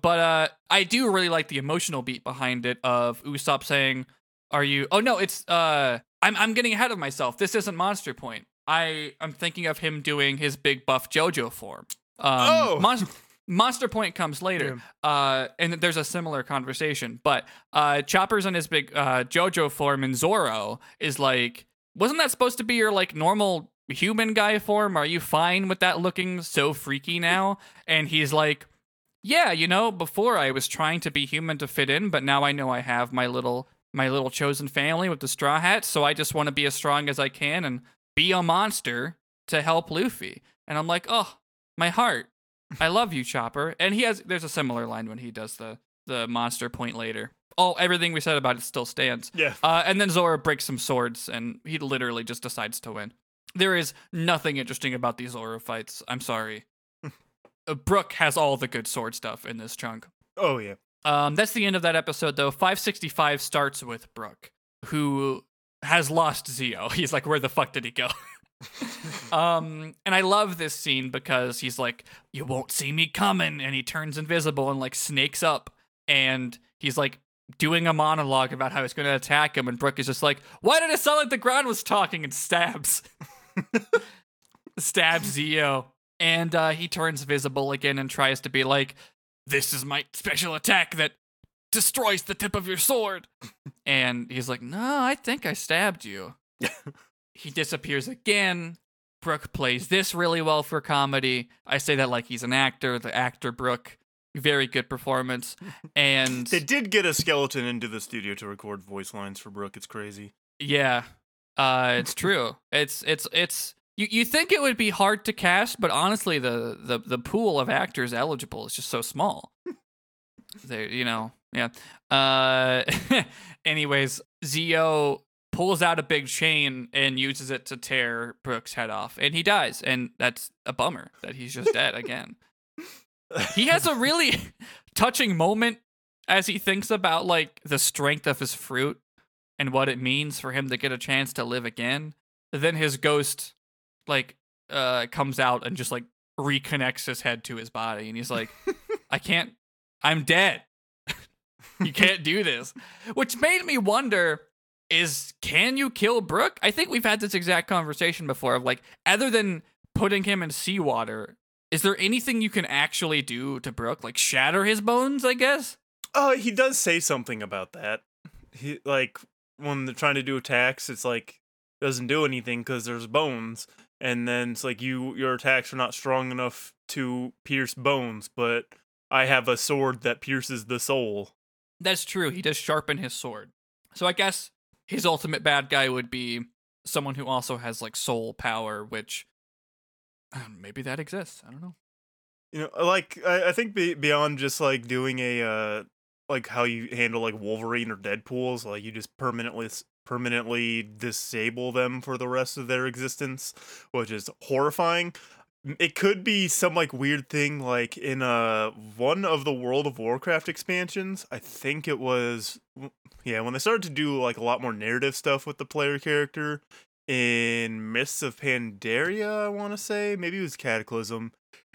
But uh I do really like the emotional beat behind it of Usopp saying, "Are you Oh no, it's uh I'm I'm getting ahead of myself. This isn't Monster Point. I I'm thinking of him doing his big buff JoJo form. Um Oh. Mon- Monster Point comes later. Uh and there's a similar conversation, but uh Chopper's in his big uh JoJo form and Zoro is like wasn't that supposed to be your like normal human guy form? Are you fine with that looking so freaky now? And he's like, Yeah, you know, before I was trying to be human to fit in, but now I know I have my little my little chosen family with the straw hat, so I just want to be as strong as I can and be a monster to help Luffy. And I'm like, oh, my heart. I love you, Chopper. And he has there's a similar line when he does the the monster point later. Oh, everything we said about it still stands. Yeah. Uh, and then Zoro breaks some swords, and he literally just decides to win. There is nothing interesting about these Zoro fights. I'm sorry. <laughs> uh, Brook has all the good sword stuff in this chunk. Oh yeah. Um, that's the end of that episode, though. 565 starts with Brook, who has lost Zeo. <laughs> He's like, where the fuck did he go? <laughs> um, and I love this scene because he's like, you won't see me coming. And he turns invisible and like snakes up. And he's like doing a monologue about how he's going to attack him. And Brook is just like, why did it sound like the ground was talking? And stabs. <laughs> stabs Zeo. And uh, he turns visible again and tries to be like, this is my special attack that destroys the tip of your sword. <laughs> and he's like, no, I think I stabbed you. <laughs> he disappears again. Brook plays this really well for comedy. I say that like he's an actor, the actor Brook. Very good performance. <laughs> And They did get a skeleton into the studio to record voice lines for Brook. It's crazy. yeah, uh, it's true. It's it's it's you, you think it would be hard to cast, but honestly the, the the pool of actors eligible is just so small. <laughs> they you know, yeah. Uh <laughs> anyways, Zeo pulls out a big chain and uses it to tear Brook's head off, and he dies. And that's a bummer that he's just dead again. He has a really <laughs> touching moment as he thinks about like the strength of his fruit and what it means for him to get a chance to live again. Then his ghost like uh comes out and just like reconnects his head to his body and he's like <laughs> I can't I'm dead. <laughs> you can't do this. Which made me wonder is can you kill Brook? I think we've had this exact conversation before of like other than putting him in seawater, is there anything you can actually do to Brook? Like shatter his bones, I guess? Oh, he does say something about that. He like when they're trying to do attacks, it's like doesn't do anything because there's bones, and then it's like you your attacks are not strong enough to pierce bones, but I have a sword that pierces the soul. That's true. He does sharpen his sword. So I guess his ultimate bad guy would be someone who also has like soul power, which maybe that exists. I don't know. You know, like I, I think be, beyond just like doing a uh like how you handle like Wolverine or Deadpool's, like you just permanently permanently disable them for the rest of their existence, which is horrifying. It could be some like weird thing like in uh one of the World of Warcraft expansions. I think it was yeah, when they started to do like a lot more narrative stuff with the player character in Mists of Pandaria, I want to say, maybe it was Cataclysm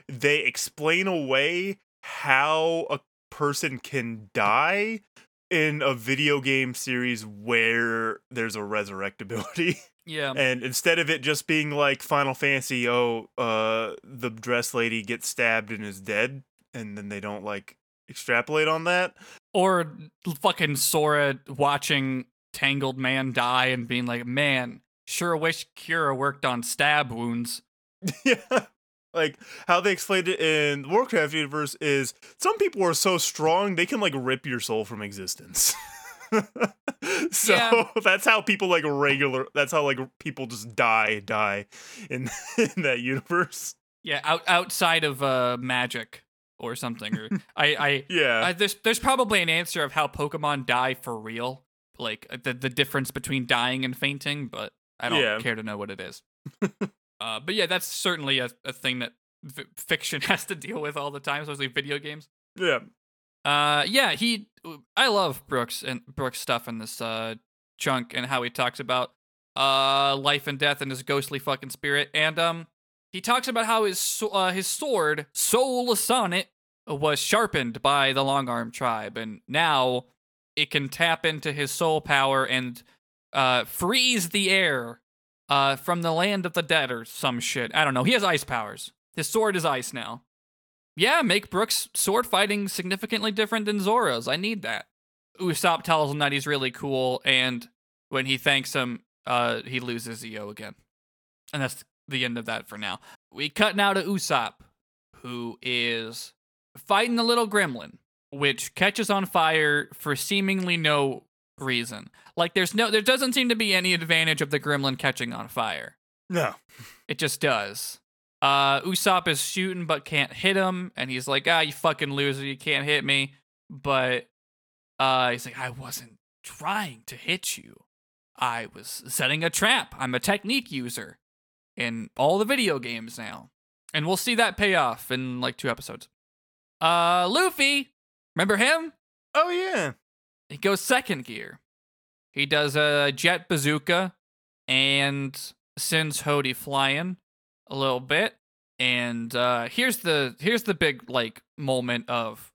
they explain away how a person can die in a video game series where there's a resurrect <laughs> ability. Yeah. and instead of it just being like Final Fantasy, oh, uh, the dress lady gets stabbed and is dead, and then they don't like extrapolate on that. Or fucking Sora watching Tangled Man die and being like, man, sure wish Kira worked on stab wounds. <laughs> yeah. Like how they explained it in the Warcraft universe is some people are so strong they can like rip your soul from existence. <laughs> <laughs> so Yeah. <laughs> that's how people like regular that's how like people just die die in <laughs> in that universe. Yeah, out outside of uh magic or something. Or I, I Yeah. I, there's there's probably an answer of how Pokemon die for real, like the the difference between dying and fainting, but I don't Yeah. care to know what it is. uh, but yeah, that's certainly a, a thing that f- fiction has to deal with all the time, especially video games. yeah. Uh, yeah, he. I love Brooks and Brook's stuff in this uh chunk and how he talks about uh life and death and his ghostly fucking spirit, and um he talks about how his uh, his sword Soul Solid was sharpened by the Long Arm tribe, and now it can tap into his soul power and uh freeze the air uh from the land of the dead or some shit. I don't know. He has ice powers. His sword is ice now yeah, make Brook's sword fighting significantly different than Zoro's. I need that. Usopp tells him that he's really cool, and when he thanks him, uh, he loses Zeo again. And that's the end of that for now. We cut now to Usopp, who is fighting the little gremlin, which catches on fire for seemingly no reason. Like there's no there doesn't seem to be any advantage of the gremlin catching on fire. No. It just does. Uh, Usopp is shooting but can't hit him, and he's like, "Ah, you fucking loser, you can't hit me." But uh, he's like, "I wasn't trying to hit you. I was setting a trap. I'm a technique user in all the video games now, and we'll see that pay off in like two episodes." Uh, Luffy, remember him? Oh yeah. He goes second gear. He does a jet bazooka and sends Hody flying a little bit. And uh, here's the here's the big like moment of,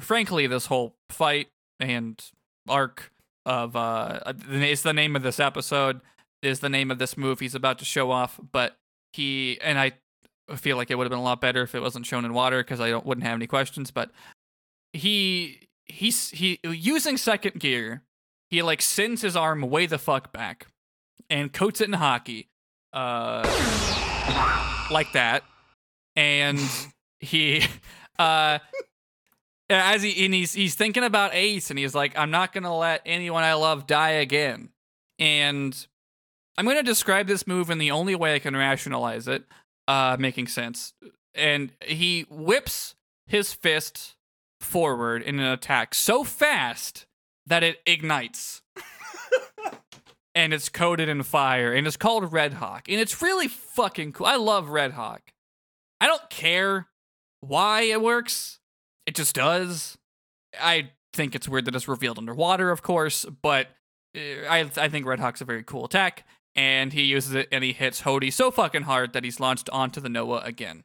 frankly, this whole fight and arc of uh, it's the name of this episode is the name of this move he's about to show off. But he and I feel like it would have been a lot better if it wasn't shown in water because I don't wouldn't have any questions. But he he's he using second gear. He like sends his arm way the fuck back and coats it in haki, uh, like that. And <laughs> he, uh, as he and he's he's thinking about Ace, and he's like, I'm not gonna let anyone I love die again. And I'm gonna describe this move in the only way I can rationalize it, uh, making sense. And he whips his fist forward in an attack so fast that it ignites. And it's coated in fire and it's called Red Hawk. And it's really fucking cool. I love Red Hawk. I don't care why it works. It just does. I think it's weird that it's revealed underwater, of course, but uh, I I think Red Hawk's a very cool attack and he uses it and he hits Hody so fucking hard that he's launched onto the Noah again.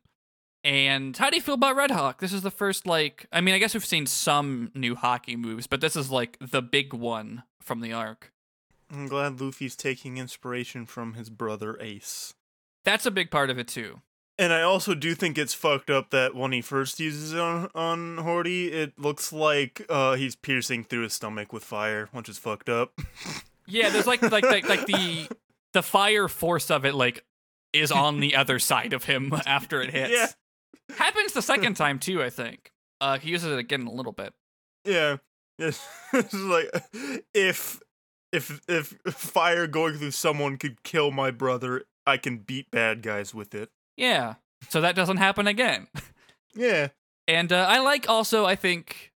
And how do you feel about Red Hawk? This is the first like I mean, I guess we've seen some new haki moves, but this is like the big one from the arc. I'm glad Luffy's taking inspiration from his brother Ace. That's a big part of it too. And I also do think it's fucked up that when he first uses it on on Hody, it looks like uh, he's piercing through his stomach with fire, which is fucked up. <laughs> Yeah, there's like like like, like the the fire force of it like is on the <laughs> other side of him after it hits. Yeah. Happens the second <laughs> time too, I think. Uh he uses it again a little bit. Yeah. It's like if if if fire going through someone could kill my brother, I can beat bad guys with it. Yeah. So that doesn't happen again. <laughs> Yeah. And uh, I like also, I think,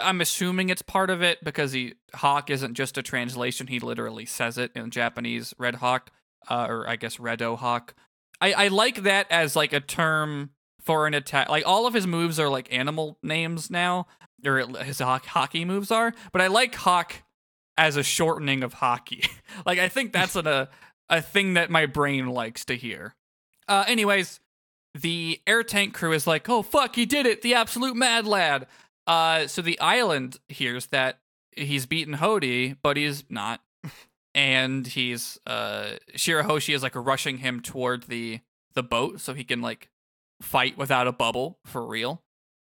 I'm assuming it's part of it because he Hawk isn't just a translation. He literally says it in Japanese, Red Hawk, uh, or I guess Redo Hawk. I, I like that as like a term for an attack. Like all of his moves are like animal names now, or his hawk, haki moves are. But I like Hawk as a shortening of haki. <laughs> like I think that's an, a a thing that my brain likes to hear. Uh, anyways, the air tank crew is like, "Oh fuck, he did it! The absolute mad lad." Uh, so the island hears that he's beaten Hody, but he's not, and he's uh Shirahoshi is like rushing him toward the the boat so he can like fight without a bubble for real.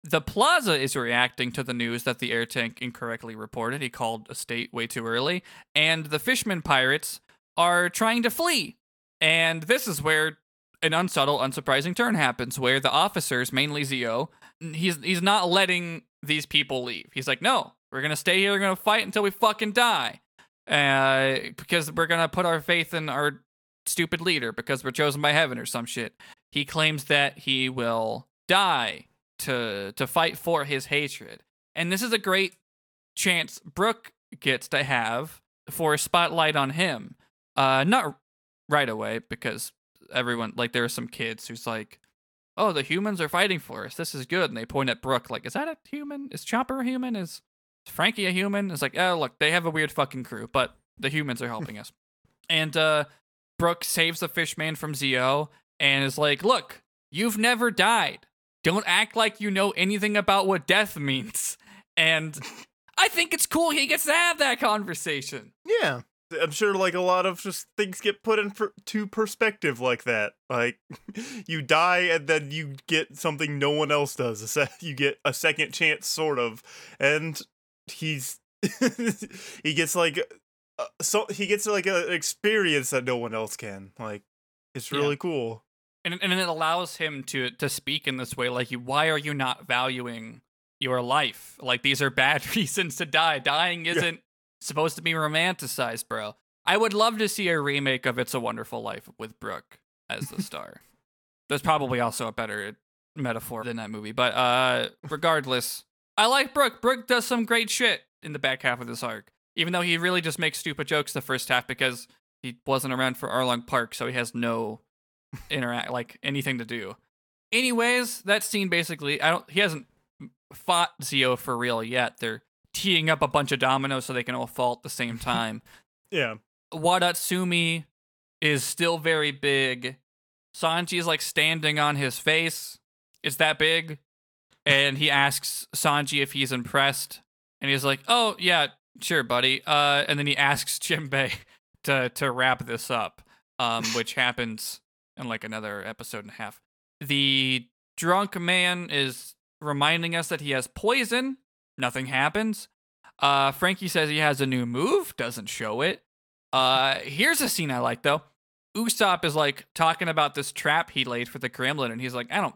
The Plaza is reacting to the news that the air tank incorrectly reported. He called a state way too early, and the Fishman pirates are trying to flee. And this is where an unsubtle, unsurprising turn happens, where the officers, mainly Zeo, he's he's not letting these people leave. He's like, no, we're gonna stay here. We're gonna fight until we fucking die, uh, because we're gonna put our faith in our stupid leader because we're chosen by heaven or some shit. He claims that he will die to to fight for his hatred, and this is a great chance Brook gets to have for a spotlight on him. Uh, not right away because everyone like there are some kids who's like, "Oh, the humans are fighting for us. This is good." And they point at Brook like, "Is that a human? Is Chopper a human? Is Franky a human?" It's like, "Oh, look, they have a weird fucking crew, but the humans are helping us." And uh Brook saves the fishman from Zeo and is like, "Look, you've never died. Don't act like you know anything about what death means." And I think it's cool he gets to have that conversation. Yeah. I'm sure like a lot of just things get put into perspective like that. Like <laughs> you die and then you get something no one else does. Se- you get a second chance sort of. And he's <laughs> he gets like uh, so he gets like a, an experience that no one else can. Like it's Yeah. really cool. And and it allows him to to speak in this way like why are you not valuing your life like these are bad <laughs> reasons to die dying isn't supposed to be romanticized bro i would love to see a remake of it's a wonderful life with brook as the <laughs> star There's probably also a better metaphor than that movie. But uh regardless, I like brook brook does some great shit in the back half of this arc. Even though he really just makes stupid jokes the first half because he wasn't around for Arlong Park, so he has no interact like anything to do. Anyways, that scene basically I don't he hasn't fought Zeo for real yet. They're teeing up a bunch of dominoes so they can all fall at the same <laughs> time. Yeah. Wadatsumi is still very big. Sanji is like standing on his face. It's that big. And he asks Sanji if he's impressed. And he's like, Oh yeah, sure, buddy. Uh and then he asks <laughs> Jimbei to to wrap this up. Um, <laughs> which happens in like another episode and a half. The drunk man is reminding us that he has poison. Nothing happens. Uh, Franky says he has a new move, doesn't show it. Uh, here's a scene I like though. Usopp is like talking about this trap he laid for the gremlin, and he's like, I don't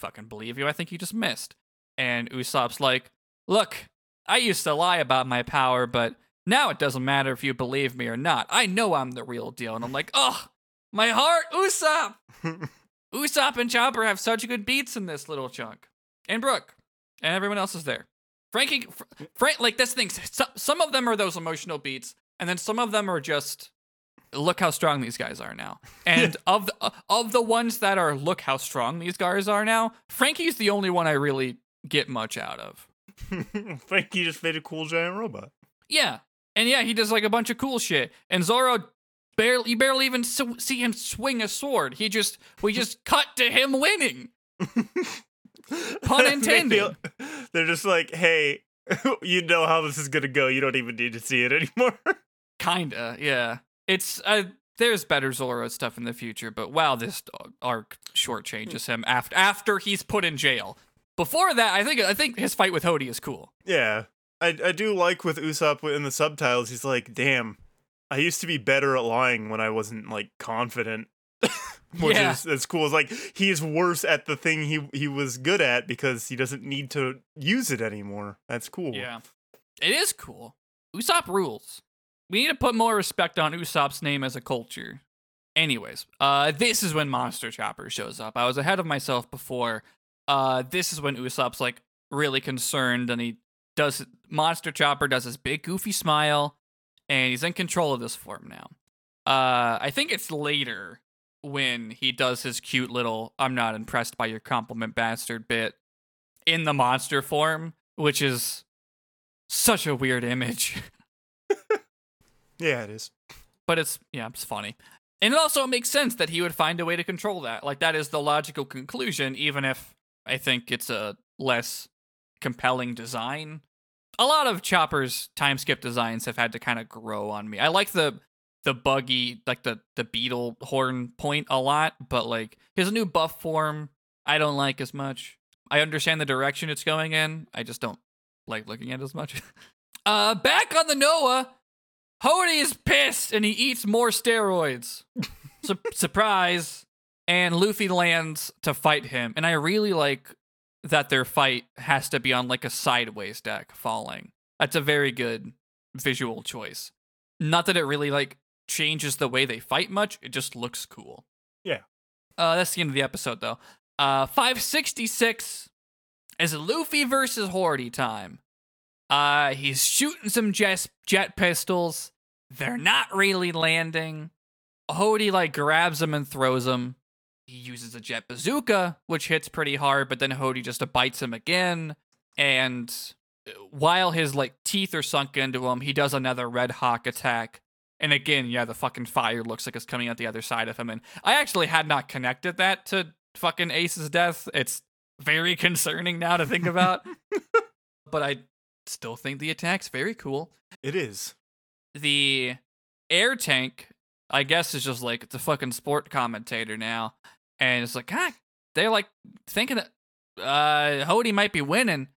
fucking believe you. I think you just missed. And Usopp's like, Look, I used to lie about my power, but now it doesn't matter if you believe me or not. I know I'm the real deal. And I'm like, oh, my heart, Usopp. <laughs> Usopp and Chopper have such good beats in this little chunk. And Brook. And everyone else is there. Franky, Fr- Frank, like this thing, some, some of them are those emotional beats, and then some of them are just, look how strong these guys are now. <laughs> And of the, uh, of the ones that are, look how strong these guys are now, Franky's the only one I really get much out of. <laughs> Franky just made a cool giant robot. Yeah. And yeah, he does like a bunch of cool shit. And Zoro barely you barely even see him swing a sword. He just we just cut to him winning. <laughs> Pun intended. They're just like, hey, <laughs> you know how this is gonna go. You don't even need to see it anymore. <laughs> Kinda, yeah. It's uh there's better Zoro stuff in the future, but wow, this arc shortchanges him after after he's put in jail. Before that, I think I think his fight with Hody is cool. yeah, I I do like with Usopp in the subtitles. He's like, damn, I used to be better at lying when I wasn't like confident. <laughs> Which Yeah. is as cool as like he is worse at the thing he he was good at because he doesn't need to use it anymore. That's cool. Yeah. It is cool. Usopp rules. We need to put more respect on Usopp's name as a culture. Anyways, uh, this is when Monster Chopper shows up. I was ahead of myself before. Uh, this is when Usopp's like really concerned, and he does Monster Chopper does his big goofy smile, and he's in control of this form now. Uh, I think it's later when he does his cute little "I'm not impressed by your compliment, bastard" bit in the monster form, which is such a weird image. <laughs> Yeah, it is. but it's yeah, it's funny. And it also makes sense that he would find a way to control that. Like that is the logical conclusion, even if I think it's a less compelling design. A lot of Chopper's time skip designs have had to kind of grow on me. I like the the buggy, like the the beetle horn point a lot, but like his new buff form, I don't like as much. I understand the direction it's going in. I just don't like looking at it as much. <laughs> uh back on the Noah, Hody is pissed and he eats more steroids. Su- <laughs> surprise. And Luffy lands to fight him. And I really like that their fight has to be on like a sideways deck falling. That's a very good visual choice. Not that it really like changes the way they fight much, it just looks cool. Yeah. Uh that's the end of the episode though. Uh 566 is Luffy versus Hody time. Uh, he's shooting some jet, jet pistols. They're not really landing. Hody like grabs him and throws him. He uses a jet bazooka, which hits pretty hard, but then Hody just bites him again. And uh, while his like teeth are sunk into him, he does another Red Hawk attack. And again, yeah, the fucking fire looks like it's coming out the other side of him. And I actually had not connected that to fucking Ace's death. It's very concerning now to think about. <laughs> but I still think the attack's very cool. It is. The air tank, I guess, is just like the fucking sport commentator now. And it's like, ah, they're like thinking that uh Hody might be winning.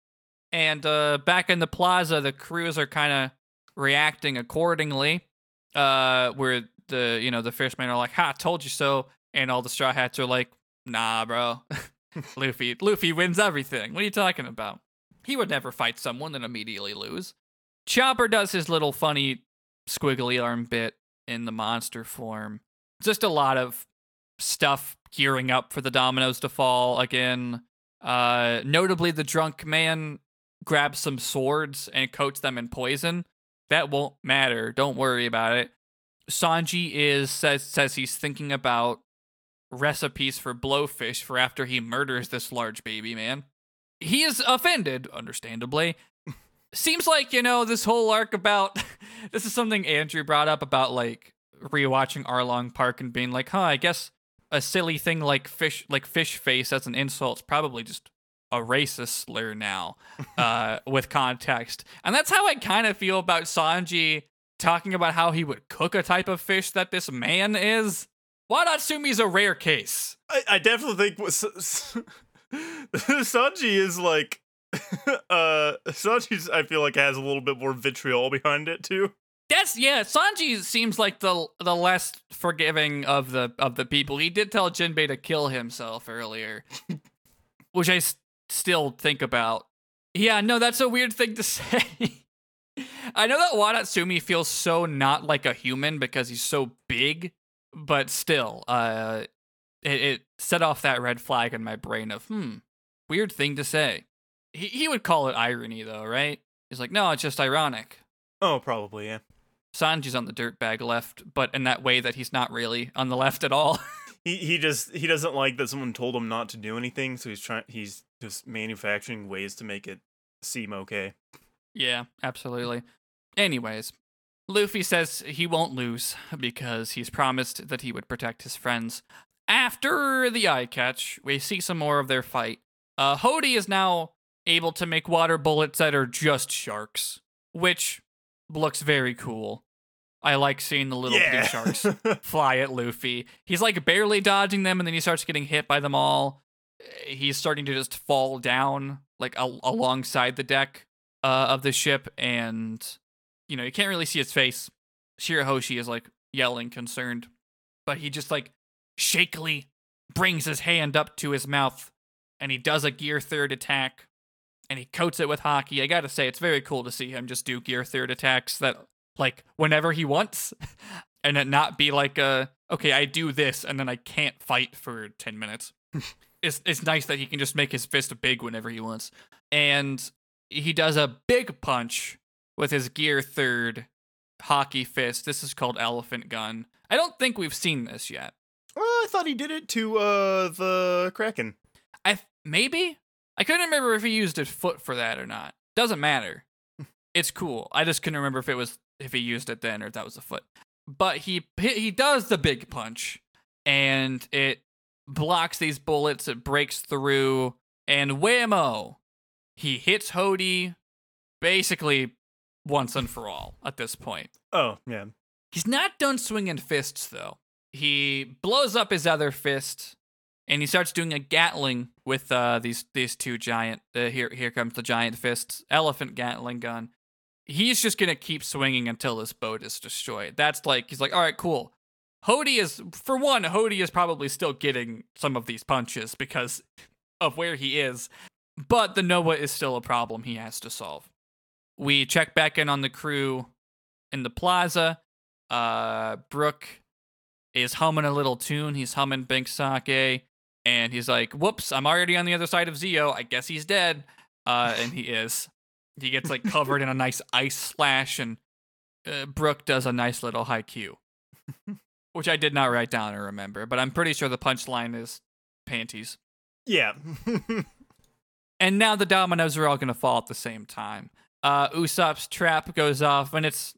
And uh back in the plaza, the crews are kind of reacting accordingly. Uh where the you know, the fishermen are like, Ha, told you so. And all the straw hats are like, nah, bro. <laughs> Luffy Luffy wins everything. What are you talking about? He would never fight someone and immediately lose. Chopper does his little funny squiggly arm bit in the monster form. Just a lot of stuff gearing up for the dominoes to fall again. Uh, notably, the drunk man grabs some swords and coats them in poison. That won't matter. Don't worry about it. Sanji is says says he's thinking about recipes for blowfish for after he murders this large baby man. He is offended, understandably. Seems like, you know, this whole arc about <laughs> this is something Andrew brought up about like rewatching Arlong Park and being like, huh, I guess a silly thing like fish like fish face as an insult is probably just a racist slur now, <laughs> uh, with context. And that's how I kind of feel about Sanji talking about how he would cook a type of fish that this man is. Wadatsumi's a rare case. I, I definitely think what S- S- <laughs> Sanji is like <laughs> uh Sanji's I feel like has a little bit more vitriol behind it too. That's yeah. Sanji seems like the the less forgiving of the of the people. He did tell Jinbei to kill himself earlier, <laughs> which I s- still think about. Yeah, no, that's a weird thing to <laughs> say. I know that Wadatsumi feels so not like a human because he's so big, but still, uh, it, it set off that red flag in my brain of hmm, weird thing to say. He he would call it irony though, right? He's like, no, it's just ironic. Oh, probably, yeah. Sanji's on the dirtbag left, but in that way that he's not really on the left at all. <laughs> He he just he doesn't like that someone told him not to do anything, so he's trying he's just manufacturing ways to make it seem okay. yeah, absolutely. Anyways, Luffy says he won't lose because he's promised that he would protect his friends. After the eye catch, we see some more of their fight. Uh, Hody is now able to make water bullets that are just sharks, which looks very cool. I like seeing the little blue sharks <laughs> fly at Luffy. He's like barely dodging them, and then he starts getting hit by them all. He's starting to just fall down like al- alongside the deck uh, of the ship, and you know you can't really see his face. Shirahoshi is like yelling, concerned, but he just like shakily brings his hand up to his mouth, and he does a gear third attack, and he coats it with haki. I gotta say, it's very cool to see him just do gear third attacks that like whenever he wants <laughs> and it not be like a okay i do this and then i can't fight for 10 minutes. <laughs> It's, it's nice that he can just make his fist big whenever he wants. And he does a big punch with his gear third haki fist. This is called elephant gun. I don't think we've seen this yet. Oh, I thought he did it to uh the Kraken. i maybe i couldn't remember if he used a foot for that or not doesn't matter it's cool i just couldn't remember if it was if he used it then or if that was a foot. But he he does the big punch and it blocks these bullets, it breaks through, and whammo! He hits Hody basically once and for all at this point. Oh, yeah. He's not done swinging fists though. He blows up his other fist and he starts doing a gatling with uh, these these two giant. Uh, here here comes the giant fists, elephant gatling gun he's just gonna keep swinging until this boat is destroyed. That's like he's like, all right, cool. Hody is for one, Hody is probably still getting some of these punches because of where he is, but the Noah is still a problem he has to solve. We check back in on the crew in the plaza. Uh, Brook is humming a little tune. He's humming Binks' Sake, and he's like, "Whoops, I'm already on the other side of Zeo. I guess he's dead." Uh, and he is. He gets like covered in a nice ice slash, and uh, Brook does a nice little high haiku, <laughs> which I did not write down or remember, but I'm pretty sure the punchline is panties. Yeah. <laughs> And now the dominoes are all going to fall at the same time. Uh, Usopp's trap goes off, and it's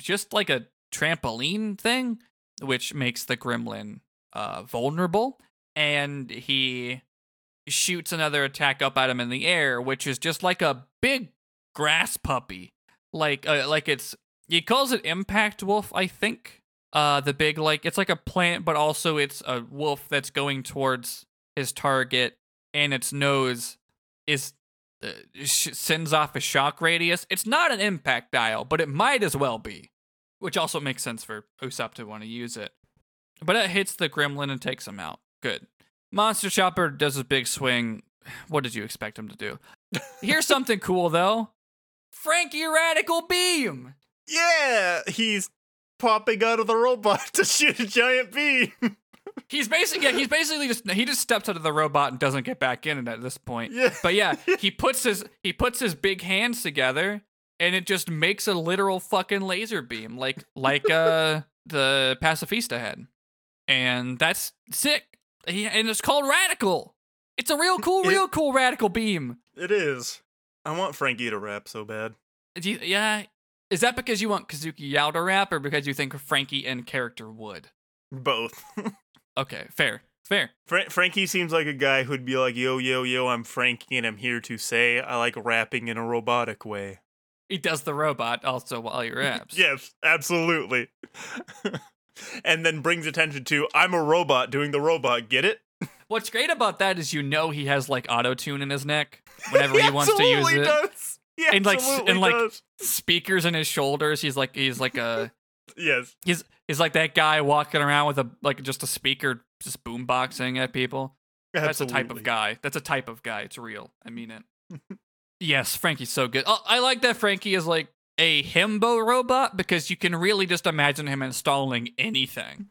just like a trampoline thing, which makes the gremlin uh, vulnerable. And he shoots another attack up at him in the air, which is just like a big grass puppy. Like, uh, like it's he calls it Impact Wolf, I think. Uh, the big like it's like a plant, but also it's a wolf that's going towards his target, and its nose is uh, sh- sends off a shock radius. It's not an impact dial, but it might as well be, which also makes sense for Usopp to want to use it. But it hits the gremlin and takes him out. Good. Monster Chopper does a big swing. <sighs> What did you expect him to do? <laughs> Here's something cool though. Franky Radical Beam. yeah, he's popping out of the robot <laughs> to shoot a giant beam. <laughs> He's basically yeah, he's basically just he just steps out of the robot and doesn't get back in it at this point. Yeah. But yeah, he puts his he puts his big hands together and it just makes a literal fucking laser beam like like uh the pacifista head. And that's sick. He, and it's called radical. It's a real cool, It- real cool radical beam. It is. I want Franky to rap so bad. You- yeah. Is that because you want Kazuki Yao to rap or because you think Franky in character would? Both. <laughs> Okay, fair. Fair. Fra- Franky seems like a guy who'd be like, "Yo, yo, yo, I'm Franky, and I'm here to say I like rapping in a robotic way." He does the robot also while he raps. <laughs> Yes, absolutely. <laughs> and then brings attention to I'm a robot doing the robot. Get it? What's great about that is you know he has like auto tune in his neck <laughs> whenever he wants to use it. Does. He And, like, and, like, does. Speakers in his shoulders. He's like he's like a <laughs> Yes. he's he's like that guy walking around with a like just a speaker just boomboxing at people. Absolutely. That's a type of guy. That's a type of guy. It's real. I mean it. <laughs> yes, Franky's so good. Oh, I like that Franky is like a himbo robot because you can really just imagine him installing anything.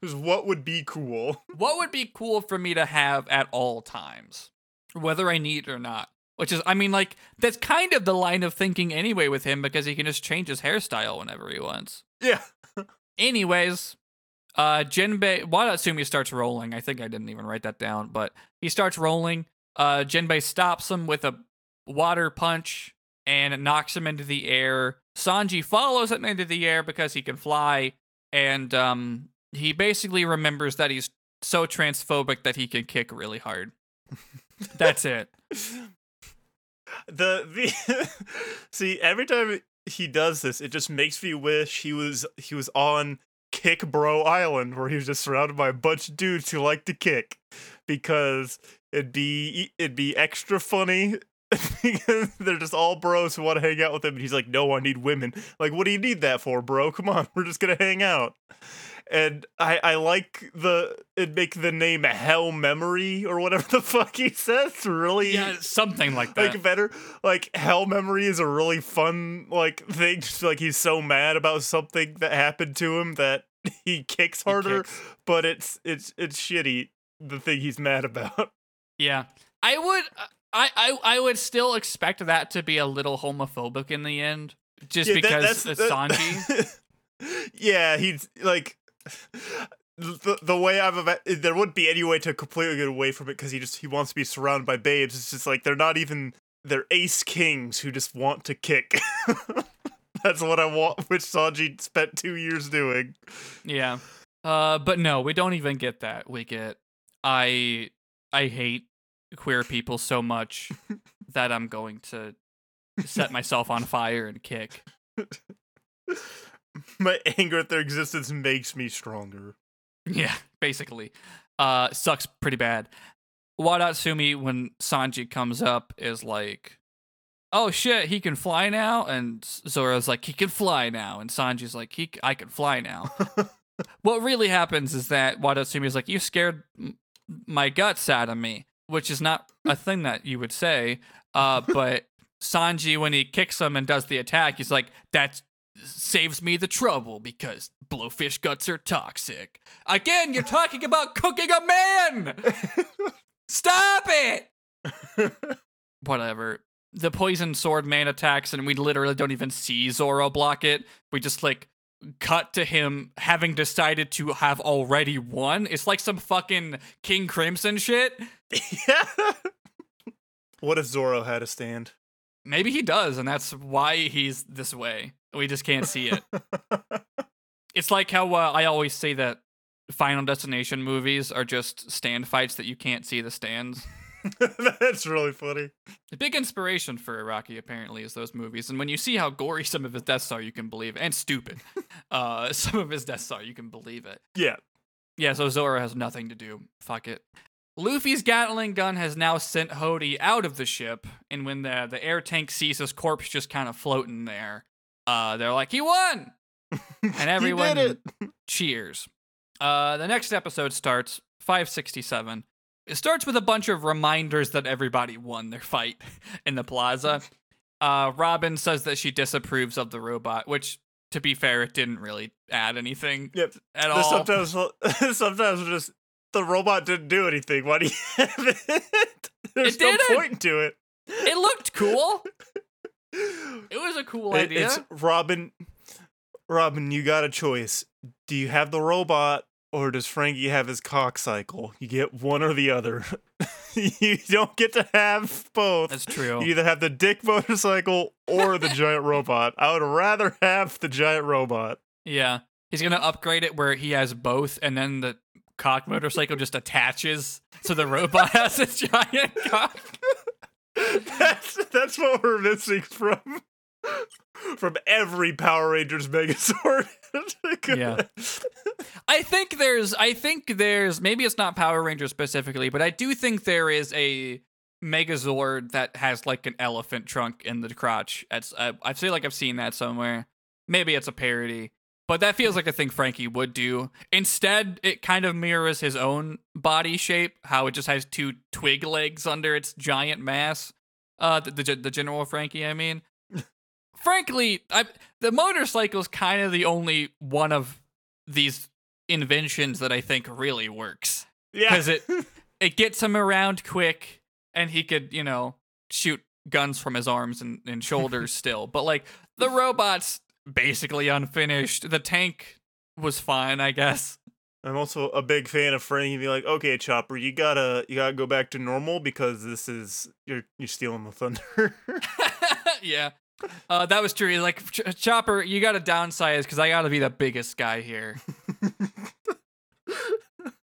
Because what would be cool? <laughs> what would be cool for me to have at all times, whether I need it or not? Which is, I mean, like, that's kind of the line of thinking anyway with him because he can just change his hairstyle whenever he wants. Yeah. Anyways, uh, Jinbei, Wadatsumi starts rolling. I think I didn't even write that down, but he starts rolling. Uh, Jinbei stops him with a water punch and it knocks him into the air. Sanji follows him into the air because he can fly, and um, he basically remembers that he's so transphobic that he can kick really hard. <laughs> That's it. the the <laughs> see every time he does this it just makes me wish he was he was on kick bro island where he was just surrounded by a bunch of dudes who like to kick because it'd be it'd be extra funny <laughs> they're just all bros who want to hang out with him and he's like no i need women like what do you need that for bro come on <laughs> we're just gonna hang out and I, I like the it make the name Hell Memory or whatever <laughs> the fuck he says really Yeah, something like that. like better like hell memory is a really fun like thing just like he's so mad about something that happened to him that he kicks He harder kicks. but it's it's it's shitty the thing he's mad about Yeah, I would. Uh, I, I I would still expect that to be a little homophobic in the end, just Yeah, that- because that- Sanji. <laughs> yeah he's like the, the way I've there wouldn't be any way to completely get away from it because he just he wants to be surrounded by babes. It's just like they're not even they're ace kings who just want to kick. <laughs> That's what I want, which Sanji spent two years doing. Yeah. Uh, but no, we don't even get that. We get I I hate queer people so much <laughs> that I'm going to set myself on fire and kick. <laughs> My anger at their existence makes me stronger. Yeah, basically. Uh sucks pretty bad. Wadatsumi when Sanji comes up is like Oh shit, he can fly now and Zoro's like he can fly now and Sanji's like he c- I can fly now. <laughs> what really happens is that Wadatsumi is like you scared m- my guts out of me, which is not a thing that you would say. Uh <laughs> but Sanji when he kicks him and does the attack, he's like that saves me the trouble because blowfish guts are toxic. Again, you're talking about cooking a man. <laughs> Stop it. <laughs> Whatever. The poison sword man attacks, and we literally don't even see Zoro block it. We just like cut to him having decided to have already won. It's like some fucking King Crimson shit. yeah. <laughs> What if Zoro had a stand? Maybe he does, and that's why he's this way. We just can't see it. <laughs> it's like how uh, I always say that Final Destination movies are just stand fights that you can't see the stands. <laughs> That's really funny. A big inspiration for Araki, apparently, is those movies. And when you see how gory <laughs> some of his deaths are, you can believe it. And stupid. <laughs> uh, some of his deaths are, you can believe it. Yeah. Yeah, so Zoro has nothing to do. Fuck it. Luffy's Gatling gun has now sent Hody out of the ship, and when the, the air tank sees his corpse just kind of floating there, uh, they're like, he won! And everyone he did it. cheers. Uh, the next episode starts 567. It starts with a bunch of reminders that everybody won their <laughs> fight in the plaza. Uh, Robin says that she disapproves of the robot, which, to be fair, it didn't really add anything Yep. at all. Sometimes, <laughs> sometimes just the robot didn't do anything. Why do you <laughs> have it? There's It no didn't. point to it. It looked cool. It was a cool It- idea. It's Robin. Robin, you got a choice. Do you have the robot or does Franky have his cock cycle? You get one or the other. <laughs> you don't get to have both. That's true. You either have the dick motorcycle or the giant <laughs> robot. I would rather have the giant robot. Yeah. He's gonna upgrade it where he has both, and then the cock motorcycle just attaches, so the robot has a giant cock. <laughs> That's that's what we're missing from <laughs> from every Power Rangers Megazord. <laughs> Yeah. I think there's, I think there's, maybe it's not Power Rangers specifically, but I do think there is a Megazord that has like an elephant trunk in the crotch. It's, I, feel like I've seen that somewhere. Maybe it's a parody, but that feels like a thing Franky would do. Instead, it kind of mirrors his own body shape, how it just has two twig legs under its giant mass. Uh, the the, the general Franky, I mean. Frankly, I the is kind of the only one of these inventions that I think really works yeah. because it <laughs> it gets him around quick, and he could you know shoot guns from his arms and, and shoulders <laughs> still. But like the robot's basically unfinished. The tank was fine, I guess. I'm also a big fan of Franky being like, okay, Chopper, you gotta you gotta go back to normal because this is you're you're stealing the thunder. <laughs> yeah. Uh, that was true. Like, "Ch- Chopper, you got to downsize because I got to be the biggest guy here. <laughs>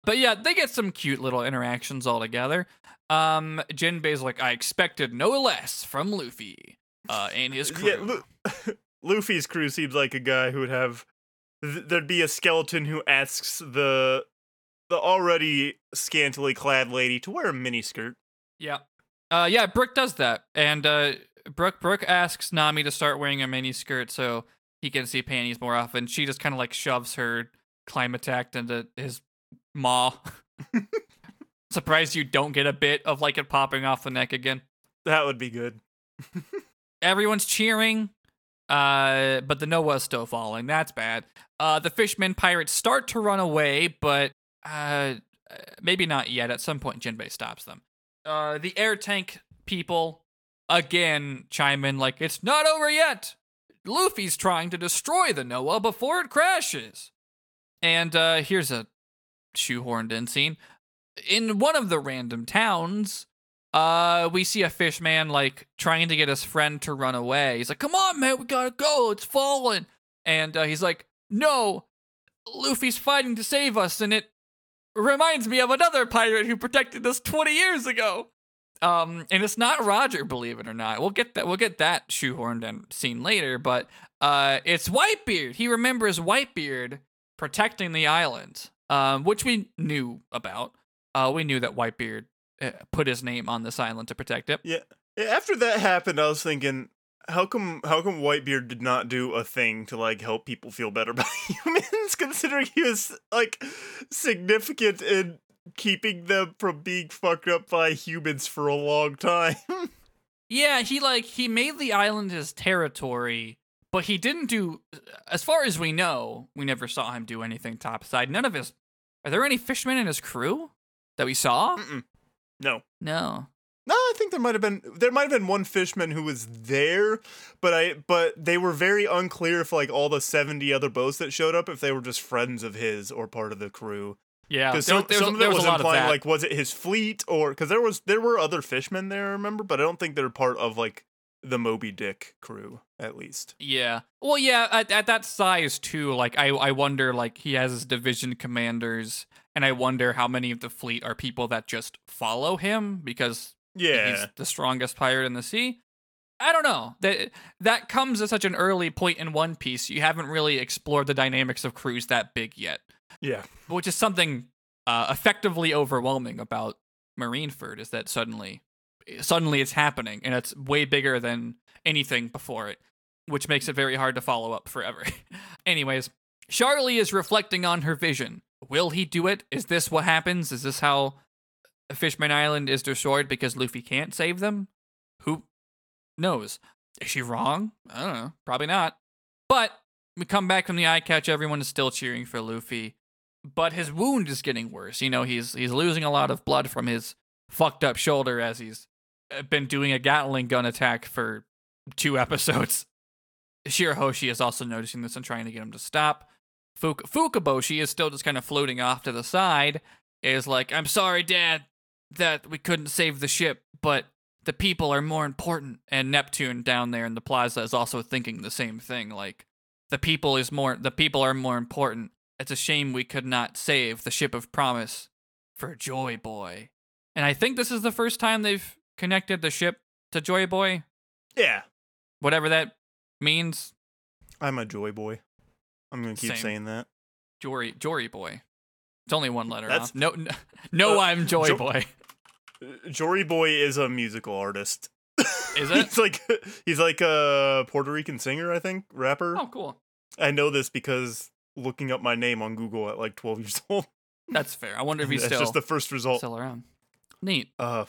but yeah, they get some cute little interactions all together. Um, Jinbei's like, I expected no less from Luffy uh, and his crew. yeah, Lu- <laughs> Luffy's crew seems like a guy who would have th- there'd be a skeleton who asks the the already scantily clad lady to wear a miniskirt. Yeah. Uh, yeah, Brick does that. And uh, Brook, Brook asks Nami to start wearing a mini skirt so he can see panties more often. She just kind of like shoves her Clima-Tact into his maw. <laughs> Surprised you don't get a bit of like it popping off the neck again. That would be good. <laughs> Everyone's cheering, uh, but the Noah's still falling. That's bad. Uh, the fishmen pirates start to run away, but uh, maybe not yet. At some point, Jinbei stops them. Uh, the air tank people again chime in like, "It's not over yet. Luffy's trying to destroy the Noah before it crashes." And uh, here's a shoehorned in scene. In one of the random towns, uh, we see a fish man like trying to get his friend to run away. He's like, "Come on, man, we gotta go. It's falling." And uh, he's like, "No, Luffy's fighting to save us, and it reminds me of another pirate who protected us 20 years ago." Um, and it's not Roger, believe it or not. We'll get that. We'll get that shoehorned in scene later, but uh, it's Whitebeard. He remembers Whitebeard protecting the island, um, which we knew about. Uh, we knew that Whitebeard uh, put his name on this island to protect it. Yeah. Yeah, After that happened, I was thinking, how come how come Whitebeard did not do a thing to like help people feel better about <laughs> humans, considering he was like significant in keeping them from being fucked up by humans for a long time. <laughs> Yeah, he like he made the island his territory, but he didn't do. As far as we know, we never saw him do anything topside. None of his. Are there any fishermen in his crew that we saw? Mm-mm. no. No. No, I think there might have been there might have been one fishman who was there, but I but they were very unclear if like all the seventy other boats that showed up if they were just friends of his or part of the crew. Yeah, Because some, there was, some of it was was, implying that. like was it his fleet or because there was there were other fishmen there, I remember, but I don't think they're part of like the Moby Dick crew at least. Yeah. Well, yeah, at, at that size too, like I I wonder like he has his division commanders and I wonder how many of the fleet are people that just follow him because Yeah, he's the strongest pirate in the sea. I don't know. That that comes at such an early point in One Piece. You haven't really explored the dynamics of crews that big yet, yeah, which is something uh, effectively overwhelming about Marineford. Is that suddenly, suddenly it's happening, and it's way bigger than anything before it, which makes it very hard to follow up forever. <laughs> Anyways, Shyarly is reflecting on her vision. Will he do it? Is this what happens? Is this how Fishman Island is destroyed because Luffy can't save them? Who knows? Is she wrong? I don't know. Probably not. But we come back from the eye catch. Everyone is still cheering for Luffy. But his wound is getting worse. You know, he's he's losing a lot of blood from his fucked up shoulder as he's uh, been doing a Gatling gun attack for two <laughs> episodes. Shirahoshi is also noticing this and trying to get him to stop. Fuk- Fukaboshi is still just kind of floating off to the side. Is like, I'm sorry, Dad, that we couldn't save the ship, but the people are more important. And Neptune down there in the plaza is also thinking the same thing. Like, the people is more, the people are more important. It's a shame we could not save the ship of promise for Joy Boy. And I think this is the first time they've connected the ship to Joy Boy, Yeah, whatever that means. I'm a joy boy. I'm gonna keep Same. saying that. Jory, Jory Boy. It's only one letter That's- off. No, no, no Uh, I'm Joy Jo- Boy. <laughs> Jory Boy is a musical artist. Is <laughs> it? he's like he's like a Puerto Rican singer, I think, rapper. Oh, cool. I know this because looking up my name on Google at like 12 <laughs> years old. That's fair. I wonder if he's That's still just the first result. still around. Neat. Uh,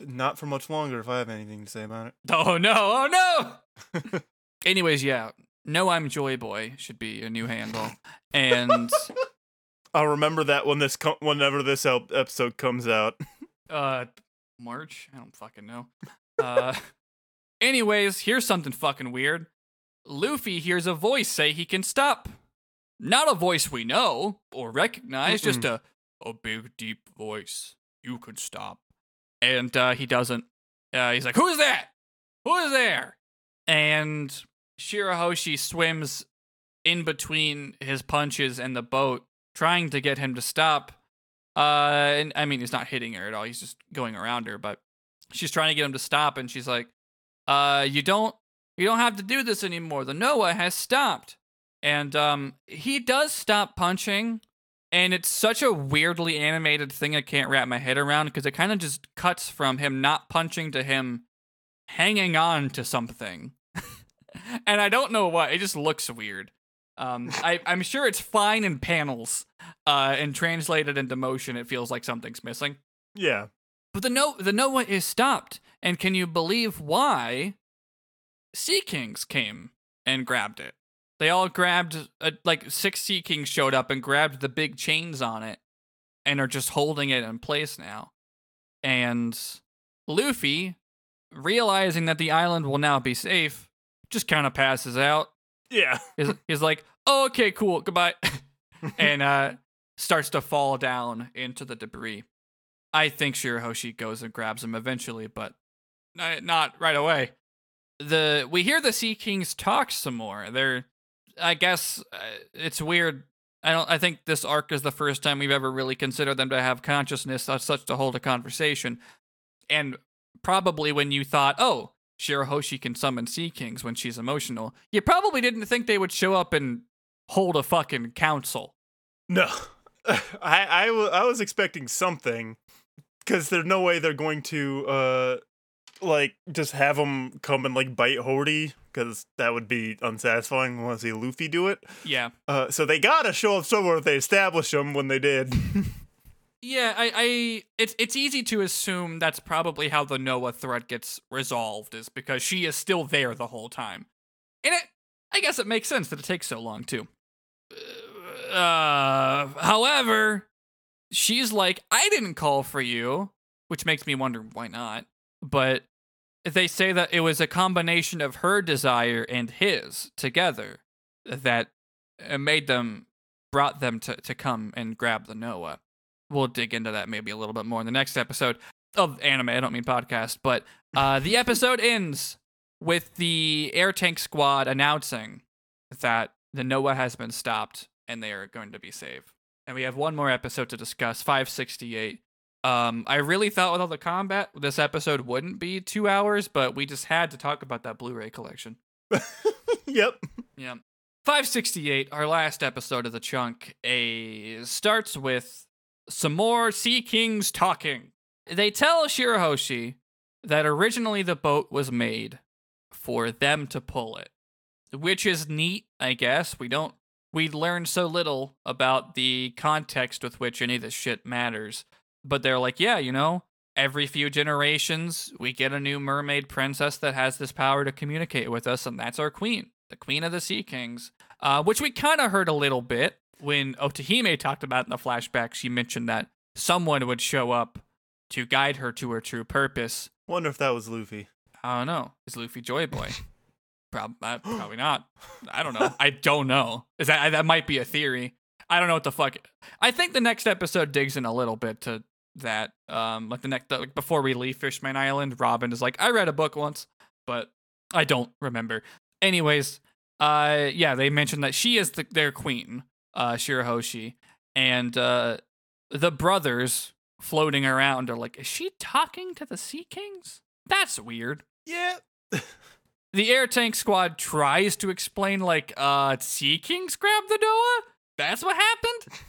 not for much longer if I have anything to say about it. <laughs> Oh no! Oh no! <laughs> Anyways, yeah. No, I'm Joy Boy should be a new handle, and I'll remember that when this co- whenever this el- episode comes out. uh, March. I don't fucking know. Uh, anyways, here's something fucking weird. Luffy hears a voice say he can stop. Not a voice we know or recognize, just a a big deep voice. You can stop, and uh, he doesn't. Uh, he's like, "Who's that? Who is there?" And Shirahoshi swims in between his punches and the boat, trying to get him to stop. Uh, and I mean, he's not hitting her at all. He's just going around her, but she's trying to get him to stop, and she's like, "Uh, you don't, you don't have to do this anymore. The Noah has stopped." And um, he does stop punching, and it's such a weirdly animated thing I can't wrap my head around because it kind of just cuts from him not punching to him hanging on to something. <laughs> and I don't know what. It just looks weird. Um, <laughs> I, I'm sure it's fine in panels, uh, and translated into motion, it feels like something's missing. Yeah. But the no the Noah is stopped, and can you believe why? Sea Kings came and grabbed it. They all grabbed uh, like six Sea Kings showed up and grabbed the big chains on it, and are just holding it in place now. And Luffy, realizing that the island will now be safe, just kind of passes out. Yeah. He's, he's like, oh, okay, cool, goodbye. <laughs> and uh, starts to fall down into the debris. I think Shirahoshi goes and grabs him eventually, but not right away. The we hear the Sea Kings talk some more. They're, I guess, uh, it's weird. I don't. I think this arc is the first time we've ever really considered them to have consciousness as such to hold a conversation, and probably when you thought, oh, Shirahoshi can summon Sea Kings when she's emotional, you probably didn't think they would show up and hold a fucking council. No. <laughs> I, I, I was expecting something because there's no way they're going to, uh, like, just have them come and, like, bite Hody because that would be unsatisfying. Want to see Luffy do it. Yeah. Uh, so they gotta show up somewhere if they establish them when they did. <laughs> Yeah, I, I it's it's easy to assume that's probably how the Noah threat gets resolved is because she is still there the whole time. And it I guess it makes sense that it takes so long too. Uh however, she's like, I didn't call for you, which makes me wonder why not. But they say that it was a combination of her desire and his together that uh, made them brought them to, to come and grab the Noah we'll dig into that maybe a little bit more in the next episode of anime. I don't mean podcast, but uh, the episode ends with the air tank squad announcing that the Noah has been stopped and they are going to be safe. And we have one more episode to discuss, 568. Um, I really thought with all the combat, this episode wouldn't be two hours, but we just had to talk about that Blu-ray collection. <laughs> yep. Yeah. 568, our last episode of the chunk, a starts with some more Sea Kings talking. They tell Shirahoshi that originally the boat was made for them to pull it, which is neat, I guess. We don't we learn so little about the context with which any of this shit matters. But they're like, yeah, you know, every few generations we get a new mermaid princess that has this power to communicate with us, and that's our queen, the queen of the Sea Kings, uh, which we kind of heard a little bit when Otohime talked about in the flashback, she mentioned that someone would show up to guide her to her true purpose. Wonder if that was Luffy. I don't know. Is Luffy Joy Boy? <laughs> Prob- uh, <gasps> probably not. I don't know. <laughs> I don't know. Is that that might be a theory? I don't know what the fuck. I think the next episode digs in a little bit to that. Um, like the next, like before we leave Fishman Island, Robin is like, I read a book once, but I don't remember. Anyways, uh, yeah, they mentioned that she is the, their queen, uh, Shirahoshi, and uh, the brothers floating around are like, is she talking to the Sea Kings? That's weird. Yeah. <laughs> The air tank squad tries to explain, like, uh, Sea Kings grabbed the Noah? That's what happened?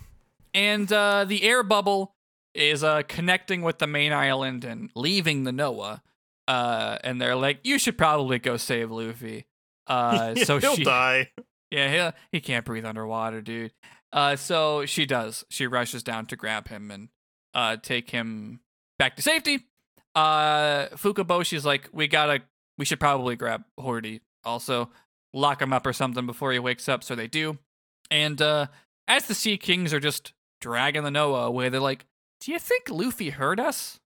And uh, the air bubble is uh, connecting with the main island and leaving the Noah. Uh, and they're like, you should probably go save Luffy. Uh, <laughs> so he'll she, die. yeah, he, he can't breathe underwater, dude. Uh, so she does. She rushes down to grab him and uh, take him back to safety. Uh, Fukaboshi's like, we gotta, we should probably grab Hody. Also, lock him up or something before he wakes up. So they do. And uh, as the Sea Kings are just dragging the Noah away, they're like, do you think Luffy heard us?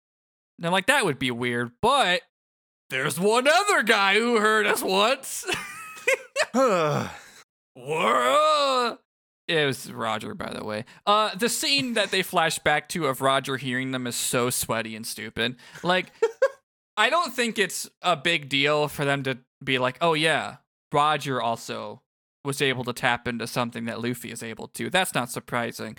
And they're like, that would be weird, but there's one other guy who heard us once. <laughs> Whoa! It was Roger, by the way. Uh, the scene that they flash back to of Roger hearing them is so sweaty and stupid. Like, <laughs> I don't think it's a big deal for them to be like, oh yeah, Roger also was able to tap into something that Luffy is able to. That's not surprising.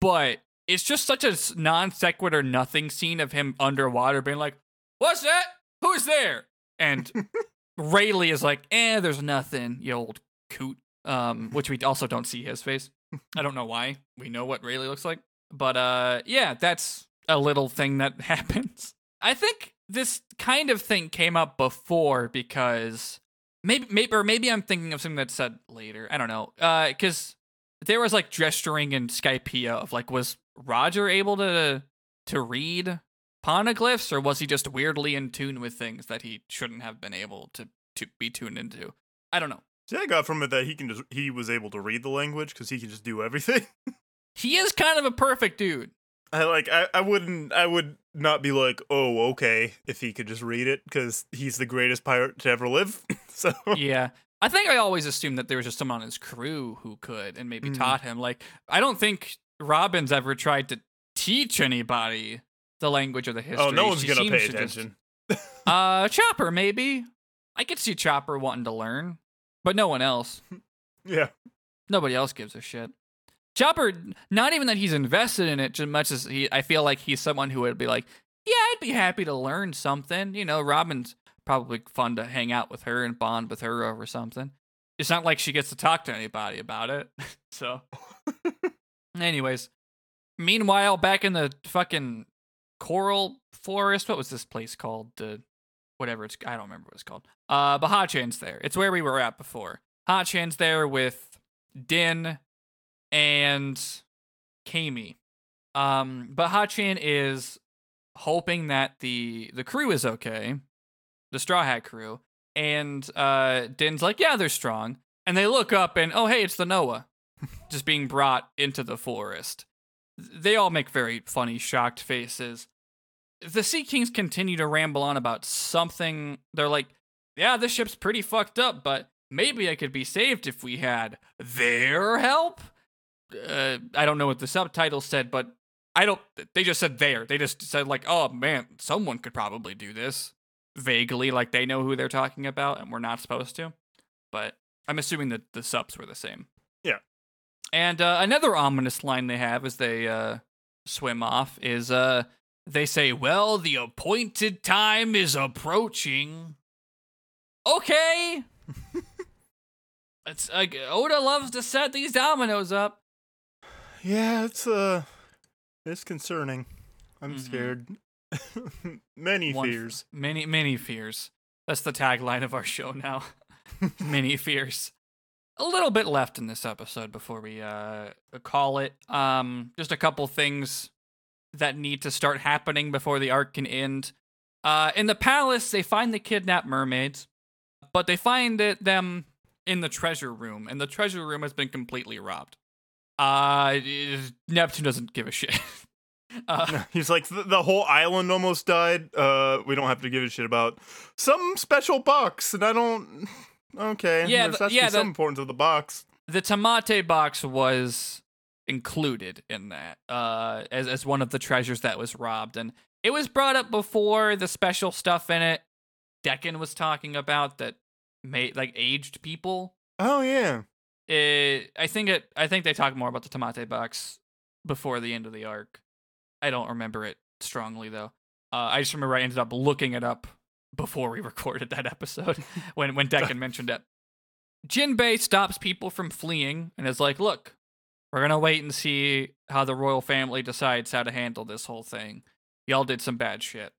But it's just such a non sequitur nothing scene of him underwater being like, what's that? Who's there? And <laughs> Rayleigh is like, eh, there's nothing, you old coot. Um, which we also don't see his face. I don't know why. We know what Rayleigh looks like. But uh yeah, that's a little thing that <laughs> happens. I think this kind of thing came up before because maybe maybe or maybe I'm thinking of something that's said later. I don't know. Uh because there was like gesturing in Skypiea of like was Roger able to to read poneglyphs or was he just weirdly in tune with things that he shouldn't have been able to to be tuned into? I don't know. See, I got from it that he can just he was able to read the language because he can just do everything. <laughs> He is kind of a perfect dude. I like I, I wouldn't I would not be like oh okay if he could just read it because he's the greatest pirate to ever live. <laughs> so yeah. I think I always assumed that there was just someone on his crew who could and maybe Mhm. taught him. Like, I don't think Robin's ever tried to teach anybody the language of the history. oh no one's She gonna pay to just- attention. <laughs> uh, Chopper, maybe. I could see Chopper wanting to learn, but no one else. <laughs> Yeah. Nobody else gives a shit. Chopper, not even that he's invested in it, just much as he, I feel like he's someone who would be like, yeah, I'd be happy to learn something. You know, Robin's probably fun to hang out with her and bond with her over something. It's not like she gets to talk to anybody about it. <laughs> so, anyways, meanwhile, back in the fucking coral forest, what was this place called? The whatever it's, I don't remember what it's called. Uh, but Hachan's there. It's where we were at before. Hachan's there with Den and Camie. Um, but Hachan is hoping that the the crew is okay, the Straw Hat crew, and uh, Den's like, yeah, they're strong, and they look up and oh hey, it's the Noah, just being brought into the forest. They all make very funny, shocked faces. The Sea Kings continue to ramble on about something. They're like, yeah, this ship's pretty fucked up, but maybe I could be saved if we had their help. Uh, I don't know what the subtitle said, but I don't. They just said there. They just said like, oh man, someone could probably do this vaguely, like they know who they're talking about, and we're not supposed to. But I'm assuming that the subs were the same. And uh, another ominous line they have as they uh, swim off is uh, they say, "Well, the appointed time is approaching." Okay. <laughs> it's like Oda loves to set these dominoes up. Yeah, it's uh it's concerning. I'm Mhm. scared. <laughs> Many One- fears. Many, many fears. That's the tagline of our show now. <laughs> many fears. A little bit left in this episode before we uh call it. Um just a couple things that need to start happening before the arc can end. Uh in the palace they find the kidnapped mermaids, but they find it them in the treasure room and the treasure room has been completely robbed. Uh, Neptune doesn't give a shit. <laughs> Uh, <laughs> He's like the, whole island almost died. Uh, we don't have to give a shit about some special box, and I don't. Okay, Yeah, there's the- yeah, some the- importance of the box. the Tamate box was included in that uh, as as one of the treasures that was robbed, and it was brought up before the special stuff in it. Decken was talking about that made like aged people. Oh yeah, It, I think it. I think they talk more about the Tamate box before the end of the arc. I don't remember it strongly though. Uh, I just remember I ended up looking it up before we <laughs> recorded that episode <laughs> when when Decken mentioned it. Jinbei stops people from fleeing and is like, "Look, we're gonna wait and see how the royal family decides how to handle this whole thing. Y'all did some bad shit."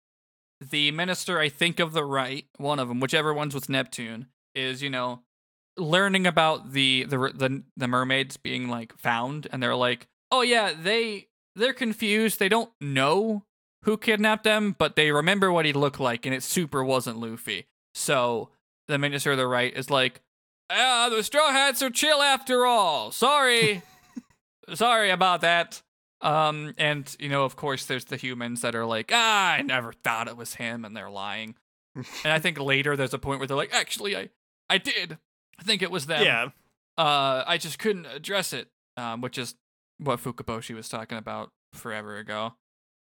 The minister, I think of the right, one of them, whichever one's with Neptune, is you know learning about the the the the mermaids being like found, and they're like, "Oh yeah, they they're confused. They don't know who kidnapped them, but they remember what he looked like, and it super wasn't Luffy." So the minister of the right is like, "Ah, the straw hats are chill after all. Sorry, <laughs> sorry about that." Um, and you know, of course, there's the humans that are like, "Ah, I never thought it was him," and they're lying. and I think later there's a point where they're like, "Actually, I I did. I think it was them." yeah. uh, I just couldn't address it, um, which is what Fukaboshi was talking about forever ago,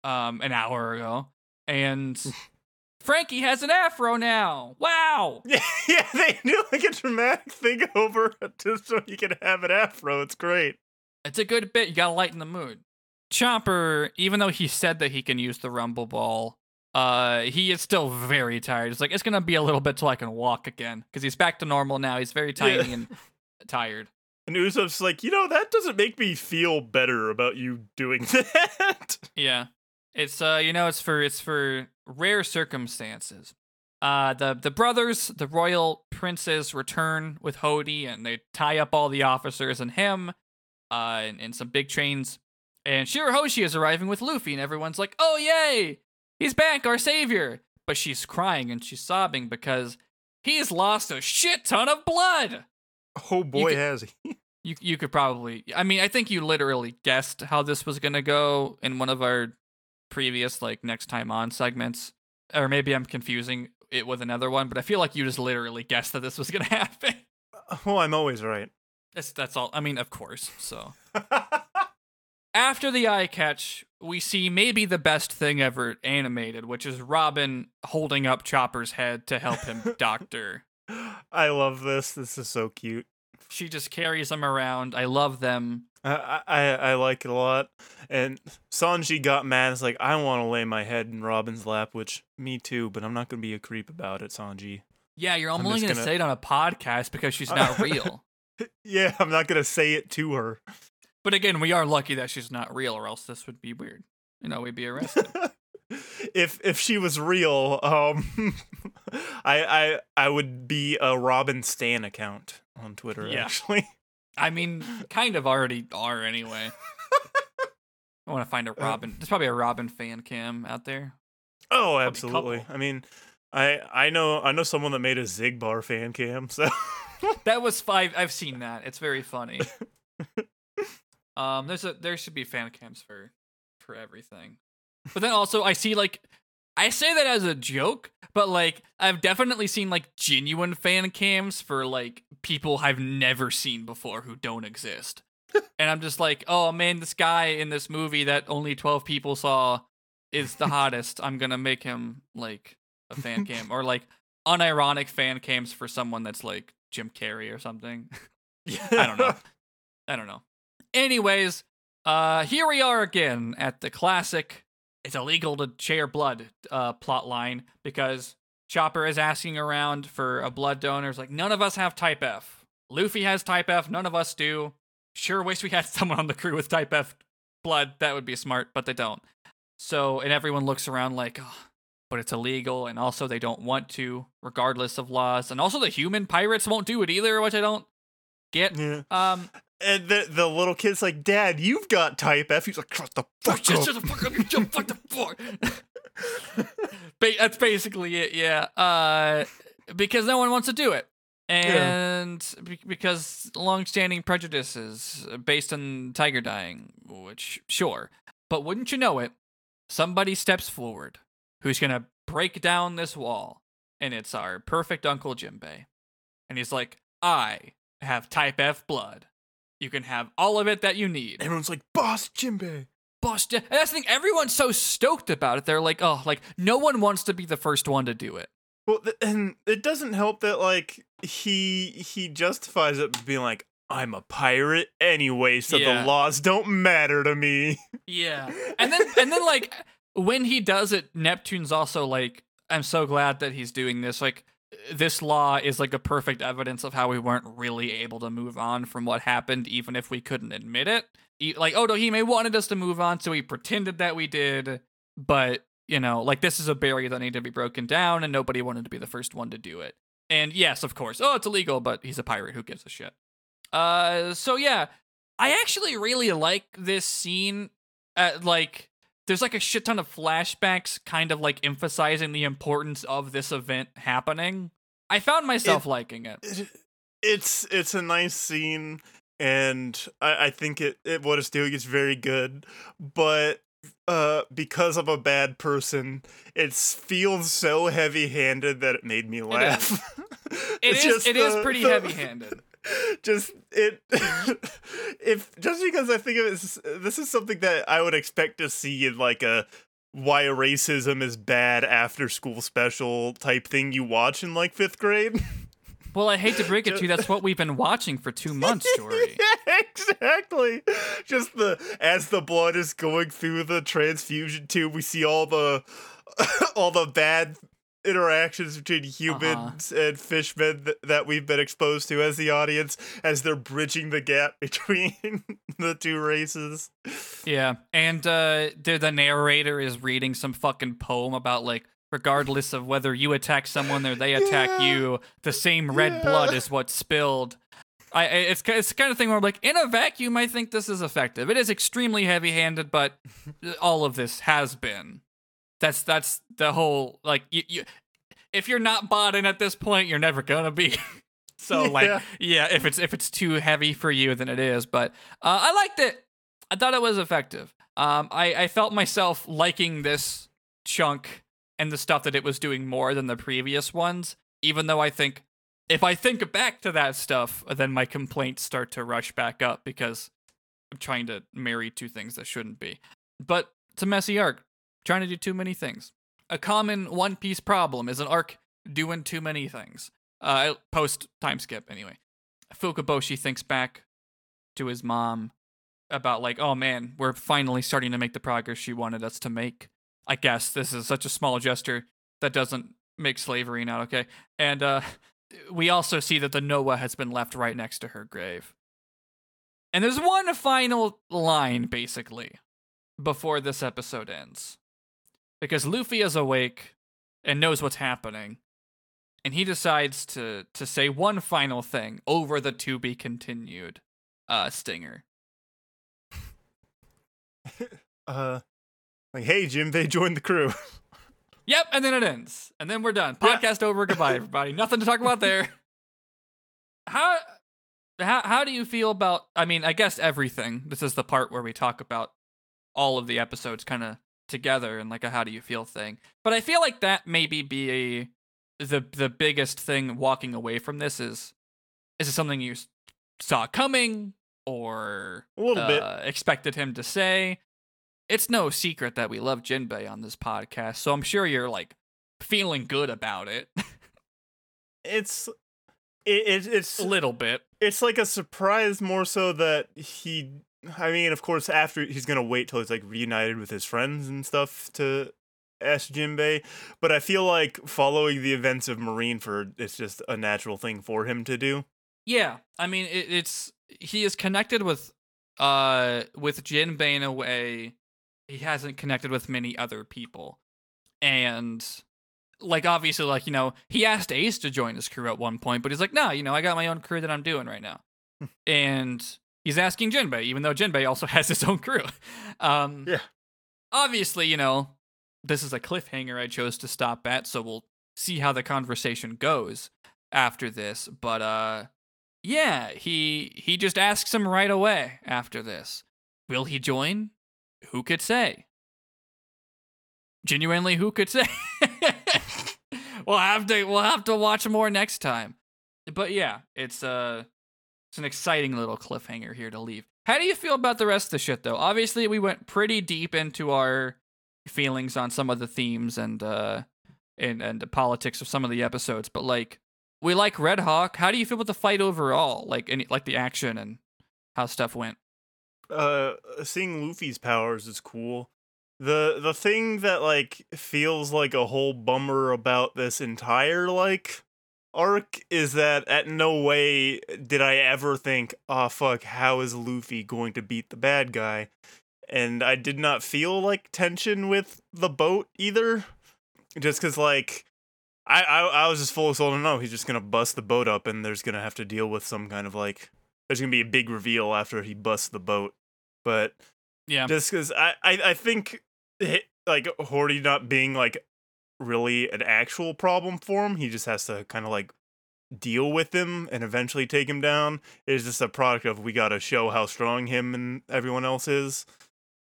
um, an hour ago. And <laughs> Franky has an afro now. Wow. <laughs> Yeah, yeah, they do like a dramatic thing <laughs> over just so you can have an afro. It's great. It's a good bit. You gotta lighten the mood. Chopper, even though he said that he can use the rumble ball, uh, he is still very tired. It's like it's gonna be a little bit till I can walk again because he's back to normal now. He's very tiny Yeah. and tired. And Usopp's like, you know, that doesn't make me feel better about you doing that. Yeah. It's uh you know it's for it's for rare circumstances. Uh the the brothers, the royal princes return with Hody and they tie up all the officers and him uh in, in some big chains. And Shirahoshi is arriving with Luffy and everyone's like, "Oh yay! He's back, our savior." But she's crying and she's sobbing because he's lost a shit ton of blood. oh boy, could- has he. <laughs> You you could probably I mean I think you literally guessed how this was gonna go in one of our previous like next time on segments. Or maybe I'm confusing it with another one, but I feel like you just literally <laughs> guessed that this was gonna <laughs> happen. Oh, I'm always right. That's that's all I mean, of course. So <laughs> after the eye catch, we see maybe the best thing ever animated, which is Robin holding up Chopper's head to help him doctor. I love this. This is so cute. She just carries them around. I love them. I, I I like it a lot. And Sanji got mad. It's like I want to lay my head in Robin's lap, which me too. But I'm not gonna be a creep about it, Sanji. Yeah, you're only gonna, gonna- say it on a podcast because she's not <laughs> real. Yeah, I'm not gonna say it to her. But again, we are lucky that she's not real, or else this would be weird. You know, we'd be arrested. <laughs> if if she was real, um, <laughs> I I I would be a Robin Stan account on Twitter. Yeah. Actually, I mean, kind of already are anyway. <laughs> I want to find a Robin. There's probably a Robin fan cam out there. oh, absolutely. I mean, I I know I know someone that made a Zigbar fan cam. So <laughs> That was five. I've seen that. It's very funny. <laughs> Um, there's a there should be fan cams for for everything. But then also, I see like I say that as a joke, but like I've definitely seen like genuine fan cams for like people I've never seen before who don't exist. <laughs> and I'm just like, oh man, this guy in this movie that only 12 people saw is the <laughs> hottest. I'm gonna make him like a fan <laughs> cam or like unironic fan cams for someone that's like Jim Carrey or something. Yeah. I don't know. I don't know. Anyways, uh, here we are again at the classic "it's illegal to share blood" uh, plot line because Chopper is asking around for a blood donor. It's like none of us have Type F. Luffy has Type F. None of us do. Sure, wish we had <laughs> someone on the crew with Type F blood. That would be smart, but they don't. So, and everyone looks around like, oh, but it's illegal, and also they don't want to, regardless of laws. And also the human pirates won't do it either, which I don't get. yeah. Um, And the the little kid's like, Dad, you've got Type F. He's like, Shut the fuck shut, up. shut the fuck up, you dumb fuck the fuck. <laughs> Ba- that's basically it, yeah. Uh, because no one wants to do it. And be- because long-standing prejudices based on Tiger dying, which sure, but wouldn't you know it, somebody steps forward who's gonna break down this wall, and it's our perfect Uncle Jimbei, and he's like, "I have Type F blood. You can have all of it that you need." Everyone's like, Boss Jimbei. Boss, and that's the thing. Everyone's so stoked about it. They're like, "Oh, like no one wants to be the first one to do it." Well, th- and it doesn't help that like he he justifies it being like, I'm a pirate anyway, so Yeah. the laws don't matter to me. Yeah. <laughs> And then and then like when he does it, Neptune's also like, I'm so glad that he's doing this. Like this law is like a perfect evidence of how we weren't really able to move on from what happened, even if we couldn't admit it. E- Like Otohime wanted us to move on, so he pretended that we did, but you know, like this is a barrier that needed to be broken down, and nobody wanted to be the first one to do it. And yes, of course, oh, it's illegal, but he's a pirate. Who gives a shit? Uh, so yeah, I actually really like this scene. At like, there's like a shit ton of flashbacks, kind of like emphasizing the importance of this event happening. I found myself liking it. It- it's it's a nice scene, and I, I think it, it what it's doing is very good. But uh, because I'm a bad person, it feels so heavy-handed that it made me laugh. <laughs> It is. just It is the- pretty the- heavy-handed. Just it <laughs> if just because I think of it this is something that I would expect to see in like a why racism is bad after school special type thing you watch in like fifth grade. <laughs> Well, I hate to break it to you, that's what we've been watching for two months, <laughs> Jory. yeah, exactly. Just the as the blood is going through the transfusion tube, we see all the all the bad interactions between humans and fishmen th- that we've been exposed to as the audience as they're bridging the gap <laughs> between the two races. Yeah, and uh, the the narrator is reading some fucking poem about like, regardless of whether you attack someone or they attack Yeah. you, the same red Yeah. blood is what's spilled. I, it's it's the kind of thing where like in a vacuum, I think this is effective. It is extremely heavy handed, but <laughs> all of this has been. That's that's the whole like you, you if you're not bought in at this point, you're never gonna be. <laughs> so <laughs> like Yeah. yeah, if it's if it's too heavy for you, then it is. But uh, I liked it. I thought it was effective. Um, I I felt myself liking this chunk and the stuff that it was doing more than the previous ones. Even though I think if I think back to that stuff, then my complaints start to rush back up because I'm trying to marry two things that shouldn't be. But it's a messy arc, trying to do too many things. A common One Piece problem is an arc doing too many things. Uh, post time skip anyway. Fukaboshi thinks back to his mom about like, oh man, we're finally starting to make the progress she wanted us to make. I guess this is such a small gesture that doesn't make slavery not okay. And uh, we also see that the Noah has been left right next to her grave. And there's one final line, basically, before this episode ends. Because Luffy is awake and knows what's happening. And he decides to, to say one final thing over the to be continued uh, stinger. <laughs> Uh like hey Jimbei joined the crew. <laughs> Yep, and then it ends. And then we're done. Yeah. Podcast over. Goodbye, everybody. <laughs> Nothing to talk about there. How how how do you feel about I mean, I guess everything. This is the part where we talk about all of the episodes kind of together and like a how do you feel thing. But I feel like that maybe be a the the biggest thing walking away from this is is it something you saw coming or A little bit. uh, expected him to say. It's no secret that we love Jinbei on this podcast, so I'm sure you're like feeling good about it It's it, it it's a little bit. it's like a surprise more so that he I mean, of course, after he's gonna wait till he's like reunited with his friends and stuff to ask Jinbei, but I feel like following the events of Marineford, it's just a natural thing for him to do. Yeah, I mean it, it's he is connected with uh with Jinbei in a way he hasn't connected with many other people, and like obviously like you know he asked Ace to join his crew at one point, but he's like, no, you know I got my own crew that I'm doing right now, and he's asking Jinbei, even though Jinbei also <laughs> has his own crew. Um, Yeah. Obviously, you know this is a cliffhanger I chose to stop at, so we'll see how the conversation goes. after this, but uh yeah, he he just asks him right away after this. Will he join? Who could say? Genuinely, who could say? <laughs> we'll have to we'll have to watch more next time. But yeah, it's uh it's an exciting little cliffhanger here to leave. How do you feel about the rest of the shit though? Obviously, we went pretty deep into our feelings on some of the themes and uh and and the politics of some of the episodes, but like we like Red Hawk. How do you feel about the fight overall? Like any like the action and how stuff went. Uh, seeing Luffy's powers is cool. The the thing that like feels like a whole bummer about this entire like arc is that at no way did I ever think, oh fuck, how is Luffy going to beat the bad guy? And I did not feel like tension with the boat either. Just cause like I, I I was just full of soul to know he's just gonna bust the boat up and there's gonna have to deal with some kind of like there's gonna be a big reveal after he busts the boat. But Yeah. just because I, I I think like Hody not being like really an actual problem for him, he just has to kind of like deal with him and eventually take him down. Is just a product of we gotta show how strong him and everyone else is,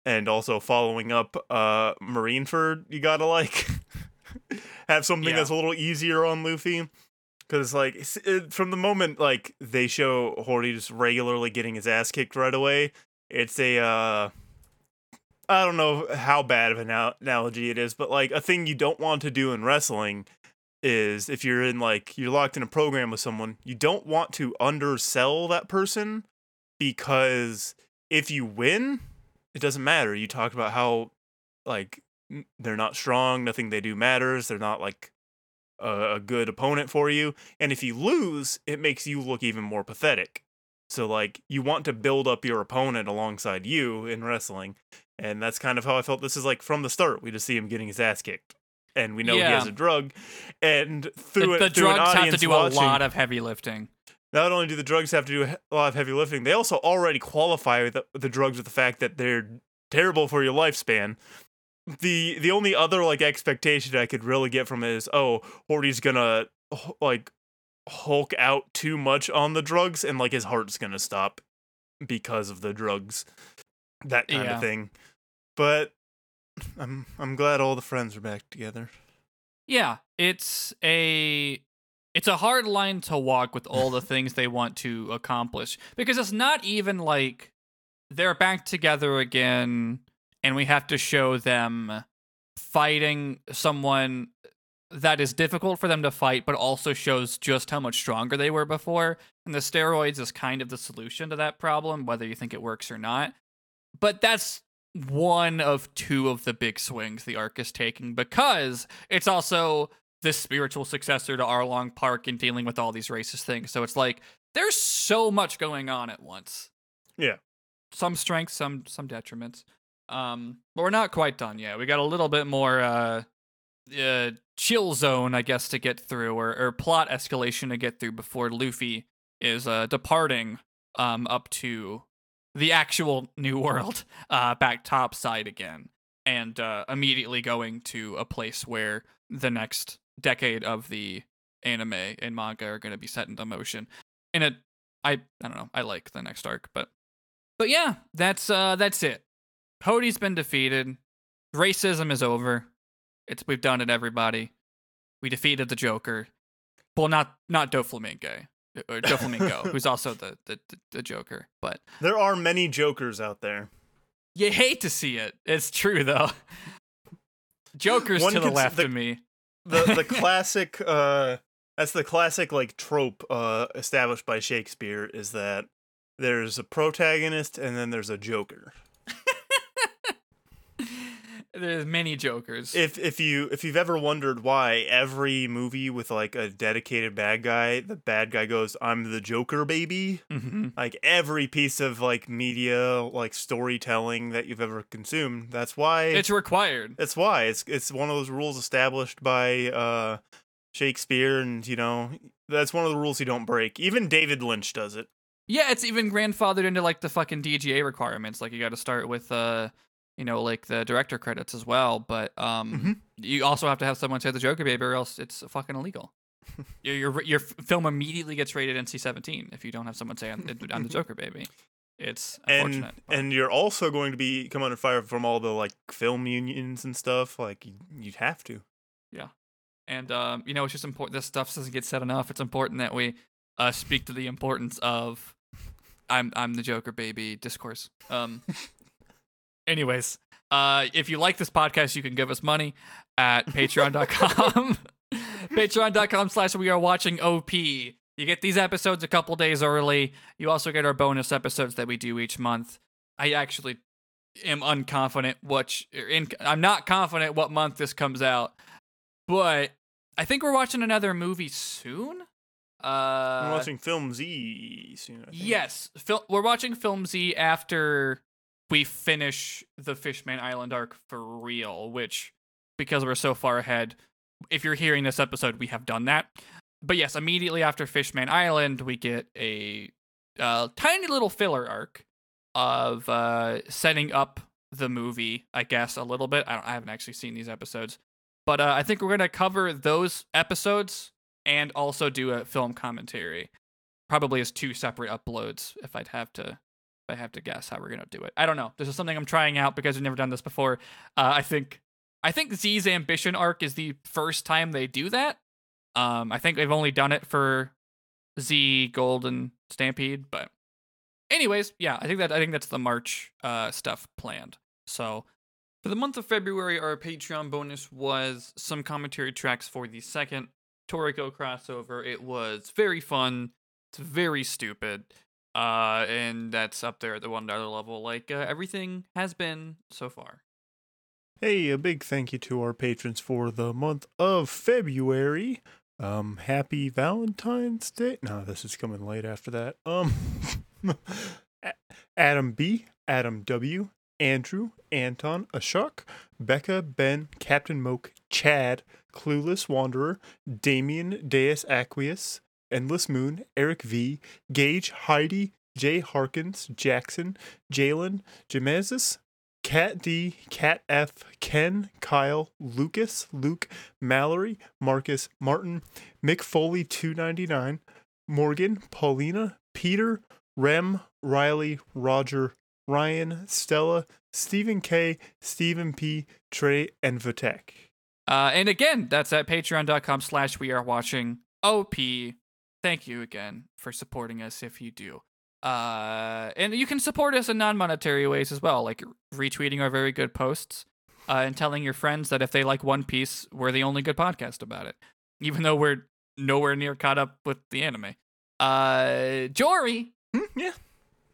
and also following up uh Marineford, you gotta like <laughs> have something Yeah. that's a little easier on Luffy. Because like it, from the moment like they show Hody just regularly getting his ass kicked right away, it's a uh I don't know how bad of an analogy it is, but like a thing you don't want to do in wrestling is if you're in like you're locked in a program with someone, you don't want to undersell that person because if you win, it doesn't matter. You talked about how like they're not strong, nothing they do matters, they're not like a, a good opponent for you, and if you lose, it makes you look even more pathetic. So like you want to build up your opponent alongside you in wrestling, and that's kind of how I felt. This is like from the start. We just see him getting his ass kicked, and we know he has a drug, and through it, the through drugs have to do watching, a lot of heavy lifting. not only do the drugs have to do a lot of heavy lifting, they also already qualify the, the drugs with the fact that they're terrible for your lifespan. The the only other like expectation I could really get from it is, oh, Hody's gonna like hulk out too much on the drugs and like his heart's gonna stop because of the drugs. That kind Yeah. of thing. But I'm I'm glad all the friends are back together. Yeah, it's a it's a hard line to walk with all the <laughs> things they want to accomplish because it's not even like they're back together again and we have to show them fighting someone that is difficult for them to fight but also shows just how much stronger they were before and the steroids is kind of the solution to that problem whether you think it works or not but that's one of two of the big swings the arc is taking because it's also the spiritual successor to Arlong Park and dealing with all these racist things. So it's like there's so much going on at once. Yeah. Some strengths, some some detriments. Um, but we're not quite done yet. We got a little bit more uh, uh chill zone, I guess, to get through, or, or plot escalation to get through before Luffy is uh departing um up to the actual new world, <laughs> uh back topside again, and uh immediately going to a place where the next decade of the anime and manga are going to be set into motion. And it, I, I don't know, I like the next arc, but, but yeah, that's uh, that's it. Hody's been defeated. Racism is over. It's we've done it, everybody. We defeated the Joker. Well, not not Doflamingo, or Doflamingo, who's also the, the the the Joker. But There are many jokers out there. you hate to see it. It's true though. Joker's One to the left the- of me. the the <laughs> classic uh that's the classic like trope uh established by Shakespeare is that there's a protagonist and then there's a joker. There's many Jokers. If if you if you've ever wondered why every movie with like a dedicated bad guy, the bad guy goes, "I'm the Joker, baby." hmm Like every piece of like media, like storytelling that you've ever consumed, that's why It's required. That's why it's it's one of those rules established by uh Shakespeare and you know that's one of the rules you don't break. Even David Lynch does it. Yeah, it's even grandfathered into like the fucking DGA requirements. Like you got to start with uh, you know, like the director credits as well. But um, Mhm. you also have to have someone say the Joker baby, or else it's fucking illegal. <laughs> your, your your film immediately gets rated NC-17 if you don't have someone say I'm the Joker baby. It's and but- and you're also going to be come under fire from all the like film unions and stuff. Like you, you'd have to. Yeah, and um, you know, it's just important. This stuff doesn't get said enough. It's important that we uh, speak to the importance of "I'm I'm the Joker, baby" discourse. Um, <laughs> anyways, uh, if you like this podcast, you can give us money at <laughs> Patreon.com. Patreon.com <laughs> slash We Are Watching OP. You get these episodes a couple days early. You also get our bonus episodes that we do each month. I actually am unconfident which in, I'm not confident what month this comes out, but I think we're watching another movie soon. Uh, I'm watching Film Z soon. I think. Yes, Fil- we're watching Film Z after we finish the Fishman Island arc for real, which because we're so far ahead, if you're hearing this episode, we have done that. But yes, immediately after Fishman Island, we get a uh, tiny little filler arc of uh, setting up the movie, I guess, a little bit. I, I haven't actually seen these episodes, but uh, I think we're gonna cover those episodes and also do a film commentary probably as two separate uploads if I'd have to I have to guess how we're gonna do it. I don't know. This is something I'm trying out because we've never done this before. Uh, I think I think Z's ambition arc is the first time they do that. Um, I think they've only done it for Z Golden Stampede, but anyways, yeah, I think that I think that's the March uh stuff planned. So for the month of February, our Patreon bonus was some commentary tracks for the second Toriko crossover. It was very fun. It's very stupid. Uh, and that's up there at the one dollar level, like uh, everything has been so far. Hey, a big thank you to our patrons for the month of February. Um, happy Valentine's Day. No, this is coming late after that. Um, <laughs> Adam B, Adam W, Andrew, Anton, Ashok, Becca, Ben, Captain Moke, Chad, Clueless Wanderer, Damien, Deus Aqueous, Endless Moon, Eric V, Gage, Heidi, Jay Harkins, Jackson, Jalen, Jamesis, Cat D, Cat F, Ken, Kyle, Lucas, Luke, Mallory, Marcus, Martin, Mick Foley 299, Morgan, Paulina, Peter, Rem, Riley, Roger, Ryan, Stella, Stephen K, Stephen P, Trey, and Vitek. Uh, and again, that's at patreon.com slash we are watching OP. Thank you again for supporting us if you do. Uh, and you can support us in non-monetary ways as well, like retweeting our very good posts uh, and telling your friends that if they like One Piece, we're the only good podcast about it, even though we're nowhere near caught up with the anime. Uh, Jory, Hmm, yeah,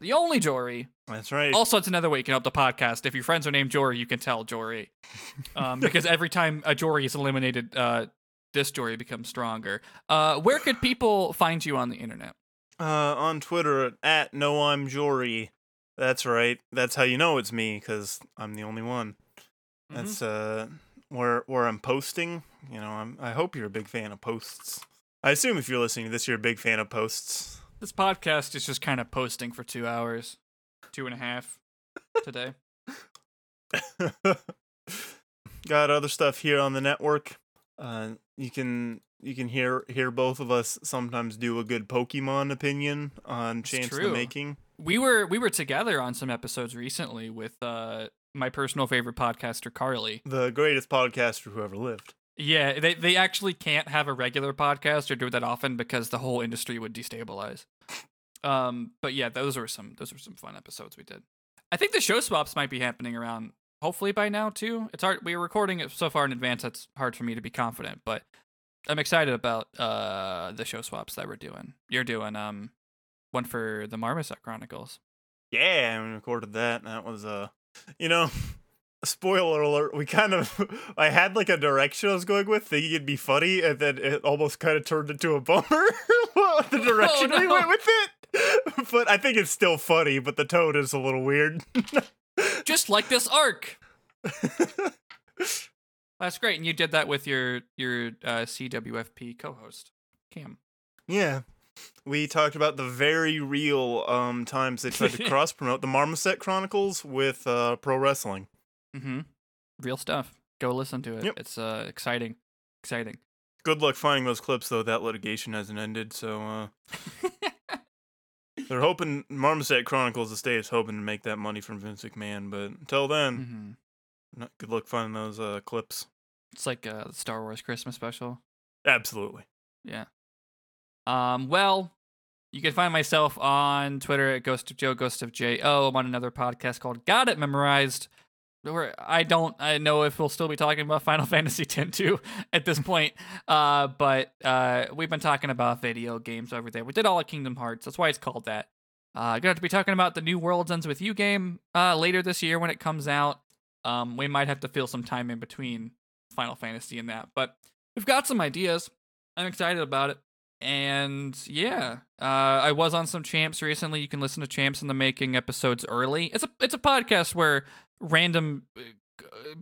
the only Jory. that's right. Also, it's another way you can help the podcast. If your friends are named Jory, you can tell Jory, <laughs> um, because every time a Jory is eliminated, uh, this story becomes stronger. Uh, where could people find you on the internet? Uh, on Twitter at no I'm Jory. That's right. That's how you know it's me because I'm the only one. Mm-hmm. That's uh where where I'm posting. You know, I'm. I hope you're a big fan of posts. I assume if you're listening to this, you're a big fan of posts. This podcast is just kind of posting for two hours, two and a half today. <laughs> Got other stuff here on the network. Uh, you can you can hear hear both of us sometimes do a good Pokemon opinion on It's Chance the true. Making. We were we were together on some episodes recently with uh my personal favorite podcaster Carly. The greatest podcaster who ever lived. Yeah, they they actually can't have a regular podcast or do it that often because the whole industry would destabilize. Um, but yeah, those were some those were some fun episodes we did. I think the show swaps might be happening around hopefully by now too. It's hard We're recording it so far in advance that's hard for me to be confident, but I'm excited about uh the show swaps that we're doing. You're doing um one for the Marmoset Chronicles. Yeah, we recorded that. and That was uh, you know, <laughs> spoiler alert. We kind of, <laughs> I had like a direction I was going with, thinking it'd be funny, and then it almost kind of turned into a bummer. <laughs> the direction we no. went with it. But I think it's still funny, but the tone is a little weird. Just like this arc. <laughs> That's great. And you did that with your your uh, CWFP co-host, Cam. yeah. We talked about the very real um times they tried to <laughs> cross promote the Marmoset Chronicles with uh pro wrestling. Mm-hmm. Real stuff. Go listen to it. Yep. It's uh exciting. Exciting. Good luck finding those clips, though. That litigation hasn't ended, so uh, <laughs> they're hoping Marmoset Chronicles Estate is hoping to make that money from Vince McMahon. But until then, hmm not good luck finding those uh, clips. It's like a Star Wars Christmas special. Absolutely. Yeah. Um. Well, you can find myself on Twitter at Ghost of Joe, Ghost of J O. I'm on another podcast called Got It Memorized. I don't I know if we'll still be talking about Final <laughs> Fantasy X too at this point. Uh, but uh, we've been talking about video games over there. We did all of Kingdom Hearts. That's why it's called that. Uh, gonna have to be talking about the new Worlds Ends with You game uh, later this year when it comes out. Um, we might have to fill some time in between Final Fantasy and that, but we've got some ideas. I'm excited about it. And yeah, uh, I was on some champs recently. You can listen to champs in the making episodes early. It's a it's a podcast where random uh,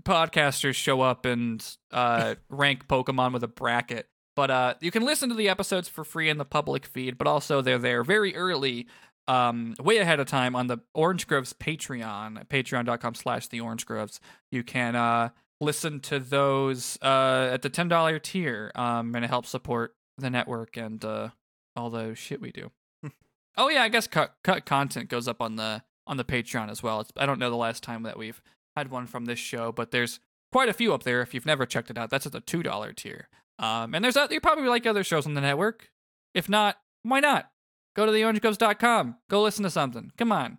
podcasters show up and uh, <laughs> rank Pokemon with a bracket. But uh, you can listen to the episodes for free in the public feed. But also they're there very early, um, way ahead of time on the Orange Groves Patreon, Patreon.com/slash The Orange Groves. You can uh, listen to those uh, at the ten dollar tier, um, and it helps support the network and uh, all the shit we do. <laughs> oh yeah, I guess cut cut content goes up on the on the Patreon as well. It's I don't know the last time that we've had one from this show, but there's quite a few up there. If you've never checked it out, that's at the two dollar tier. Um, and there's other you probably like other shows on the network. If not, why not? Go to theorangegroves.com. Go listen to something. Come on.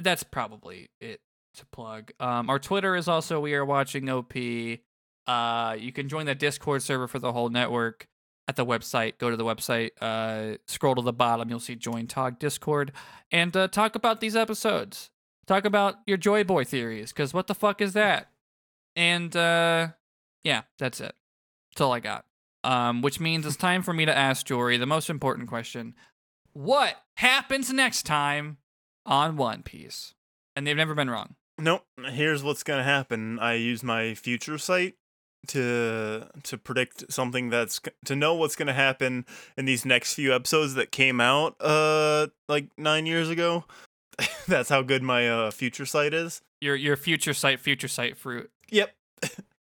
That's probably it to plug. Um, our Twitter is also we are watching OP. Uh, you can join the Discord server for the whole network at the website. Go to the website, uh, scroll to the bottom, you'll see Join Tog Discord, and uh, talk about these episodes. Talk about your Joy Boy theories, because what the fuck is that? And uh, yeah, that's it. That's all I got. Um, which means it's time for me to ask Jory the most important question: What happens next time on One Piece? And they've never been wrong. Nope. Here's what's gonna happen. I use my future sight to to predict something that's to know what's gonna happen in these next few episodes that came out uh like nine years ago. <laughs> that's how good my uh future sight is. Your your future sight, future sight fruit. Yep. <laughs>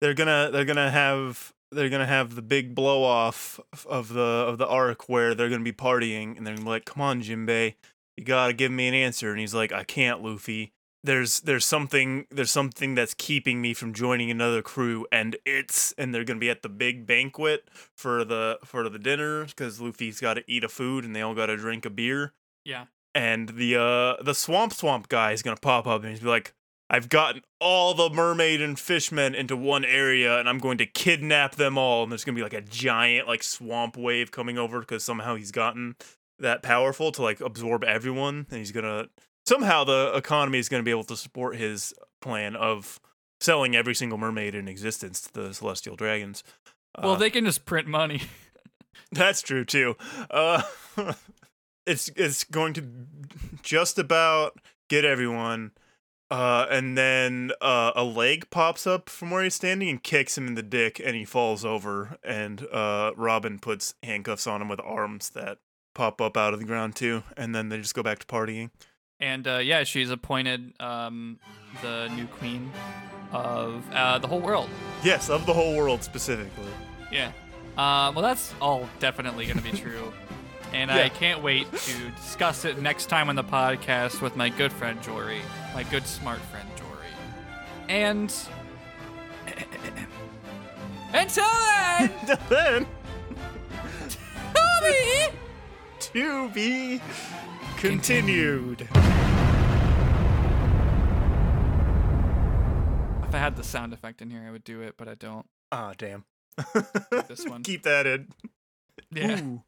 they're gonna they're gonna have they're gonna have the big blow off of the of the arc where they're gonna be partying and they're gonna be like, "Come on, Jinbei, you gotta give me an answer." And he's like, "I can't, Luffy. There's there's something there's something that's keeping me from joining another crew, and it's and they're gonna be at the big banquet for the for the dinner because Luffy's got to eat a food and they all got to drink a beer." Yeah. and the uh the swamp swamp guy is gonna pop up and he's be like i've gotten all the mermaid and fishmen into one area and i'm going to kidnap them all and there's gonna be like a giant like swamp wave coming over because somehow he's gotten that powerful to like absorb everyone and he's gonna somehow the economy is gonna be able to support his plan of selling every single mermaid in existence to the celestial dragons Well, Uh, they can just print money. <laughs> that's true too. Uh, <laughs> it's it's going to just about get everyone, uh, and then uh, a leg pops up from where he's standing and kicks him in the dick, and he falls over. And uh, Robin puts handcuffs on him with arms that pop up out of the ground too, and then they just go back to partying. And uh, yeah, she's appointed um, the new queen of uh, the whole world. Yes, of the whole world specifically. Yeah. Uh, well, that's all definitely going to be true. <laughs> And I can't wait to discuss it next time on the podcast with my good friend Jory, my good smart friend Jory. And <coughs> until then, <laughs> until then Toby! to be continued. if I had the sound effect in here, I would do it, but I don't. Ah, damn. This <laughs> one. Keep that in. Yeah. Ooh.